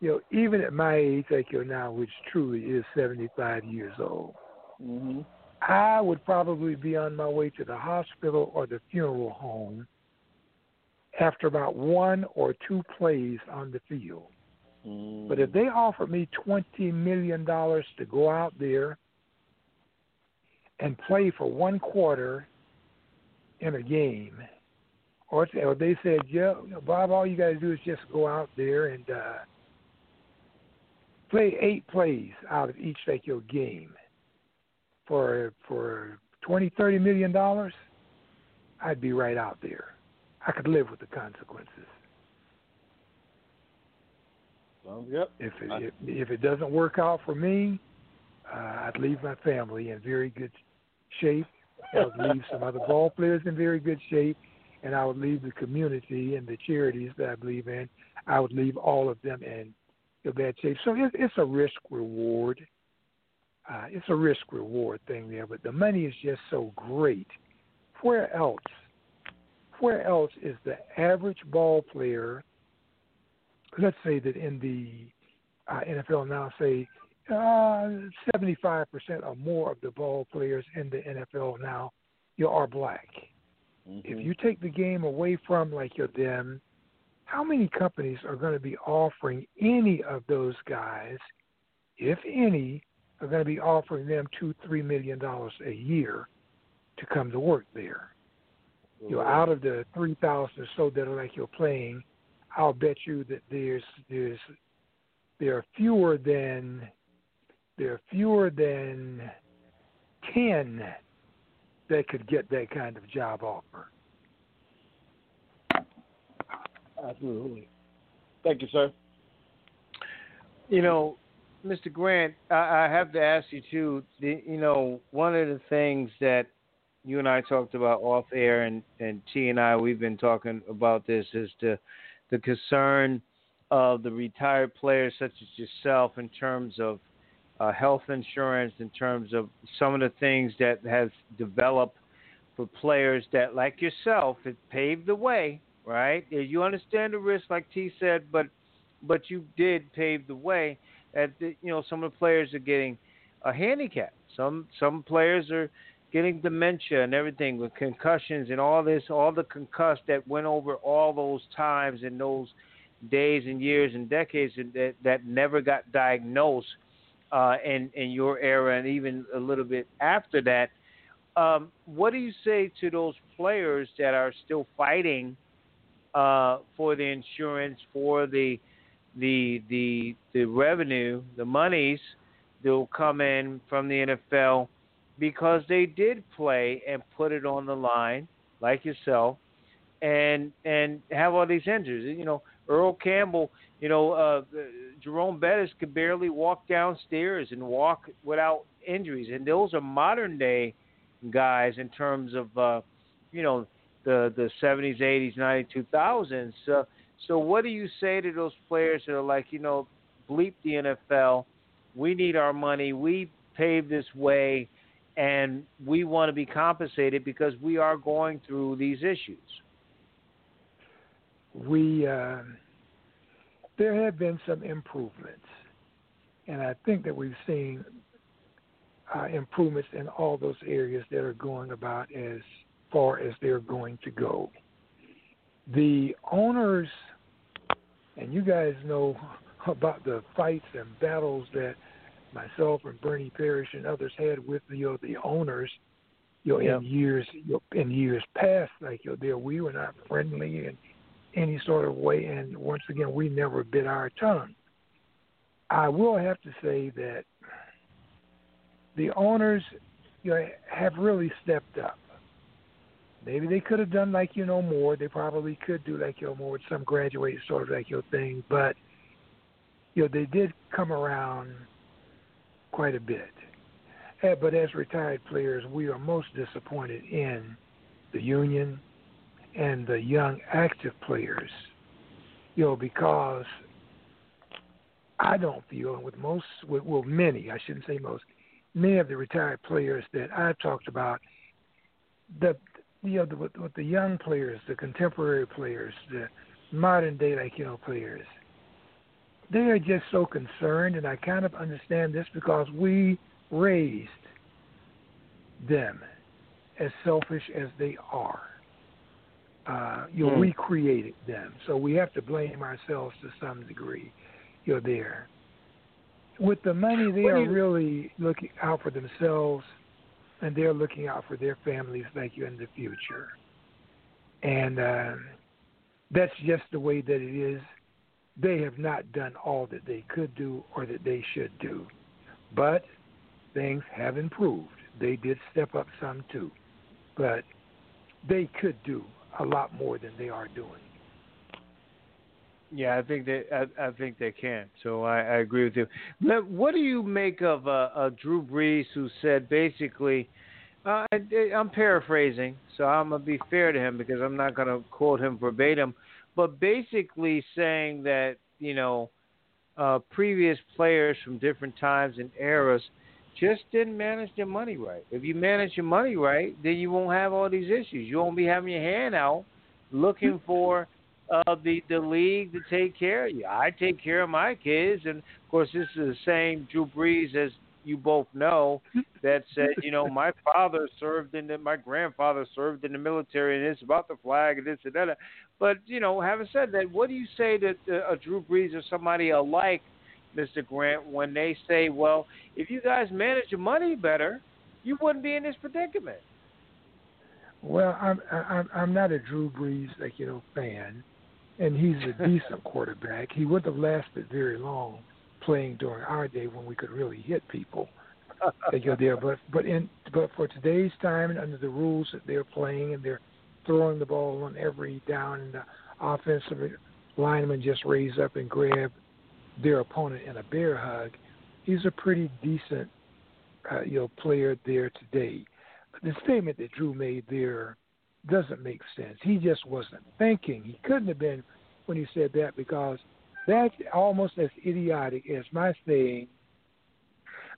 You know, even at my age, like you're now, which truly is 75 years old, mm-hmm. I would probably be on my way to the hospital or the funeral home after about one or two plays on the field. Mm. But if they offered me twenty million dollars to go out there and play for one quarter in a game, or, or they said, "Yeah, Bob, all you got to do is just go out there and uh, play eight plays out of each like your game for for twenty, thirty million dollars," I'd be right out there. I could live with the consequences. Sounds good. If it, if, if it doesn't work out for me, uh, I'd leave my family in very good shape. I would leave some other ball players in very good shape, and I would leave the community and the charities that I believe in. I would leave all of them in bad shape. So it, it's a risk reward. Uh, it's a risk reward thing there, but the money is just so great. Where else? Where else is the average ball player? Let's say that in the uh, NFL now, say uh, 75% or more of the ball players in the NFL now you are black. Mm-hmm. If you take the game away from like your them, how many companies are going to be offering any of those guys, if any, are going to be offering them two, three million dollars a year to come to work there? You know, mm-hmm. out of the three thousand or so that are like you're playing, I'll bet you that there's there's there are fewer than there are fewer than ten that could get that kind of job offer. Absolutely. Thank you, sir. You know, Mr. Grant, I, I have to ask you too. The, you know, one of the things that you and I talked about off air, and and T and I we've been talking about this is the the concern of the retired players such as yourself in terms of uh, health insurance, in terms of some of the things that has developed for players that, like yourself, it paved the way. Right? You understand the risk, like T said, but but you did pave the way. That you know some of the players are getting a handicap. Some some players are getting dementia and everything with concussions and all this, all the concussed that went over all those times and those days and years and decades that that never got diagnosed uh, in in your era and even a little bit after that. Um, what do you say to those players that are still fighting uh, for the insurance, for the the the the revenue, the monies that will come in from the NFL because they did play and put it on the line, like yourself, and and have all these injuries. You know, Earl Campbell. You know, uh, Jerome Bettis could barely walk downstairs and walk without injuries, and those are modern day guys in terms of uh, you know the the 70s, 80s, 90s, 2000s. So, so what do you say to those players that are like, you know, bleep the NFL? We need our money. We paved this way, and we want to be compensated because we are going through these issues. We uh, there have been some improvements, and I think that we've seen uh, improvements in all those areas that are going about as far as they're going to go. The owners, and you guys know about the fights and battles that myself and Bernie Parrish and others had with you uh, know, the owners, you know, Yeah. in years you know, in years past, like you know, we were not friendly in any sort of way, and once again, we never bit our tongue. I will have to say that the owners, you know, have really stepped up. Maybe they could have done like you know more. They probably could do like you know more with some graduate sort of like your thing, but you know they did come around quite a bit. Uh, but as retired players, we are most disappointed in the union and the young active players. You know because I don't feel, with most, with, well, many, I shouldn't say most, many of the retired players that I've talked about, the you know, the, with, with the young players, the contemporary players, the modern day like you know players, they are just so concerned, and I kind of understand this because we raised them as selfish as they are. Uh, you know, Mm. we created them, so we have to blame ourselves to some degree. You're there. With the money, they are really looking out for themselves, and they're looking out for their families like you in the future. And uh, that's just the way that it is. They have not done all that they could do or that they should do, but things have improved. They did step up some too, but they could do a lot more than they are doing. Yeah, I think they I, I think they can. So I, I agree with you. Let- What do you make of uh, uh, Drew Brees, who said basically, uh, I, I'm paraphrasing, so I'm gonna be fair to him because I'm not gonna quote him verbatim, but basically saying that you know uh, previous players from different times and eras just didn't manage their money right. If you manage your money right, then you won't have all these issues. You won't be having your hand out looking for uh, the the league to take care of you. I take care of my kids, and of course, this is the same Drew Brees as you both know that said, you know, my father served in the, my grandfather served in the military, and it's about the flag and this and that. But you know, having said that, what do you say to uh, a Drew Brees or somebody alike, Mr. Grant, when they say, well, if you guys manage your money better, you wouldn't be in this predicament. Well, I'm I'm I'm not a Drew Brees like you know fan, and he's a decent quarterback. He wouldn't have lasted very long playing during our day when we could really hit people. You're there, but but in but for today's time and under the rules that they're playing and they're throwing the ball on every down and the offensive lineman just raise up and grab their opponent in a bear hug. He's a pretty decent uh, you know player there today the statement that Drew made there doesn't make sense. He just wasn't thinking. He couldn't have been when he said that because that's almost as idiotic as my saying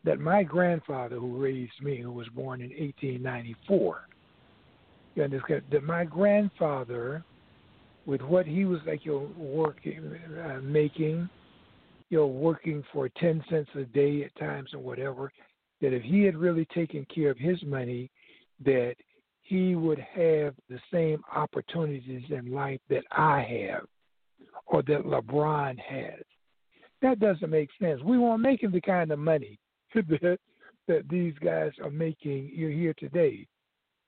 that my grandfather who raised me, who was born in 1894, you understand, that my grandfather, with what he was like, you know, working, uh, making, you know, working for 10 cents a day at times or whatever, that if he had really taken care of his money, that he would have the same opportunities in life that I have or that LeBron has. That doesn't make sense. We weren't making the kind of money that that these guys are making You're here today.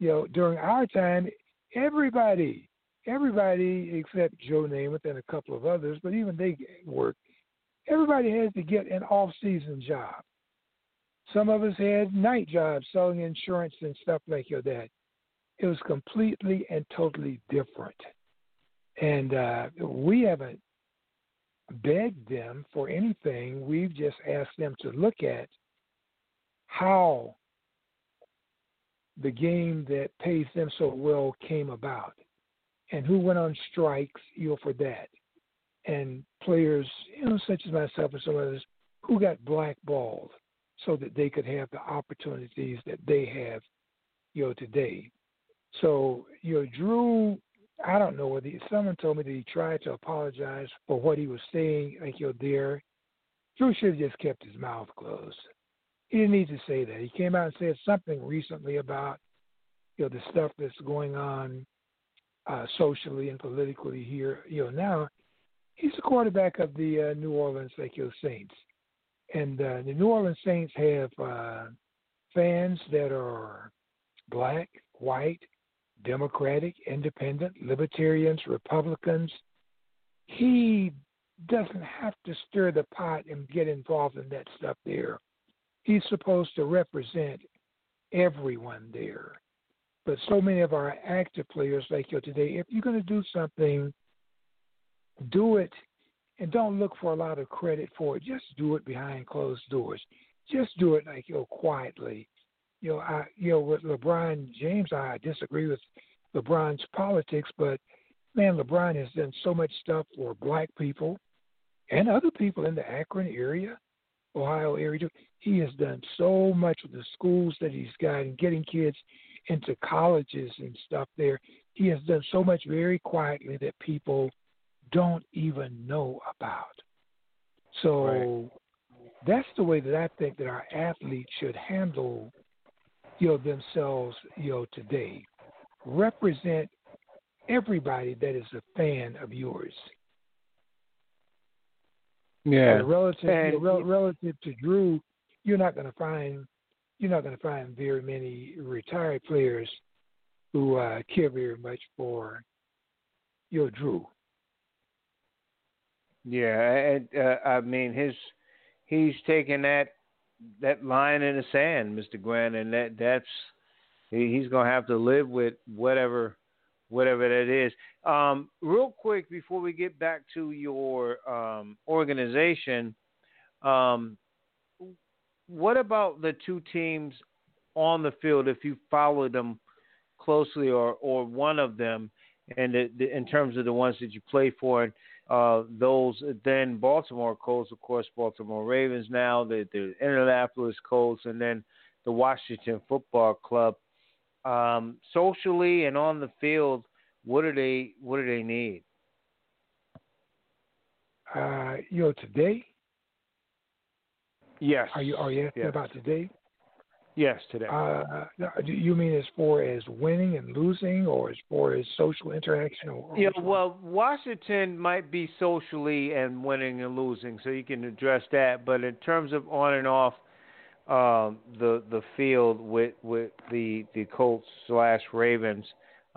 You know, during our time, everybody, everybody except Joe Namath and a couple of others, but even they worked. Everybody had to get an off-season job. Some of us had night jobs selling insurance and stuff like that. It was completely and totally different. And uh, we haven't begged them for anything. We've just asked them to look at how the game that pays them so well came about and who went on strikes, you know, for that. And players, you know, such as myself and some others, who got blackballed so that they could have the opportunities that they have, you know, today. So, you know, Drew, I don't know whether he, someone told me that he tried to apologize for what he was saying, like you're there. Drew should have just kept his mouth closed. He didn't need to say that. He came out and said something recently about, you know, the stuff that's going on uh, socially and politically here. You know, now he's the quarterback of the uh, New Orleans, like your Saints and uh, the New Orleans Saints have uh, fans that are black, white, Democratic, Independent, Libertarians, Republicans. He doesn't have to stir the pot and get involved in that stuff there. He's supposed to represent everyone there. But so many of our active players, like you today, if you're going to do something, do it and don't look for a lot of credit for it. Just do it behind closed doors. Just do it like you quietly. You know, I you know with LeBron James, I disagree with LeBron's politics, but man, LeBron has done so much stuff for black people and other people in the Akron area, Ohio area. He has done so much with the schools that he's got and getting kids into colleges and stuff there. He has done so much very quietly that people don't even know about. So right. that's the way that I think that our athletes should handle you know themselves you know today. Represent everybody that is a fan of yours. Yeah. relative and, rel- relative to Drew, you're not going to find you're not going to find very many retired players who uh, care very much for your Drew. Yeah, and uh, I mean his he's taken that that line in the sand, Mr. Grant, and that that's he's going to have to live with whatever whatever that is. Um, real quick before we get back to your um, organization, um, what about the two teams on the field? If you followed them closely, or or one of them, and the, the, in terms of the ones that you play for, uh, those then Baltimore Colts, of course, Baltimore Ravens now, the, the Indianapolis Colts, and then the Washington Football Club. Um, socially and on the field, what do they what do they need? Uh, you know, today. Yes. Are you are you asking yes. about today? Yes, today. Uh, do you mean as far as winning and losing, or as far as social interaction? Or, or yeah, well, Washington might be socially and winning and losing, so you can address that. But in terms of on and off um, the the field with with the the Colts slash Ravens,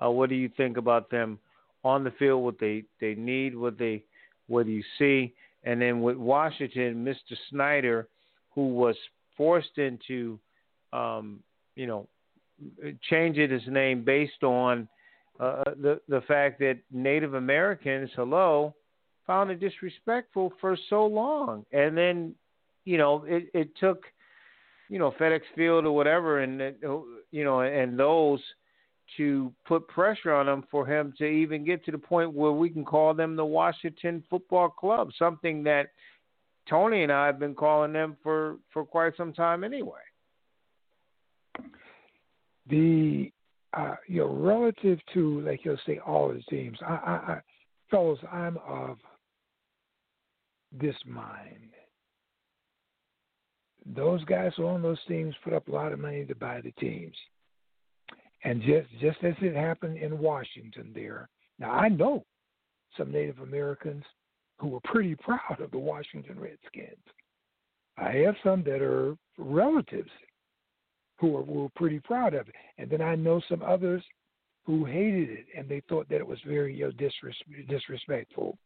uh, what do you think about them on the field? What they they need, what they what do you see? And then with Washington, Mr. Snyder, who was forced into um, you know, changing his name based on uh, the the fact that Native Americans, hello, found it disrespectful for so long, and then, you know, it, it took, you know, FedEx Field or whatever, and it, you know, and those to put pressure on him for him to even get to the point where we can call them the Washington Football Club, something that Tony and I have been calling them for for quite some time anyway the uh, you know relative to like you'll say all the teams, I, I, I fellows, I'm of this mind. Those guys who own those teams put up a lot of money to buy the teams, and just just as it happened in Washington, there. Now I know some Native Americans who were pretty proud of the Washington Redskins. I have some that are relatives who were, were pretty proud of it. And then I know some others who hated it and they thought that it was very you know, disres- disrespectful.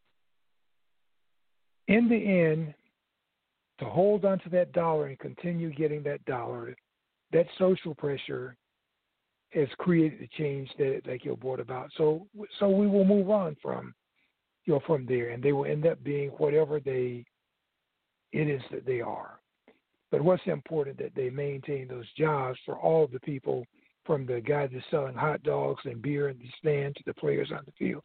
In the end, to hold on to that dollar and continue getting that dollar, that social pressure has created the change that like you brought about. So so we will move on from you know from there, and they will end up being whatever they it is that they are. But what's important that they maintain those jobs for all the people, from the guy that's selling hot dogs and beer in the stand to the players on the field,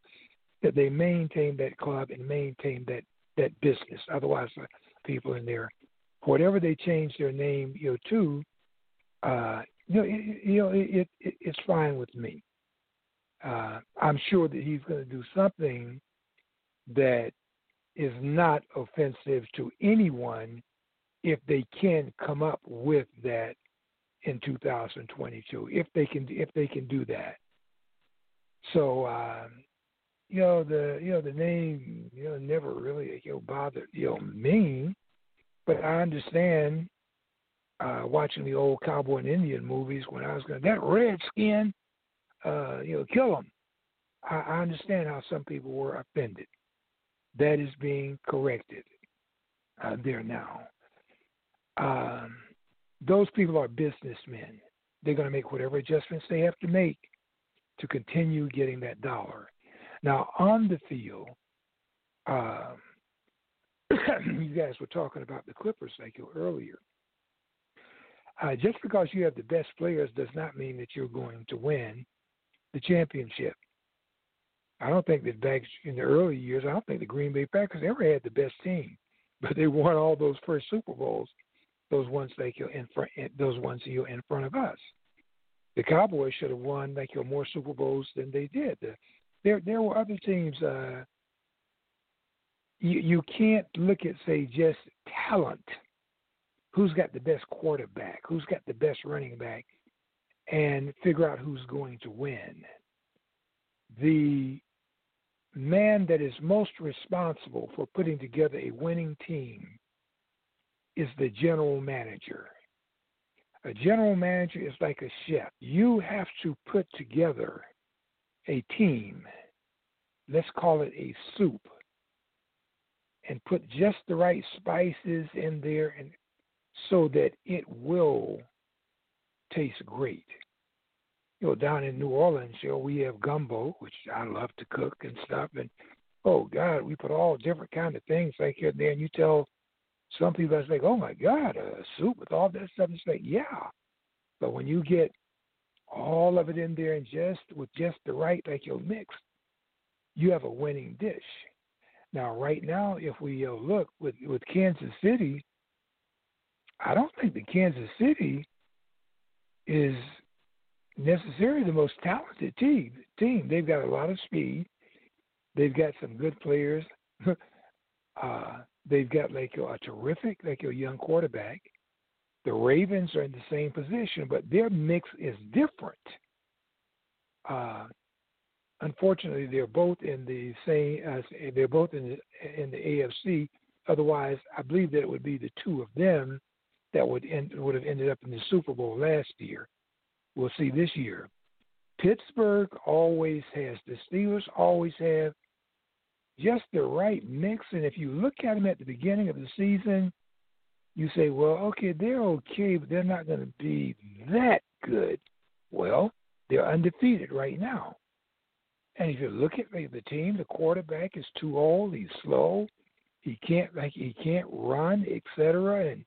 that they maintain that club and maintain that that business. Otherwise, the people in there, whatever they change their name, you know, to, uh, you know, it, you know, it, it it's fine with me. Uh, I'm sure that he's going to do something that is not offensive to anyone if they can come up with that in 2022 if they can if they can do that. So um, you know the you know the name you know never really you know bothered you know me but i understand uh watching the old cowboy and indian movies when i was going that redskin uh you know kill them I, I understand how some people were offended. That is being corrected uh, there now um, those people are businessmen. They're going to make whatever adjustments they have to make to continue getting that dollar. Now, on the field, uh, you guys were talking about the Clippers you earlier. Uh, just because you have the best players does not mean that you're going to win the championship. I don't think that back in the early years, I don't think the Green Bay Packers ever had the best team, but they won all those first Super Bowls, those ones like you're in front, those ones you're in front of us. The Cowboys should have won like you more Super Bowls than they did. There, there were other teams. Uh, you you can't look at say just talent. Who's got the best quarterback? Who's got the best running back? And figure out who's going to win. The man that is most responsible for putting together a winning team is the general manager. A general manager is like a chef. You have to put together a team, let's call it a soup, and put just the right spices in there and so that it will taste great you know, down in New Orleans, you know, we have gumbo, which I love to cook and stuff. And oh God, we put all different kind of things like here and there. And you tell some people, are like, oh my God, a soup with all that stuff. It's like, yeah. But when you get all of it in there and just with just the right, like your mix, you have a winning dish. Now, right now, if we uh, look with with Kansas City, I don't think the Kansas City is necessarily the most talented team. Team. They've got a lot of speed. They've got some good players. uh, they've got like a, terrific, like a young quarterback. The Ravens are in the same position, but their mix is different. Uh, unfortunately, they're both in the same. Uh, they're both in the in the AFC. Otherwise, I believe that it would be the two of them that would end, would have ended up in the Super Bowl last year we'll see this year. Pittsburgh always has, the Steelers always have just the right mix. And if you look at them at the beginning of the season, you say, well, okay, they're okay, but they're not going to be that good. Well, they're undefeated right now. And if you look at the team, the quarterback is too old. He's slow. He can't like he can't run, etc. And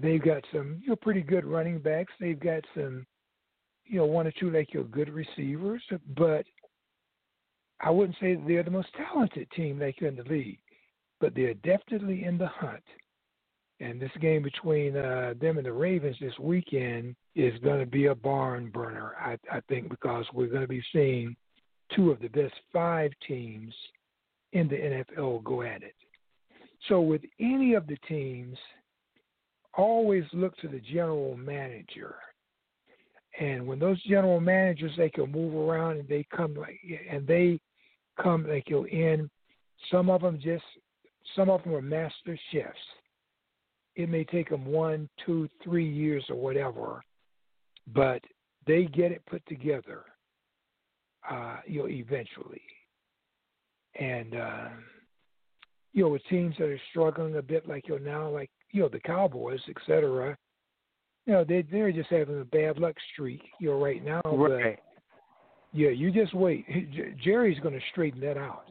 They've got some you know pretty good running backs. They've got some you know one or two like your good receivers, but I wouldn't say they're the most talented team like in the league, but they're definitely in the hunt. And this game between uh, them and the Ravens this weekend is going to be a barn burner, I, I think, because we're going to be seeing two of the best five teams in the NFL go at it. So, with any of the teams always look to the general manager. And when those general managers they can move around and they come and they come like you in, some of them just some of them are master chefs. It may take them one, two, three years or whatever, but they get it put together. Uh, you know, eventually, and uh, you know, with teams that are struggling a bit, like you know now, like you know the Cowboys, etc. You know they they're just having a bad luck streak. You know right now. Right. But, yeah, you just wait. Jerry's going to straighten that out,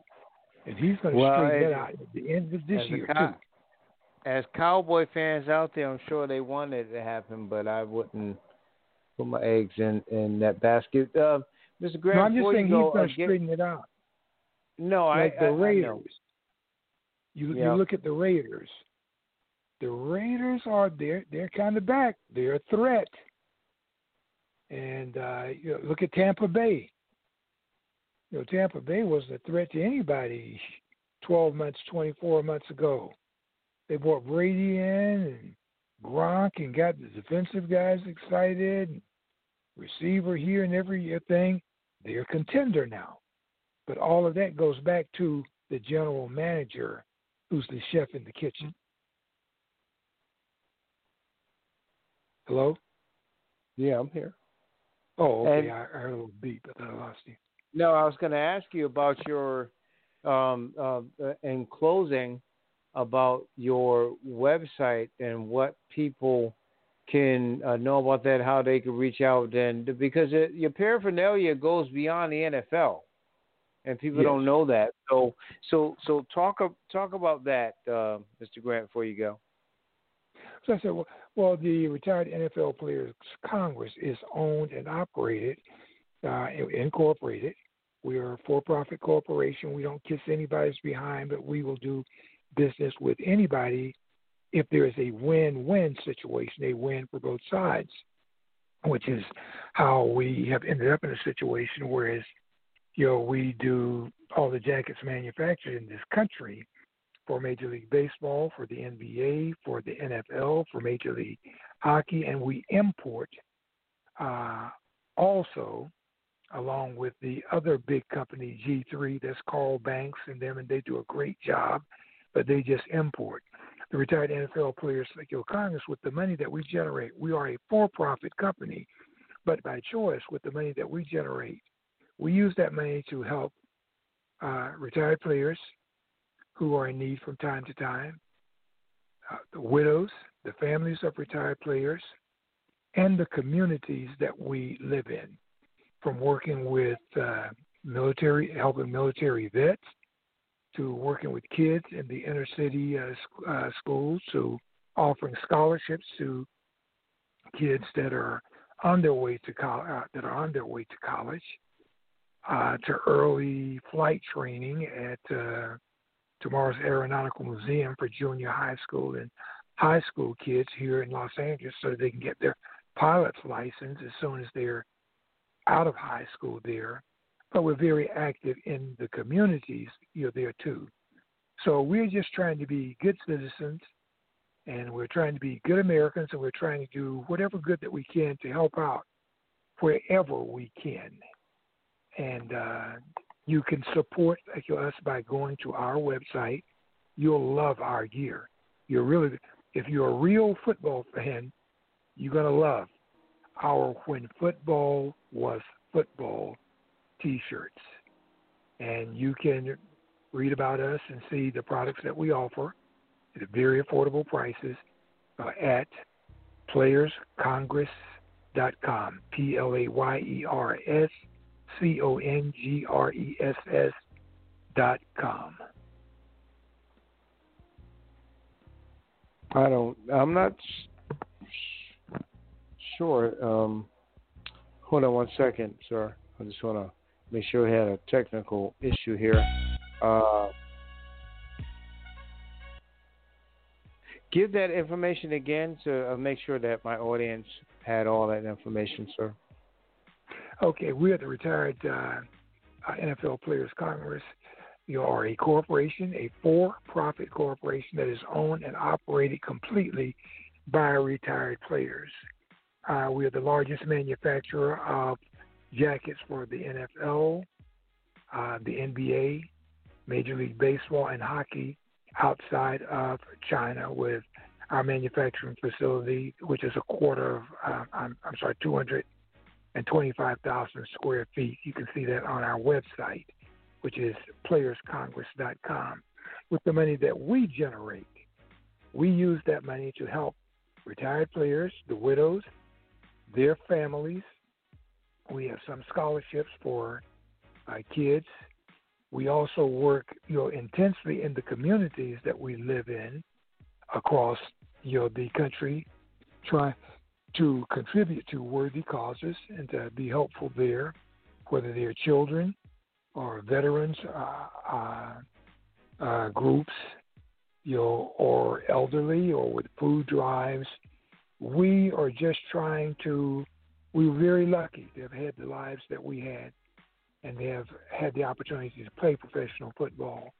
and he's going to well, straighten that out at the end of this year cow- too. As Cowboy fans out there, I'm sure they wanted it to happen, but I wouldn't put my eggs in in that basket. Uh, Mr. Grant, no, I'm just saying he's going to uh, straighten it out. No, like I, the I, Raiders. I. You Yeah. you look at the Raiders. The Raiders are they're they're kind of back. They're a threat. And uh, you know, look at Tampa Bay. You know, Tampa Bay wasn't a threat to anybody 12 months, 24 months ago. They brought Brady in and Gronk and got the defensive guys excited. Receiver here and everything. They're a contender now. But all of that goes back to the general manager who's the chef in the kitchen. Hello? Yeah, I'm here. Oh, okay. And- I, I heard a little beep, but I lost you. No, I was going to ask you about your, um, uh, in closing, about your website and what people can uh, know about that, how they can reach out, then because it, your paraphernalia goes beyond the NFL, and people Yes. don't know that. So, so, so talk talk about that, uh, Mr. Grant, before you go. So I said, well, well, the Retired NFL Players Congress is owned and operated, uh, incorporated. We are a for-profit corporation. We don't kiss anybody's behind, but we will do business with anybody if there is a win-win situation, a win for both sides, which is how we have ended up in a situation. Whereas, you know, we do all the jackets manufactured in this country for Major League Baseball, for the NBA, for the NFL, for Major League Hockey, and we import uh, also along with the other big company G3, that's Carl Banks and them, and they do a great job, but they just import. The retired NFL players like your Congress, with the money that we generate, we are a for-profit company, but by choice, with the money that we generate, we use that money to help uh, retired players who are in need from time to time, uh, the widows, the families of retired players, and the communities that we live in, from working with uh, military, helping military vets, to working with kids in the inner city uh, uh, schools, to offering scholarships to kids that are on their way to col- uh, that are on their way to college, uh, to early flight training at tomorrow's Aeronautical Museum for junior high school and high school kids here in Los Angeles so they can get their pilot's license as soon as they're out of high school there. But we're very active in the communities you know, there too. So we're just trying to be good citizens and we're trying to be good Americans and we're trying to do whatever good that we can to help out wherever we can. And uh, you can support us by going to our website. You'll love our gear. You're really, if you're a real football fan, you're gonna love our "When Football Was Football" T-shirts, and you can read about us and see the products that we offer at very affordable prices uh, at playerscongress.com. P L A Y E R S C O N G R E S S dot com. I don't. I'm not s- sure. Um, hold on one second, sir. I just want to make sure we had a technical issue here. Uh, give that information again to uh, make sure that my audience had all that information, sir. Okay, we are the retired uh, uh, NFL Players Congress. You are a corporation, a for-profit corporation that is owned and operated completely by retired players. Uh, we are the largest manufacturer of jackets for the NFL, uh, the NBA, Major League Baseball, and hockey outside of China with our manufacturing facility, which is a quarter of, uh, I'm, I'm sorry, 225,000 square feet. You can see that on our website, which is playerscongress.com. With the money that we generate, we use that money to help retired players, the widows, their families. We have some scholarships for uh, kids. We also work, you know, intensely in the communities that we live in across, you know, the country, trying to contribute to worthy causes and to be helpful there, whether they're children or veterans uh, uh, uh, groups, you know, or elderly or with food drives. We are just trying to. We were very lucky to have had the lives that we had, and they have had the opportunity to play professional football.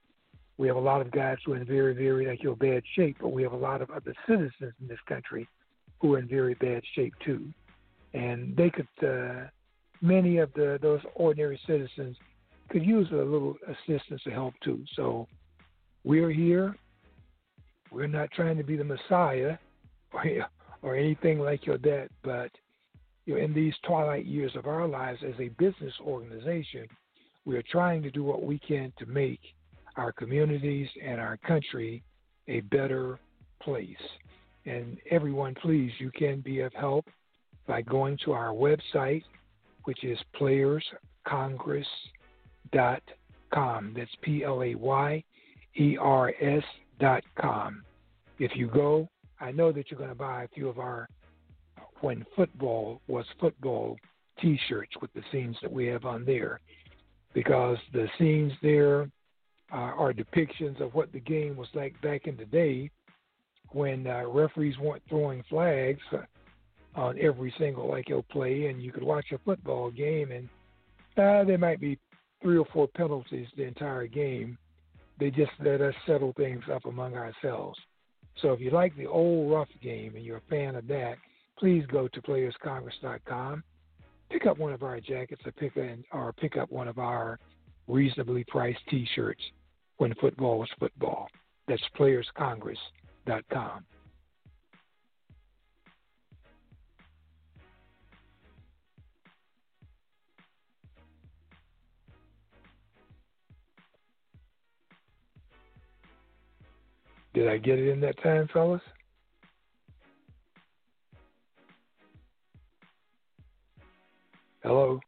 We have a lot of guys who are in very, very like you bad shape, but we have a lot of other citizens in this country who are in very bad shape too, and they could. Uh, many of the those ordinary citizens could use a little assistance or help too. So we're here. We're not trying to be the Messiah or, or anything like your that, but you know, in these twilight years of our lives as a business organization, we are trying to do what we can to make our communities and our country a better place. And everyone, please, you can be of help by going to our website, which is playerscongress.com. That's P L A Y E R S dot com. If you go, I know that you're going to buy a few of our when football was football T-shirts with the scenes that we have on there, because the scenes there uh, are depictions of what the game was like back in the day when uh, referees weren't throwing flags on every single like your play, and you could watch a football game and uh, there might be three or four penalties the entire game. They just let us settle things up among ourselves. So if you like the old rough game and you're a fan of that, please go to playerscongress.com, pick up one of our jackets or pick, a, or pick up one of our reasonably priced T-shirts when football was football. That's did I get it in that time, fellas? Hello?